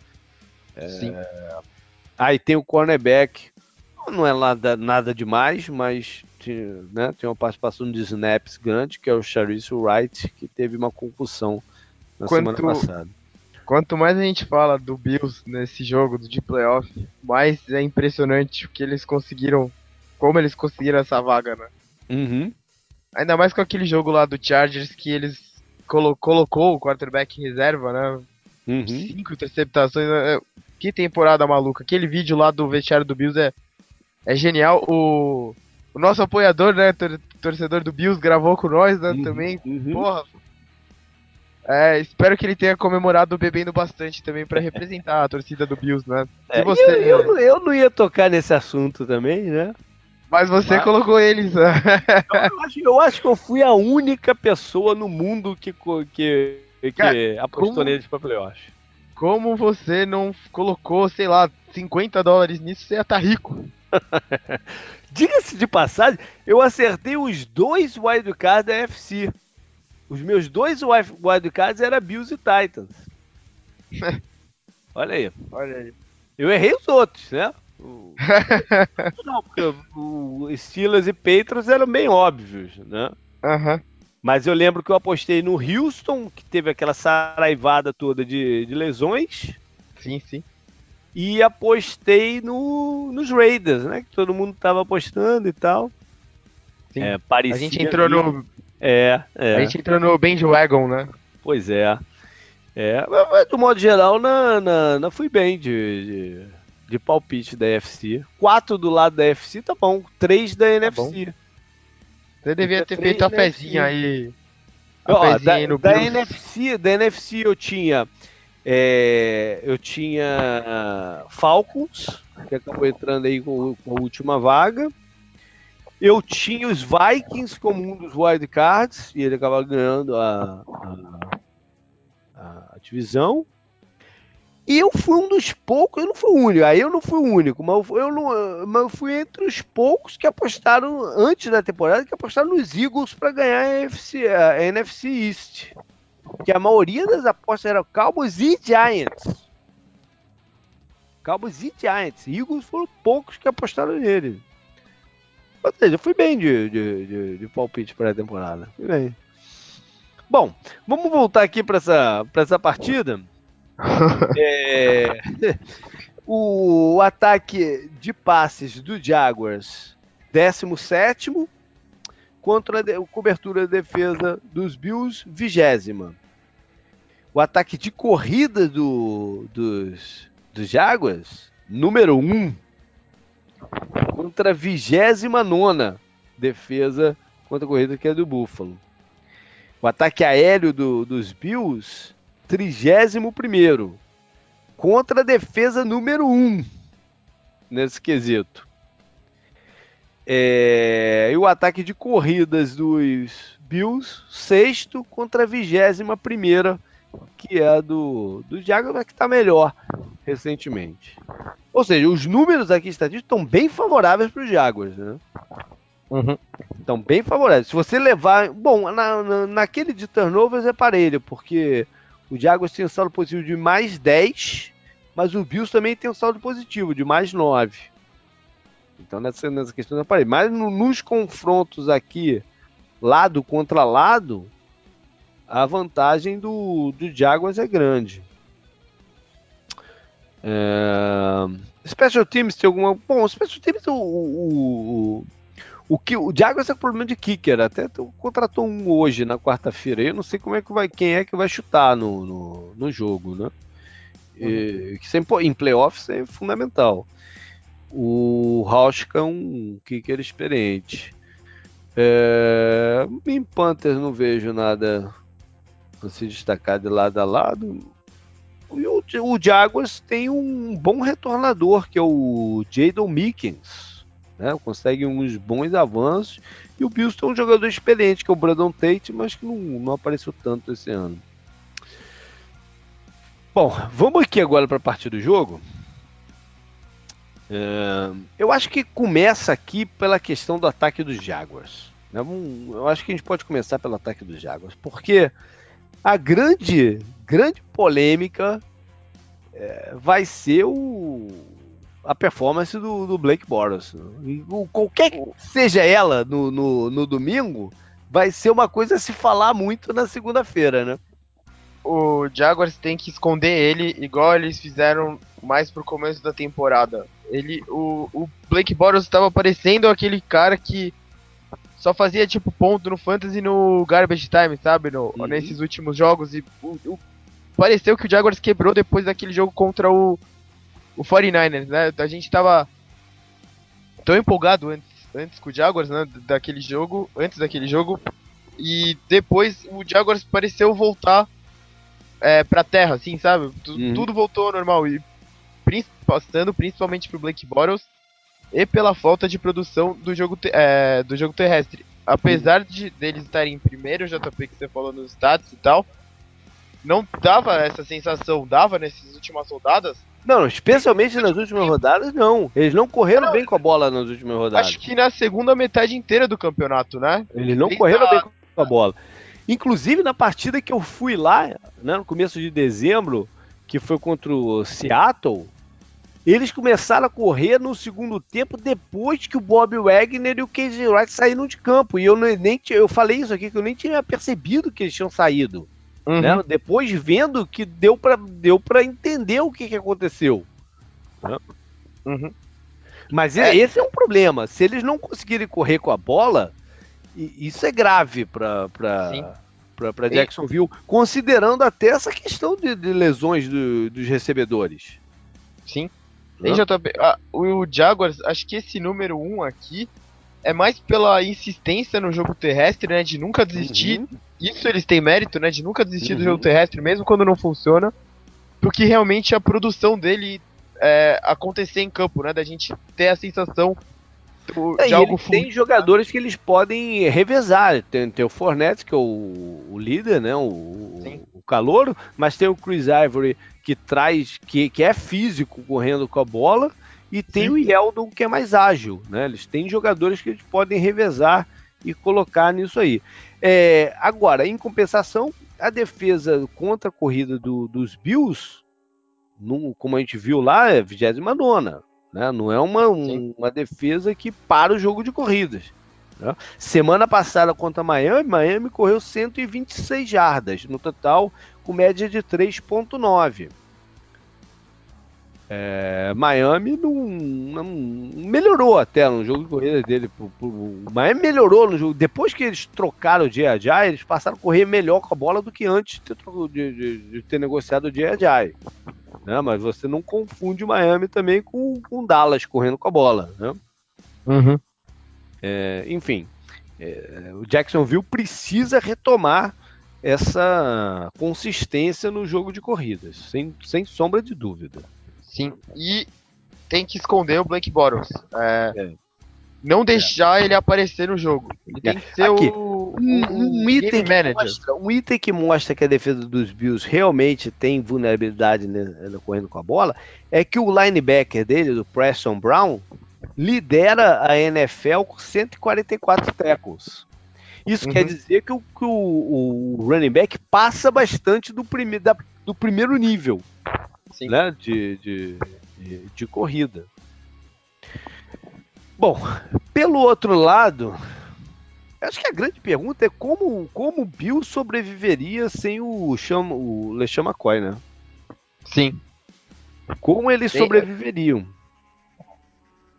Sim. É... Aí tem o cornerback, não é nada, nada demais, mas tinha, né, tem uma participação de snaps grande, que é o Charisse Wright, que teve uma concussão na quanto, semana passada. Quanto mais a gente fala do Bills nesse jogo de playoff, mais é impressionante o que eles conseguiram, como eles conseguiram essa vaga, né? Uhum. Ainda mais com aquele jogo lá do Chargers que eles colo colocou o quarterback em reserva, né? Uhum. Cinco interceptações. Né? Que temporada maluca. Aquele vídeo lá do vestiário do Bills é, é genial. O, o nosso apoiador, né, tor torcedor do Bills, gravou com nós, né, uhum, também. Uhum. Porra. É, espero que ele tenha comemorado bebendo bastante também para representar a torcida do Bills, né? É, você, eu, eu, eu, não ia tocar nesse assunto também, né? Mas você Mas... colocou eles. Né? eu, acho, eu acho que eu fui a única pessoa no mundo que, que, que Cara, apostou como, neles pra playoff. Como você não colocou, sei lá, 50 dólares nisso, você ia estar tá rico. Diga-se de passagem, eu acertei os dois wildcards da FC. Os meus dois wildcards eram Bills e Titans. Olha aí. Olha aí. Eu errei os outros, né? O... Não, porque o Steelers e Patriots eram bem óbvios, né? Uhum. Mas eu lembro que eu apostei no Houston, que teve aquela saraivada toda de, de lesões. Sim, sim e apostei no, nos Raiders, né? Que todo mundo tava apostando e tal. Sim. É, parecia a gente entrou no. É, é. A gente entrou no Bandwagon, né? Pois é. É, mas do modo geral, na, na, na fui bem de, de, de, palpite da FC. Quatro do lado da FC tá bom. Três da NFC. Tá Você devia ter feito a pezinha aí. A Ó, da, da NFC, da NFC eu tinha é, eu tinha Falcons, que acabou entrando aí com, com, a última vaga. Eu tinha os Vikings como um dos wildcards, e ele acaba ganhando a, a, a, divisão. E eu fui um dos poucos, eu não fui o único, aí eu não fui o único, mas eu, não, mas eu fui entre os poucos que apostaram antes da temporada, que apostaram nos Eagles para ganhar a, a NFC East que a maioria das apostas eram Cowboys e Giants. Cowboys e Giants. Eagles foram poucos que apostaram nele. Ou seja, fui bem de, de, de, de palpite para a temporada. Fui bem. Bom, vamos voltar aqui para essa, essa partida. é, o, ataque de passes do Jaguars, 17 contra a cobertura de defesa dos Bills, vigésima. O ataque de corrida do, dos, dos Jaguars, número 1, um, contra a vigésima nona defesa contra a corrida que é do Buffalo. O ataque aéreo do, dos Bills, trigésimo primeiro, contra a defesa número 1 um, nesse quesito. É, e o ataque de corridas dos Bills, sexto contra a vigésima primeira, que é a do, do Jaguars, que está melhor recentemente. Ou seja, os números aqui estatísticos estão bem favoráveis para os Jaguars, né? Uhum. Estão bem favoráveis. Se você levar. Bom, na, na, naquele de turnovers é parelho, porque o Jaguars tem um saldo positivo de mais 10, mas o Bills também tem um saldo positivo de mais 9. Então nessa, nessa questão eu parei. Mas no, nos confrontos aqui, lado contra lado, a vantagem do, do Jaguars é grande. É... Special Teams tem alguma. Bom, Special Teams, o, o, o, que, o Jaguars é problema de kicker. Até contratou um hoje, na quarta-feira. Eu não sei como é que vai, quem é que vai chutar no, no, no jogo, né? E, que sempre, em playoffs é fundamental. O Rauschka é um kicker experiente. É, em Panthers não vejo nada se destacar de lado a lado. E o, o Jaguars tem um bom retornador, que é o Jadon Mickens. Né? Consegue uns bons avanços. E o Bills tem um jogador experiente, que é o Brandon Tate, mas que não, não apareceu tanto esse ano. Bom, vamos aqui agora para a partir do jogo. É, eu acho que começa aqui pela questão do ataque dos Jaguars. Né? Eu acho que a gente pode começar pelo ataque dos Jaguars, porque a grande, grande polêmica é, vai ser o, a performance do, do Blake Boros. Qualquer que seja ela no, no, no domingo, vai ser uma coisa a se falar muito na segunda-feira, né? o Jaguars tem que esconder ele igual eles fizeram mais pro começo da temporada. Ele, o, o Blake Bortles estava parecendo aquele cara que só fazia tipo ponto no fantasy no garbage time, sabe, no, uhum. nesses últimos jogos e o, o, pareceu que o Jaguars quebrou depois daquele jogo contra o o 49ers, né? A gente tava tão empolgado antes, antes com o Jaguars, né, daquele jogo, antes daquele jogo, e depois o Jaguars pareceu voltar é, pra terra, assim, sabe? Uhum. Tudo voltou ao normal. E passando principalmente pro Blake Bottles e pela falta de produção do jogo, é, do jogo terrestre. Apesar de deles estarem em primeiro, JP, que você falou nos status e tal, não dava essa sensação, dava nessas últimas rodadas. Não, especialmente nas últimas rodadas, não. Eles não correram não, bem com a bola nas últimas rodadas. Acho que na segunda metade inteira do campeonato, né? Eles não correram bem com a bola. Inclusive na partida que eu fui lá, né, no começo de dezembro, que foi contra o Seattle, eles começaram a correr no segundo tempo depois que o Bob Wagner e o Casey Wright saíram de campo. E eu nem eu falei isso aqui que eu nem tinha percebido que eles tinham saído. Uhum. Né? Depois vendo que deu para deu para entender o que, que aconteceu. Né? Uhum. Mas é. esse é um problema. Se eles não conseguirem correr com a bola, isso é grave para para Jacksonville, considerando até essa questão de, de lesões do, dos recebedores. Sim. Hein, JB, ah, o Jaguars, acho que esse número 1 um aqui é mais pela insistência no jogo terrestre, né? De nunca desistir. Uhum. Isso eles têm mérito, né? De nunca desistir uhum. do jogo terrestre, mesmo quando não funciona. Porque realmente a produção dele é, acontecer em campo, né? Da gente ter a sensação do, é, de algo Tem jogadores que eles podem revezar. Tem, tem o Fornette, que é o, o líder, né? O, o calouro, mas tem o Chris Ivory que traz, que, que é físico correndo com a bola, e tem Sim. o Yeldon que é mais ágil, né? Eles têm jogadores que eles podem revezar e colocar nisso aí. É, agora, em compensação, a defesa contra a corrida do, dos Bills, como a gente viu lá, é 29 né? Não é uma, um, uma defesa que para o jogo de corridas. Né? Semana passada contra Miami, Miami correu 126 jardas no total, com média de 3,9. É, Miami não, não, melhorou até no jogo de corrida dele. O Miami melhorou no jogo. Depois que eles trocaram o J.A.J., eles passaram a correr melhor com a bola do que antes de ter, de, de, de ter negociado o J.A.J. Né? Mas você não confunde Miami também com o Dallas correndo com a bola. Né? Uhum. É, enfim, é, o Jacksonville precisa retomar essa consistência no jogo de corridas, sem, sem sombra de dúvida. Sim, e tem que esconder o Blake Bottles. É, é. Não deixar é. ele aparecer no jogo. Ele tem que ser Aqui, o, um, um, item mostra, um, item que mostra que a defesa dos Bills realmente tem vulnerabilidade né, correndo com a bola é que o linebacker dele, do Preston Brown, lidera a NFL com 144 tackles. Isso uhum. quer dizer que, o, que o, o, running back passa bastante do, prime, da, do primeiro nível né, de, de, de, de corrida. Bom, pelo outro lado, acho que a grande pergunta é como, como o Bill sobreviveria sem o, chama, o LeSean McCoy, né? Sim. Como eles Sim. sobreviveriam?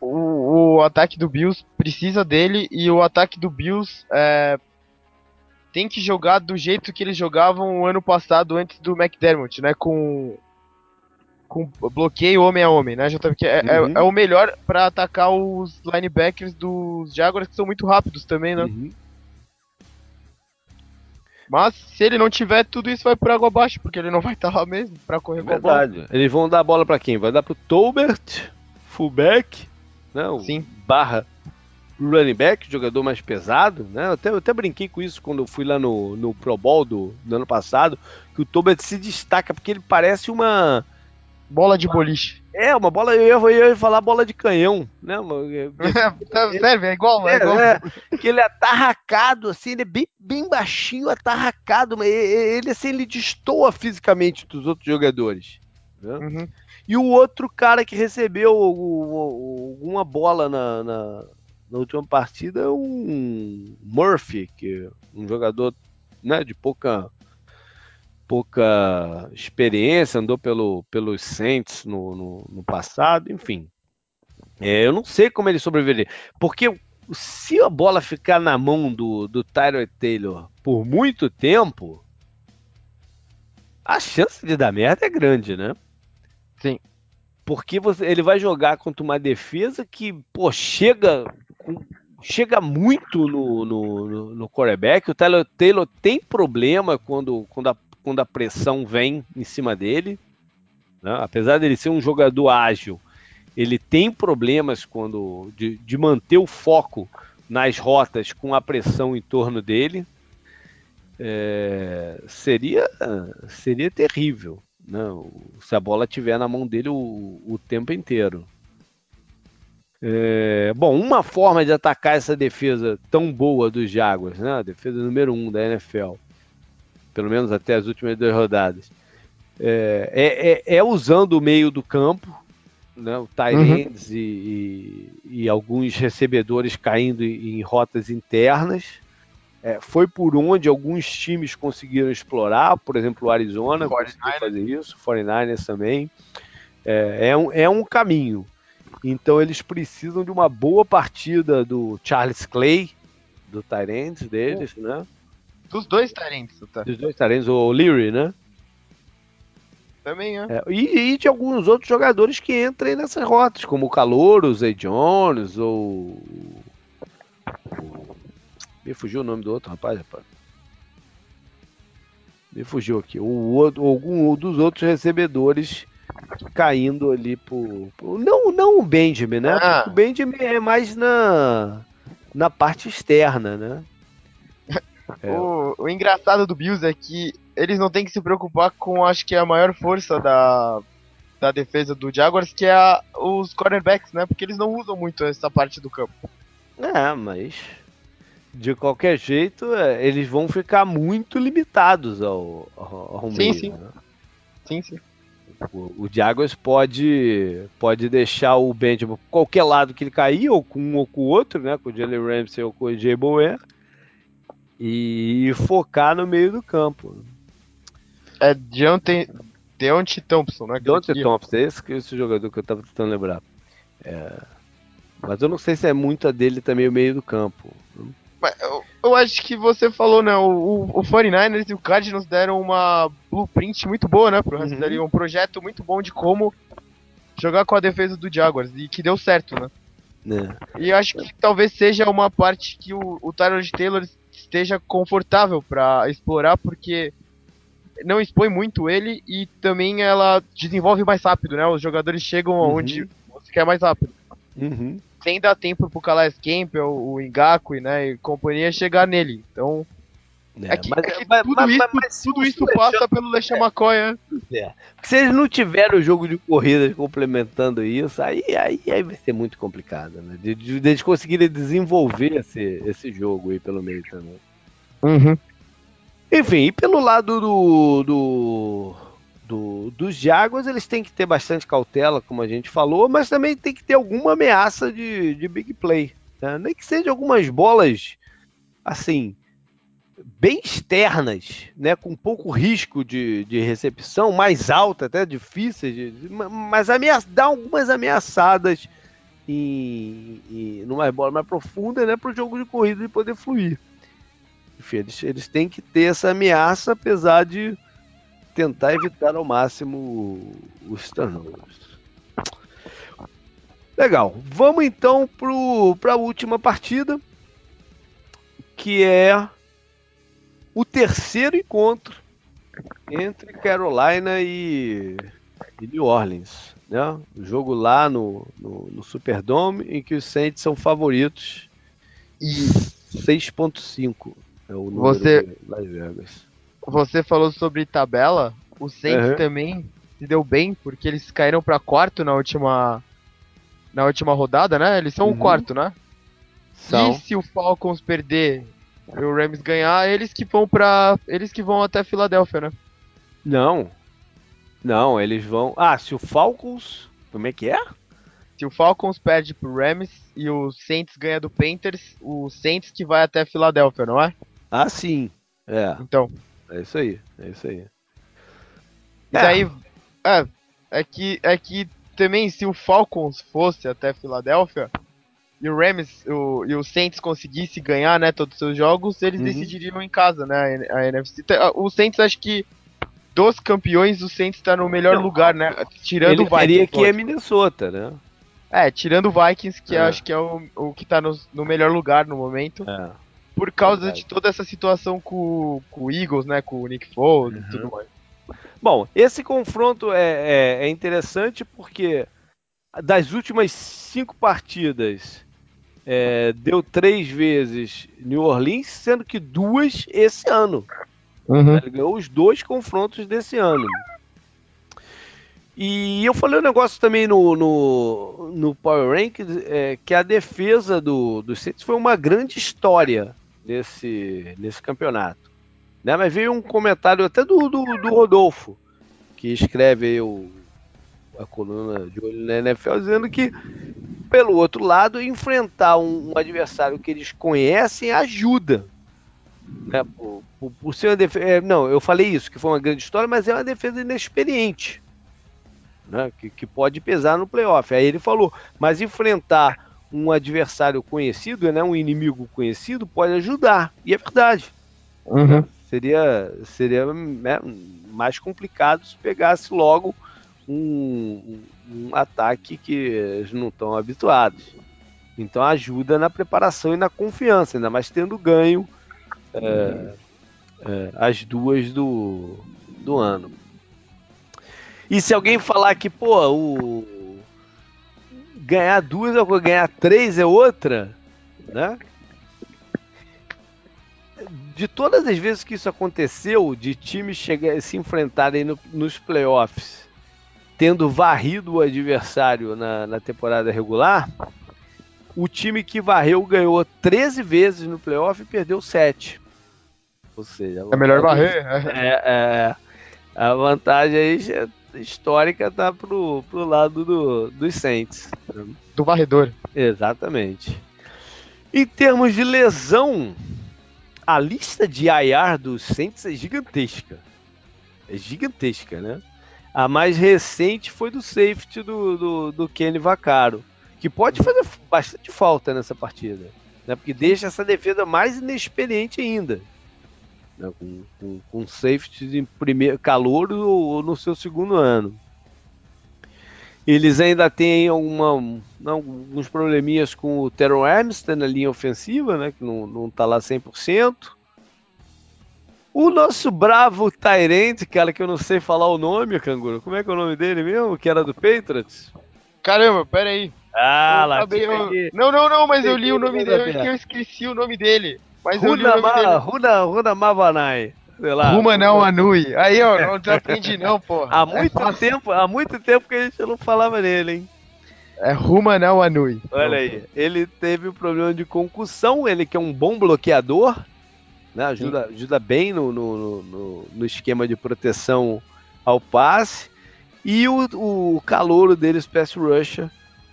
O, o, ataque do Bills precisa dele e o ataque do Bills é, tem que jogar do jeito que eles jogavam o ano passado antes do McDermott, né? Com com bloqueio homem a homem, né, JP? É, é, uhum. é, é o melhor para atacar os linebackers dos Jaguars que são muito rápidos também, né? Uhum. Mas se ele não tiver, tudo isso vai por água abaixo, porque ele não vai estar lá mesmo para correr Verdade. com a bola. Eles vão dar a bola para quem? Vai dar pro Tolbert, fullback, né? Sim. Barra running back, jogador mais pesado, né? Eu até, eu até brinquei com isso quando eu fui lá no, no Pro Bowl do, do ano passado, que o Tolbert se destaca porque ele parece uma Bola de boliche. É, uma bola, eu ia, eu ia falar bola de canhão, né? Serve, é igual, é, é igual. É, que ele é atarracado, assim, ele é bem, bem baixinho, atarracado, mas ele, assim, ele destoa fisicamente dos outros jogadores. Né? Uhum. E o outro cara que recebeu uma bola na, na, na, última partida é um Murphy, que é um jogador né, de pouca pouca experiência, andou pelo, pelos Saints no, no, no passado, enfim. É, eu não sei como ele sobreviver, porque se a bola ficar na mão do, do Taylor por muito tempo, a chance de dar merda é grande, né? Sim. Porque você, ele vai jogar contra uma defesa que, pô, chega chega muito no, no, no, no quarterback. O Taylor, Taylor tem problema quando, quando a quando a pressão vem em cima dele. Né? Apesar dele ser um jogador ágil, ele tem problemas quando de, de manter o foco nas rotas com a pressão em torno dele. É, seria seria terrível né? se a bola estiver na mão dele o, o tempo inteiro. É, bom, uma forma de atacar essa defesa tão boa dos Jaguars, né? a defesa número um da NFL, pelo menos até as últimas duas rodadas, é, é, é, é usando o meio do campo, né, o Tyrands uhum. e, e, e, alguns recebedores caindo em rotas internas. É, foi por onde alguns times conseguiram explorar, por exemplo, o Arizona conseguiu fazer isso, o 49ers também. É, é, um, é um caminho. Então eles precisam de uma boa partida do Charles Clay, do Tyrants deles, né? Dos dois Tyrants, tá? Dos dois Tyrants, o Leary, né? Também é. é e, e, de alguns outros jogadores que entrem nessas rotas, como o Calouro, o Zay Jones, ou. Me fugiu o nome do outro rapaz, rapaz. Me fugiu aqui. O outro, algum dos outros recebedores caindo ali por. por não, não o Benjamin, né? Ah. o Benjamin é mais na, na parte externa, né? É. O, o, engraçado do Bills é que eles não têm que se preocupar com, acho que, a maior força da, da defesa do Jaguars, que é a, os cornerbacks, né? Porque eles não usam muito essa parte do campo. É, mas de qualquer jeito, é, eles vão ficar muito limitados ao, ao, ao sim, meio. Sim, né? sim. sim. O, o Jaguars pode, pode deixar o Benjamin qualquer lado que ele cair, ou com um ou com o outro, né? Com o Jalen Ramsey ou com o Jay Bower e focar no meio do campo. É Deontay, Deontay Thompson, né? Deontay Thompson, esse, esse jogador que eu tava tentando lembrar. É, mas eu não sei se é muito a dele também o meio do campo. Eu, eu, acho que você falou, né? O, o, o 49ers e o Cardinals deram uma blueprint muito boa, né? Pro resto uhum. um projeto muito bom de como jogar com a defesa do Jaguars. E que deu certo, né? É. E eu acho que talvez seja uma parte que o, o Tyrod Taylor esteja confortável para explorar, porque não expõe muito ele e também ela desenvolve mais rápido, né? Os jogadores chegam uhum. onde você quer mais rápido. Uhum. Sem dar tempo pro Calais Campbell, o Ngakwe, né, e companhia chegar nele. Então, é, é que, mas, é que mas, tudo mas, isso, mas, tudo isso passa pelo Lechão McCoy, né? É. Se eles não tiverem o jogo de corridas complementando isso, aí, aí, aí vai ser muito complicado, né? De, de, de eles conseguirem desenvolver esse, esse jogo aí pelo meio também. Uhum. Enfim, e pelo lado do, do, do do, dos Jaguars, eles têm que ter bastante cautela, como a gente falou, mas também tem que ter alguma ameaça de, de big play. Né? Nem que seja algumas bolas, assim, bem externas, né? com pouco risco de, de recepção, mais alta, até difíceis, de, mas ameaça, dá algumas ameaçadas em, em numa bola mais profunda, né? para o jogo de corrida poder fluir. Enfim, eles, eles têm que ter essa ameaça, apesar de tentar evitar ao máximo os turnovers. Legal. Vamos então para a última partida, que é o terceiro encontro entre Carolina e, e New Orleans. Né? O jogo lá no, no, no, Superdome, em que os Saints são favoritos. E 6.5 é o número Você... Las Vegas você falou sobre tabela, o Saints uhum. também se deu bem, porque eles caíram para quarto na última na última rodada, né? Eles são uhum. o quarto, né? São. E se o Falcons perder e o Rams ganhar, eles que vão para eles que vão até Filadélfia, né? Não. Não, eles vão. Ah, se o Falcons, como é que é? Se o Falcons perde pro Rams e o Saints ganha do Panthers, o Saints que vai até Filadélfia, não é? Ah, sim. É. Então, é isso aí, é isso aí. E daí, é. é, é que, é que também se o Falcons fosse até Filadélfia e o Rams o, e o Saints conseguisse ganhar, né, todos os seus jogos, eles uhum. decidiriam em casa, né, a, a NFC. O Saints acho que dos campeões, o Saints está no melhor Não, lugar, né, tirando o Vikings. Que é Minnesota, né? É, tirando o Vikings, que é. acho que é o, o que está no, no melhor lugar no momento. É por causa de toda essa situação com, com o Eagles, né? Com o Nick Foles uhum. e tudo mais. Bom, esse confronto é, é, é, interessante porque das últimas cinco partidas é, deu três vezes New Orleans, sendo que duas esse ano. Uhum. Ele ganhou os dois confrontos desse ano. E eu falei um negócio também no, no, no Power Rankings, é, que a defesa do, do Saints foi uma grande história nesse, nesse campeonato. Né? Mas veio um comentário até do, do, do Rodolfo, que escreve o, a coluna de olho na NFL, dizendo que, pelo outro lado, enfrentar um, um adversário que eles conhecem ajuda. Né? Por, por, por ser uma defesa. É, não, eu falei isso, que foi uma grande história, mas é uma defesa inexperiente. Né? Que, que pode pesar no playoff. Aí ele falou, mas enfrentar um adversário conhecido, né, um inimigo conhecido, pode ajudar. E é verdade. Uhum. Seria, seria né, mais complicado se pegasse logo um, um ataque que eles não estão habituados. Então ajuda na preparação e na confiança, ainda mais tendo ganho é, é, as duas do, do ano. E se alguém falar que, pô, o, ganhar duas é ganhar três é outra, né? De todas as vezes que isso aconteceu, de times chegar, se enfrentarem no, nos playoffs, tendo varrido o adversário na, na temporada regular, o time que varreu ganhou 13 vezes no playoff e perdeu 7. Ou seja, é melhor varrer. Né? É, é, a vantagem aí histórica tá pro, pro lado do, dos Saints. Do varredor. Exatamente. Em termos de lesão, a lista de IR dos Saints é gigantesca. É gigantesca, né? A mais recente foi do safety do, do, do Kenny Vaccaro, que pode fazer bastante falta nessa partida, né? Porque deixa essa defesa mais inexperiente ainda né, com, com, com safety em primeiro calor ou no seu segundo ano. Eles ainda têm alguma, alguns probleminhas com o Teron Armstead na linha ofensiva, né, que não, não tá lá 100%. O nosso bravo Tyrant, cara, que eu não sei falar o nome, Canguru. Como é que é o nome dele mesmo? Que era do Patriots? Caramba, pera aí. Ah, lá. Eu... Não, não, não, mas eu li o nome dele, que eu esqueci o nome dele. Mas Runama, Runa, Runa Mavanai. Sei lá. Ruma não Anui. Aí, ó, não desaprendi não, pô. Há é muito é tempo, há muito tempo que a gente não falava nele, hein? É Ruma não Anui. Olha aí, ele teve um problema de concussão, ele que é um bom bloqueador, né? Ajuda, ajuda bem no, no, no, no esquema de proteção ao passe. E o, o calouro deles, pass rusher,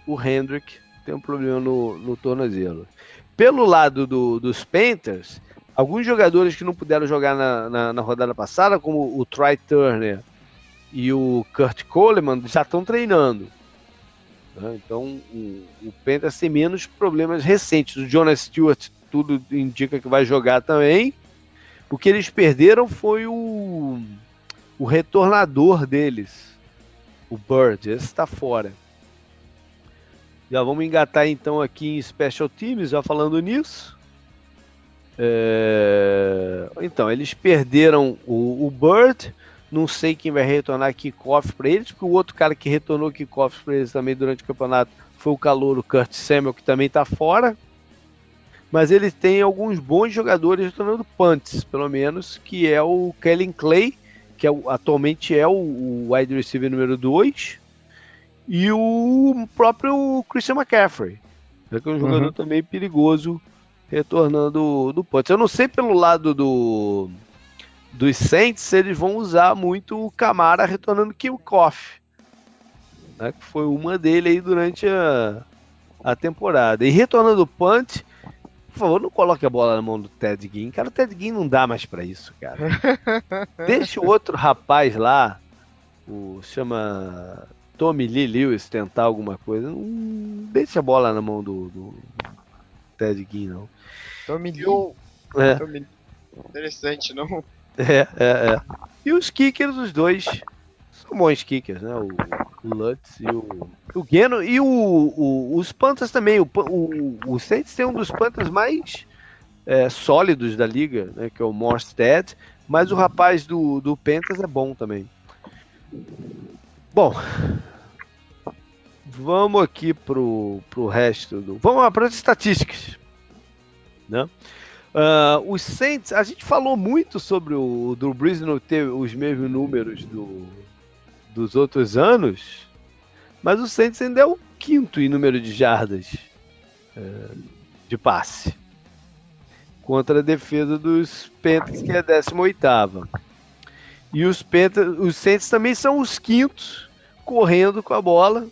o Hendrick, tem um problema no, no tornozelo. Pelo lado do, dos Panthers, alguns jogadores que não puderam jogar na, na, na rodada passada, como o Troy Turner e o Kurt Coleman, já estão treinando. Né? Então o, o Panthers tem menos problemas recentes. O Jonas Stewart, tudo indica que vai jogar também. O que eles perderam foi o, o retornador deles, o Bird. Esse está fora. Já vamos engatar então aqui em Special Teams, já falando nisso. É... Então, eles perderam o, o, Bird. Não sei quem vai retornar kickoff para eles, porque o outro cara que retornou kickoff para eles também durante o campeonato foi o calor, o Kurt Samuel, que também está fora. Mas eles têm alguns bons jogadores retornando punts, pelo menos, que é o Kellen Clay, que é, atualmente é o, o wide receiver número 2 e o próprio Christian McCaffrey, né, que é um jogador uhum. também perigoso retornando do punch. Eu não sei pelo lado do dos Saints se eles vão usar muito o Camara retornando kickoff, né, que foi uma dele aí durante a, a temporada. E retornando o punch, por favor, não coloque a bola na mão do Ted Ginn. Cara, o Ted Ginn não dá mais para isso, cara. Deixa o outro rapaz lá, o chama Tommy Lee Lewis tentar alguma coisa. Não deixa a bola na mão do, do Ted Ginn, não. Tommy Lee. Eu... É. Tommy... Interessante, não? É, é, é. E os kickers, os dois, são bons kickers, né? O, o Lutz e o, o Geno. E o, o, os Panthers também. O, o, o Saints tem um dos Panthers mais é, sólidos da liga, né? Que é o Morstead. Mas o rapaz do, do Panthers é bom também. Bom, vamos aqui pro, pro resto do. Vamos para as estatísticas. Né? Uh, os Saints, a gente falou muito sobre o Drew Brees não ter os mesmos números do, dos outros anos, mas o Saints ainda é o quinto em número de jardas uh, de passe contra a defesa dos Panthers, que é a 18 E os, Panthers, os Saints também são os quintos correndo com a bola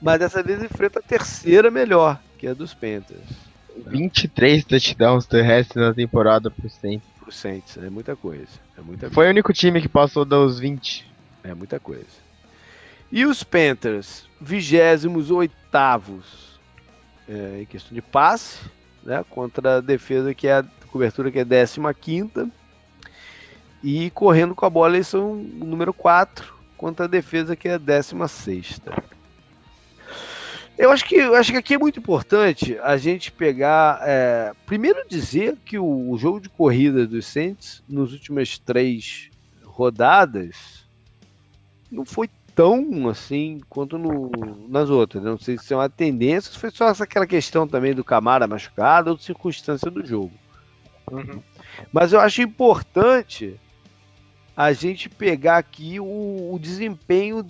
mas dessa vez enfrenta a terceira melhor, que é a dos Panthers. 23 touchdowns terrestres na temporada pro Saints. Pro Saints, é muita coisa. É muita Foi coisa. o único time que passou dos 20. É muita coisa. E os Panthers, 28 é, em questão de passe, né, contra a defesa que é a cobertura que é 15 e correndo com a bola eles são o número 4 contra a defesa que é 16 eu acho que, eu acho que aqui é muito importante a gente pegar. É, primeiro dizer que o, o, jogo de corrida dos Saints, nas últimas três rodadas, não foi tão assim quanto no, nas outras. Não sei se é uma tendência, se foi só aquela questão também do Camara machucado ou circunstância do jogo. Uhum. Mas eu acho importante a gente pegar aqui o, o desempenho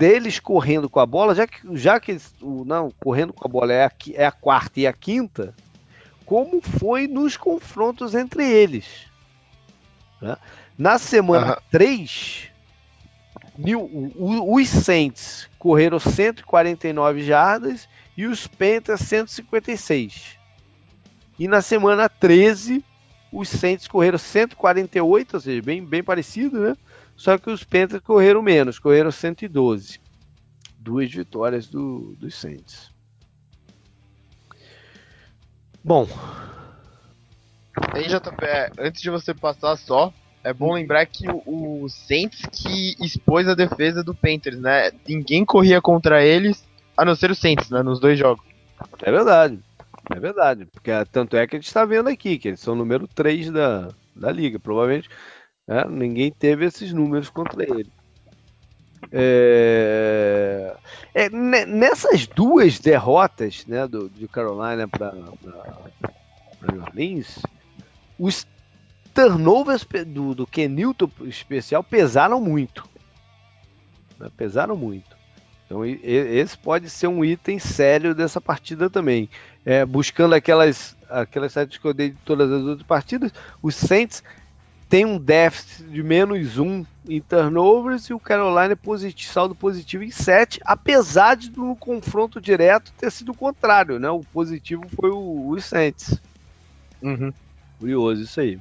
deles correndo com a bola, já que, já que o não correndo com a bola é a, é a quarta e a quinta, como foi nos confrontos entre eles. Né? Na semana uhum. 3, mil, os Saints correram 149 jardas e os Panthers 156. E na semana 13, os Saints correram 148, ou seja, bem, bem parecido, né? Só que os Panthers correram menos, correram 112. Duas vitórias do, dos Saints. Bom. Aí, JP, é, antes de você passar só, é bom lembrar que o, o Saints que expôs a defesa do Panthers, né? Ninguém corria contra eles, a não ser o Saints, né? Nos dois jogos. É verdade. É verdade. Porque tanto é que a gente está vendo aqui, que eles são o número 3 da, da liga. Provavelmente né? Ninguém teve esses números contra ele. É... É, nessas duas derrotas né, do, de Carolina para New Orleans, os turnovers do, do Kenilton especial pesaram muito. Né, pesaram muito. Então, esse pode ser um item sério dessa partida também. É, buscando aquelas, aquelas sites que eu dei de todas as outras partidas, os Saints tem um déficit de menos um em turnovers e o Carolina é positivo, saldo positivo em 7, apesar de no confronto direto ter sido o contrário, né? O positivo foi o, o Saints. Uhum. Curioso isso aí.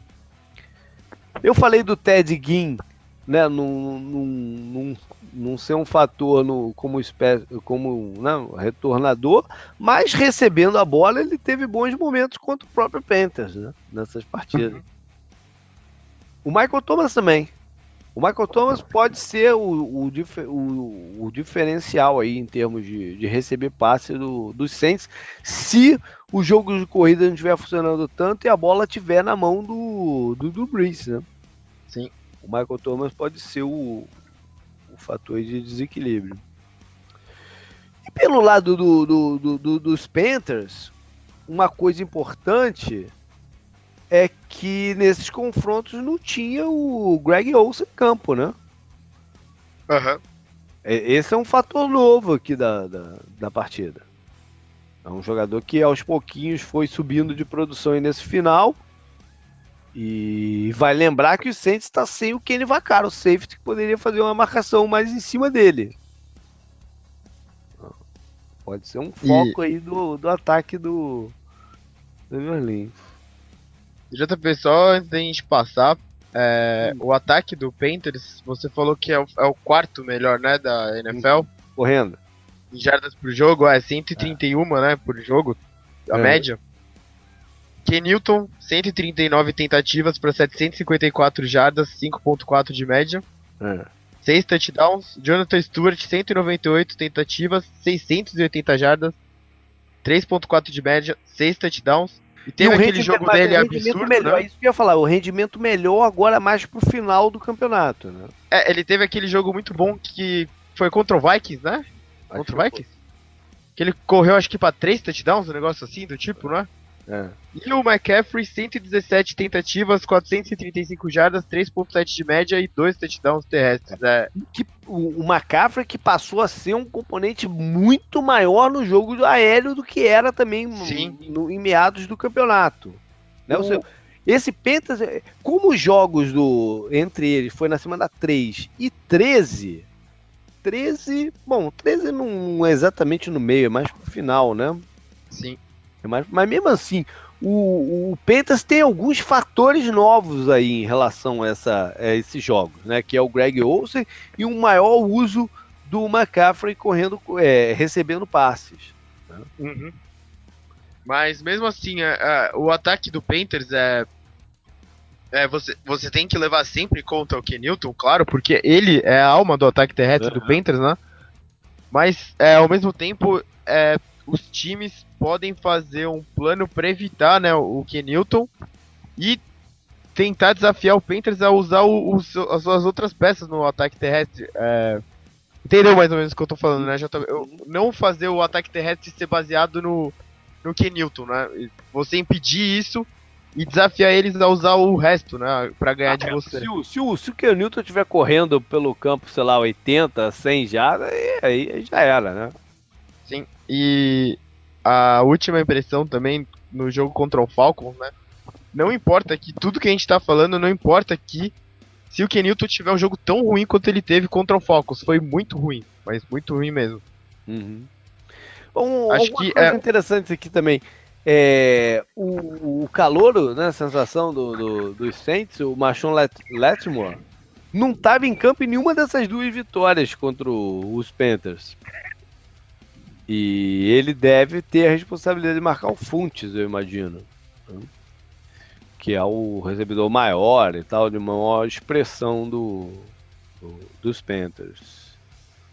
Eu falei do Ted Ginn, né, num, num, num, num ser um fator no, como, espé como não, né, retornador, mas recebendo a bola ele teve bons momentos contra o próprio Panthers né, nessas partidas. Uhum. O Michael Thomas também. O Michael Thomas pode ser o, o, o, o diferencial aí em termos de, de receber passe do, dos Saints, se o jogo de corrida não estiver funcionando tanto e a bola estiver na mão do, do, do Breeze, né? Sim. O Michael Thomas pode ser o, o fator de desequilíbrio. E pelo lado do, do, do, dos Panthers, uma coisa importante é que nesses confrontos não tinha o Greg Olsen em campo, né? Uhum. Esse é um fator novo aqui da, da, da, partida. É um jogador que aos pouquinhos foi subindo de produção nesse final. E vai lembrar que o Saints está sem o Kenny Vaccaro, o safety que poderia fazer uma marcação mais em cima dele. Pode ser um foco e... aí do, do ataque do, do New Orleans. JP, só antes da gente passar, é, hum. o ataque do Panthers, você falou que é o, é o, quarto melhor, né, da NFL. Correndo. Em jardas por jogo, é 131, é. né, por jogo, a é. média. Kenilton, 139 tentativas para 754 jardas, 5.4 de média. É. 6 touchdowns. Jonathan Stewart, 198 tentativas, 680 jardas, 3.4 de média, 6 touchdowns. E teve e aquele jogo dele absurdo, melhor, né? Isso que eu ia falar, o rendimento melhor agora mais pro final do campeonato, né? É, ele teve aquele jogo muito bom que foi contra o Vikings, né? Acho contra o Vikings? Que ele correu acho que pra 3 touchdowns, um negócio assim, do tipo, né? É. E o McCaffrey, 117 tentativas, 435 jardas, 3.7 de média e 2 touchdowns terrestres. É. Que, o, o McCaffrey que passou a ser um componente muito maior no jogo aéreo do que era também no, em meados do campeonato. Né? O... Seja, esse Pentas, como os jogos do entre eles foi na semana 3 e 13, 13, bom, 13 não é exatamente no meio, é mais pro final, né? Sim. Mas, mas mesmo assim, o, o Pentas tem alguns fatores novos aí em relação a, essa, a esses jogos, né? Que é o Greg Olsen e um maior uso do McCaffrey correndo, é, recebendo passes. Né? Uhum. Mas mesmo assim, é, é, o ataque do Panthers é, é, você, você tem que levar sempre em conta o Kenilton, claro, porque ele é a alma do ataque terrestre uhum. do Panthers, né? Mas é, ao mesmo tempo, é, os times podem fazer um plano para evitar né, o Kenilton e tentar desafiar o Panthers a usar o, o, as suas outras peças no ataque terrestre. É, entendeu mais ou menos o que eu tô falando, né? Já eu, não fazer o ataque terrestre ser baseado no, no Kenilton, né? Você impedir isso e desafiar eles a usar o resto, né? Pra ganhar ah, de você. Se o, se o, se o Kenilton estiver correndo pelo campo, sei lá, 80, 100 já, aí, aí já era, né? E a última impressão também no jogo contra o Falcons, né? Não importa que tudo que a gente tá falando, não importa que se o Kenilton tiver um jogo tão ruim quanto ele teve contra o Falcons, foi muito ruim, mas muito ruim mesmo. Uhum. Um, Acho que coisa é interessante aqui também. É, o, o calouro, né, a sensação do, do, dos Saints, o Machon Let, Letmore, não estava em campo em nenhuma dessas duas vitórias contra o, os Panthers. E ele deve ter a responsabilidade de marcar o Funtes, eu imagino. Que é o recebedor maior e tal, de maior expressão do, do, dos Panthers.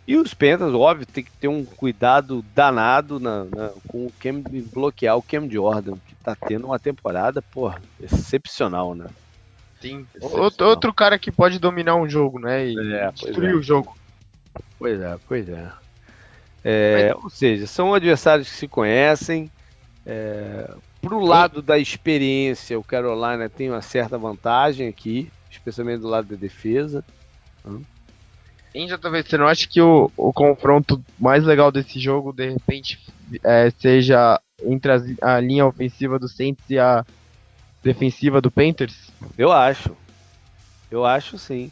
E os Panthers, óbvio, tem que ter um cuidado danado na, na, com o Cam, bloquear o Cam Jordan, que tá tendo uma temporada, porra, excepcional, né? Sim. Outro, outro cara que pode dominar um jogo, né? E é, destruir é. o jogo. Pois é, pois é. É, ou seja, são adversários que se conhecem. É, pro lado da experiência, o Carolina tem uma certa vantagem aqui, especialmente do lado da defesa. Índia, talvez você não acha que o, o confronto mais legal desse jogo, de repente, é, seja entre as, a linha ofensiva do Saints e a defensiva do Panthers? Eu acho. Eu acho sim.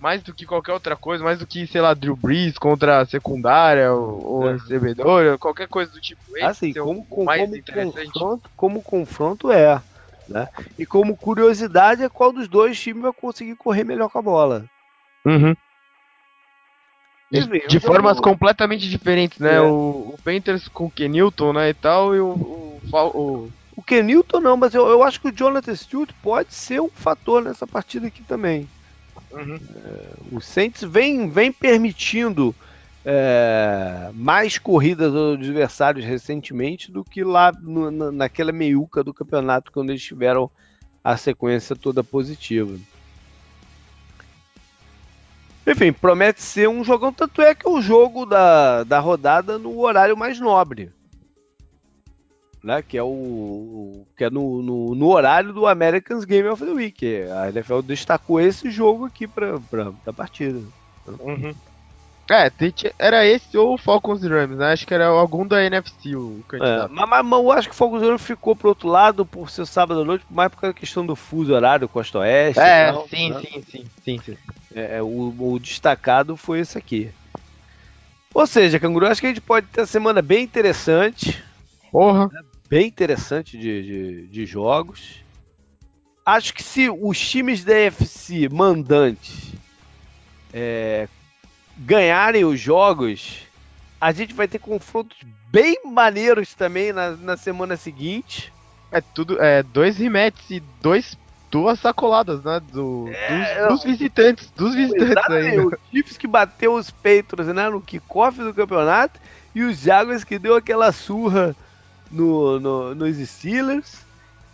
Mais do que qualquer outra coisa, mais do que, sei lá, Drew Brees contra a secundária ou, ou é. recebedor, qualquer coisa do tipo. Esse assim, como, com, mais como confronto, como confronto é. Né? E como curiosidade é qual dos dois times vai conseguir correr melhor com a bola. Uhum. De, de formas completamente diferentes, né? É. O, o Panthers com o Kenilton, né, e tal, e o... O, o... o Kenilton não, mas eu, eu acho que o Jonathan Stewart pode ser um fator nessa partida aqui também. Uhum. É, o Saints vem, vem permitindo é, mais corridas aos adversários recentemente do que lá no, na, naquela meiuca do campeonato quando eles tiveram a sequência toda positiva. Enfim, promete ser um jogão, tanto é que o jogo da, da rodada no horário mais nobre. Né, que é o que é no, no, no, horário do Americans Game of the Week. A NFL destacou esse jogo aqui para a partida. Uhum. É, era esse ou o Falcons e Rams, né? Acho que era algum da NFC o candidato. É, mas, mas, mas, eu acho que o Falcons e Rams ficou pro outro lado por ser sábado à noite, mais por causa da questão do fuso horário, Costa Oeste. É, tal, sim, né? sim, sim, sim, sim. É, é, o, o, destacado foi esse aqui. Ou seja, Canguru, acho que a gente pode ter uma semana bem interessante. Porra. Né? Bem interessante de, de, de jogos. Acho que se os times da FC mandantes é, ganharem os jogos, a gente vai ter confrontos bem maneiros também na, na semana seguinte. É tudo, é dois rematches e dois duas sacoladas, né? Do, é, dos, dos, visitantes, dos visitantes ainda. O Chiefs que bateu os Patriots né, no kickoff do campeonato e os Jaguars que deu aquela surra no, no, nos Steelers.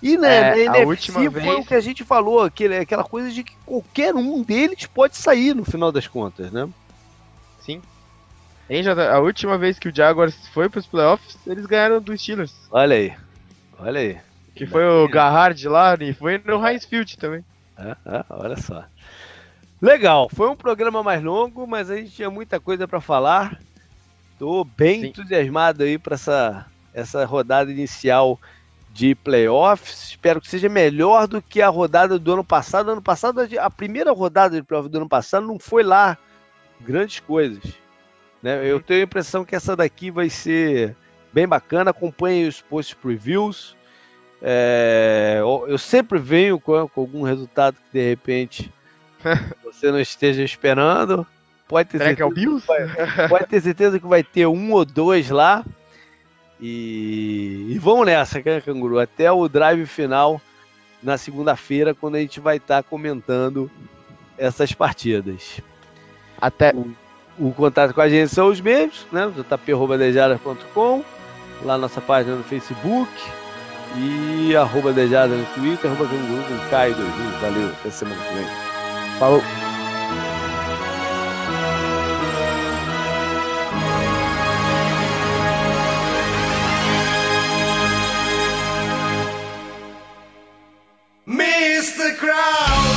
E né, é, na NFC foi vez... o que a gente falou, aquele, aquela coisa de que qualquer um deles pode sair no final das contas, né? Sim. Hein, a última vez que o Jaguars foi para os playoffs, eles ganharam dos Steelers. Olha aí. Olha aí. Que foi o Garrard lá e foi no Heinz Field também. É, é, olha só. Legal, foi um programa mais longo, mas a gente tinha muita coisa para falar. Tô bem Sim. entusiasmado aí para essa, essa rodada inicial de playoffs. Espero que seja melhor do que a rodada do ano passado. Ano passado, a primeira rodada de playoffs do ano passado não foi lá grandes coisas. Né? Eu tenho a impressão que essa daqui vai ser bem bacana. Acompanhe os post previews. É, eu sempre venho com, com, algum resultado que de repente você não esteja esperando. Pode ter, certeza que vai, pode ter certeza que vai ter um ou dois lá. E, e vamos nessa, né, Canguru, até o drive final na segunda-feira, quando a gente vai estar tá comentando essas partidas. Até. O, o, contato com a gente são os mesmos, né? jp.dejadas.com, lá nossa página no Facebook e arroba Dejada no Twitter, arroba Canguru com Caio 2000. Valeu, até semana que vem. Falou! crowd.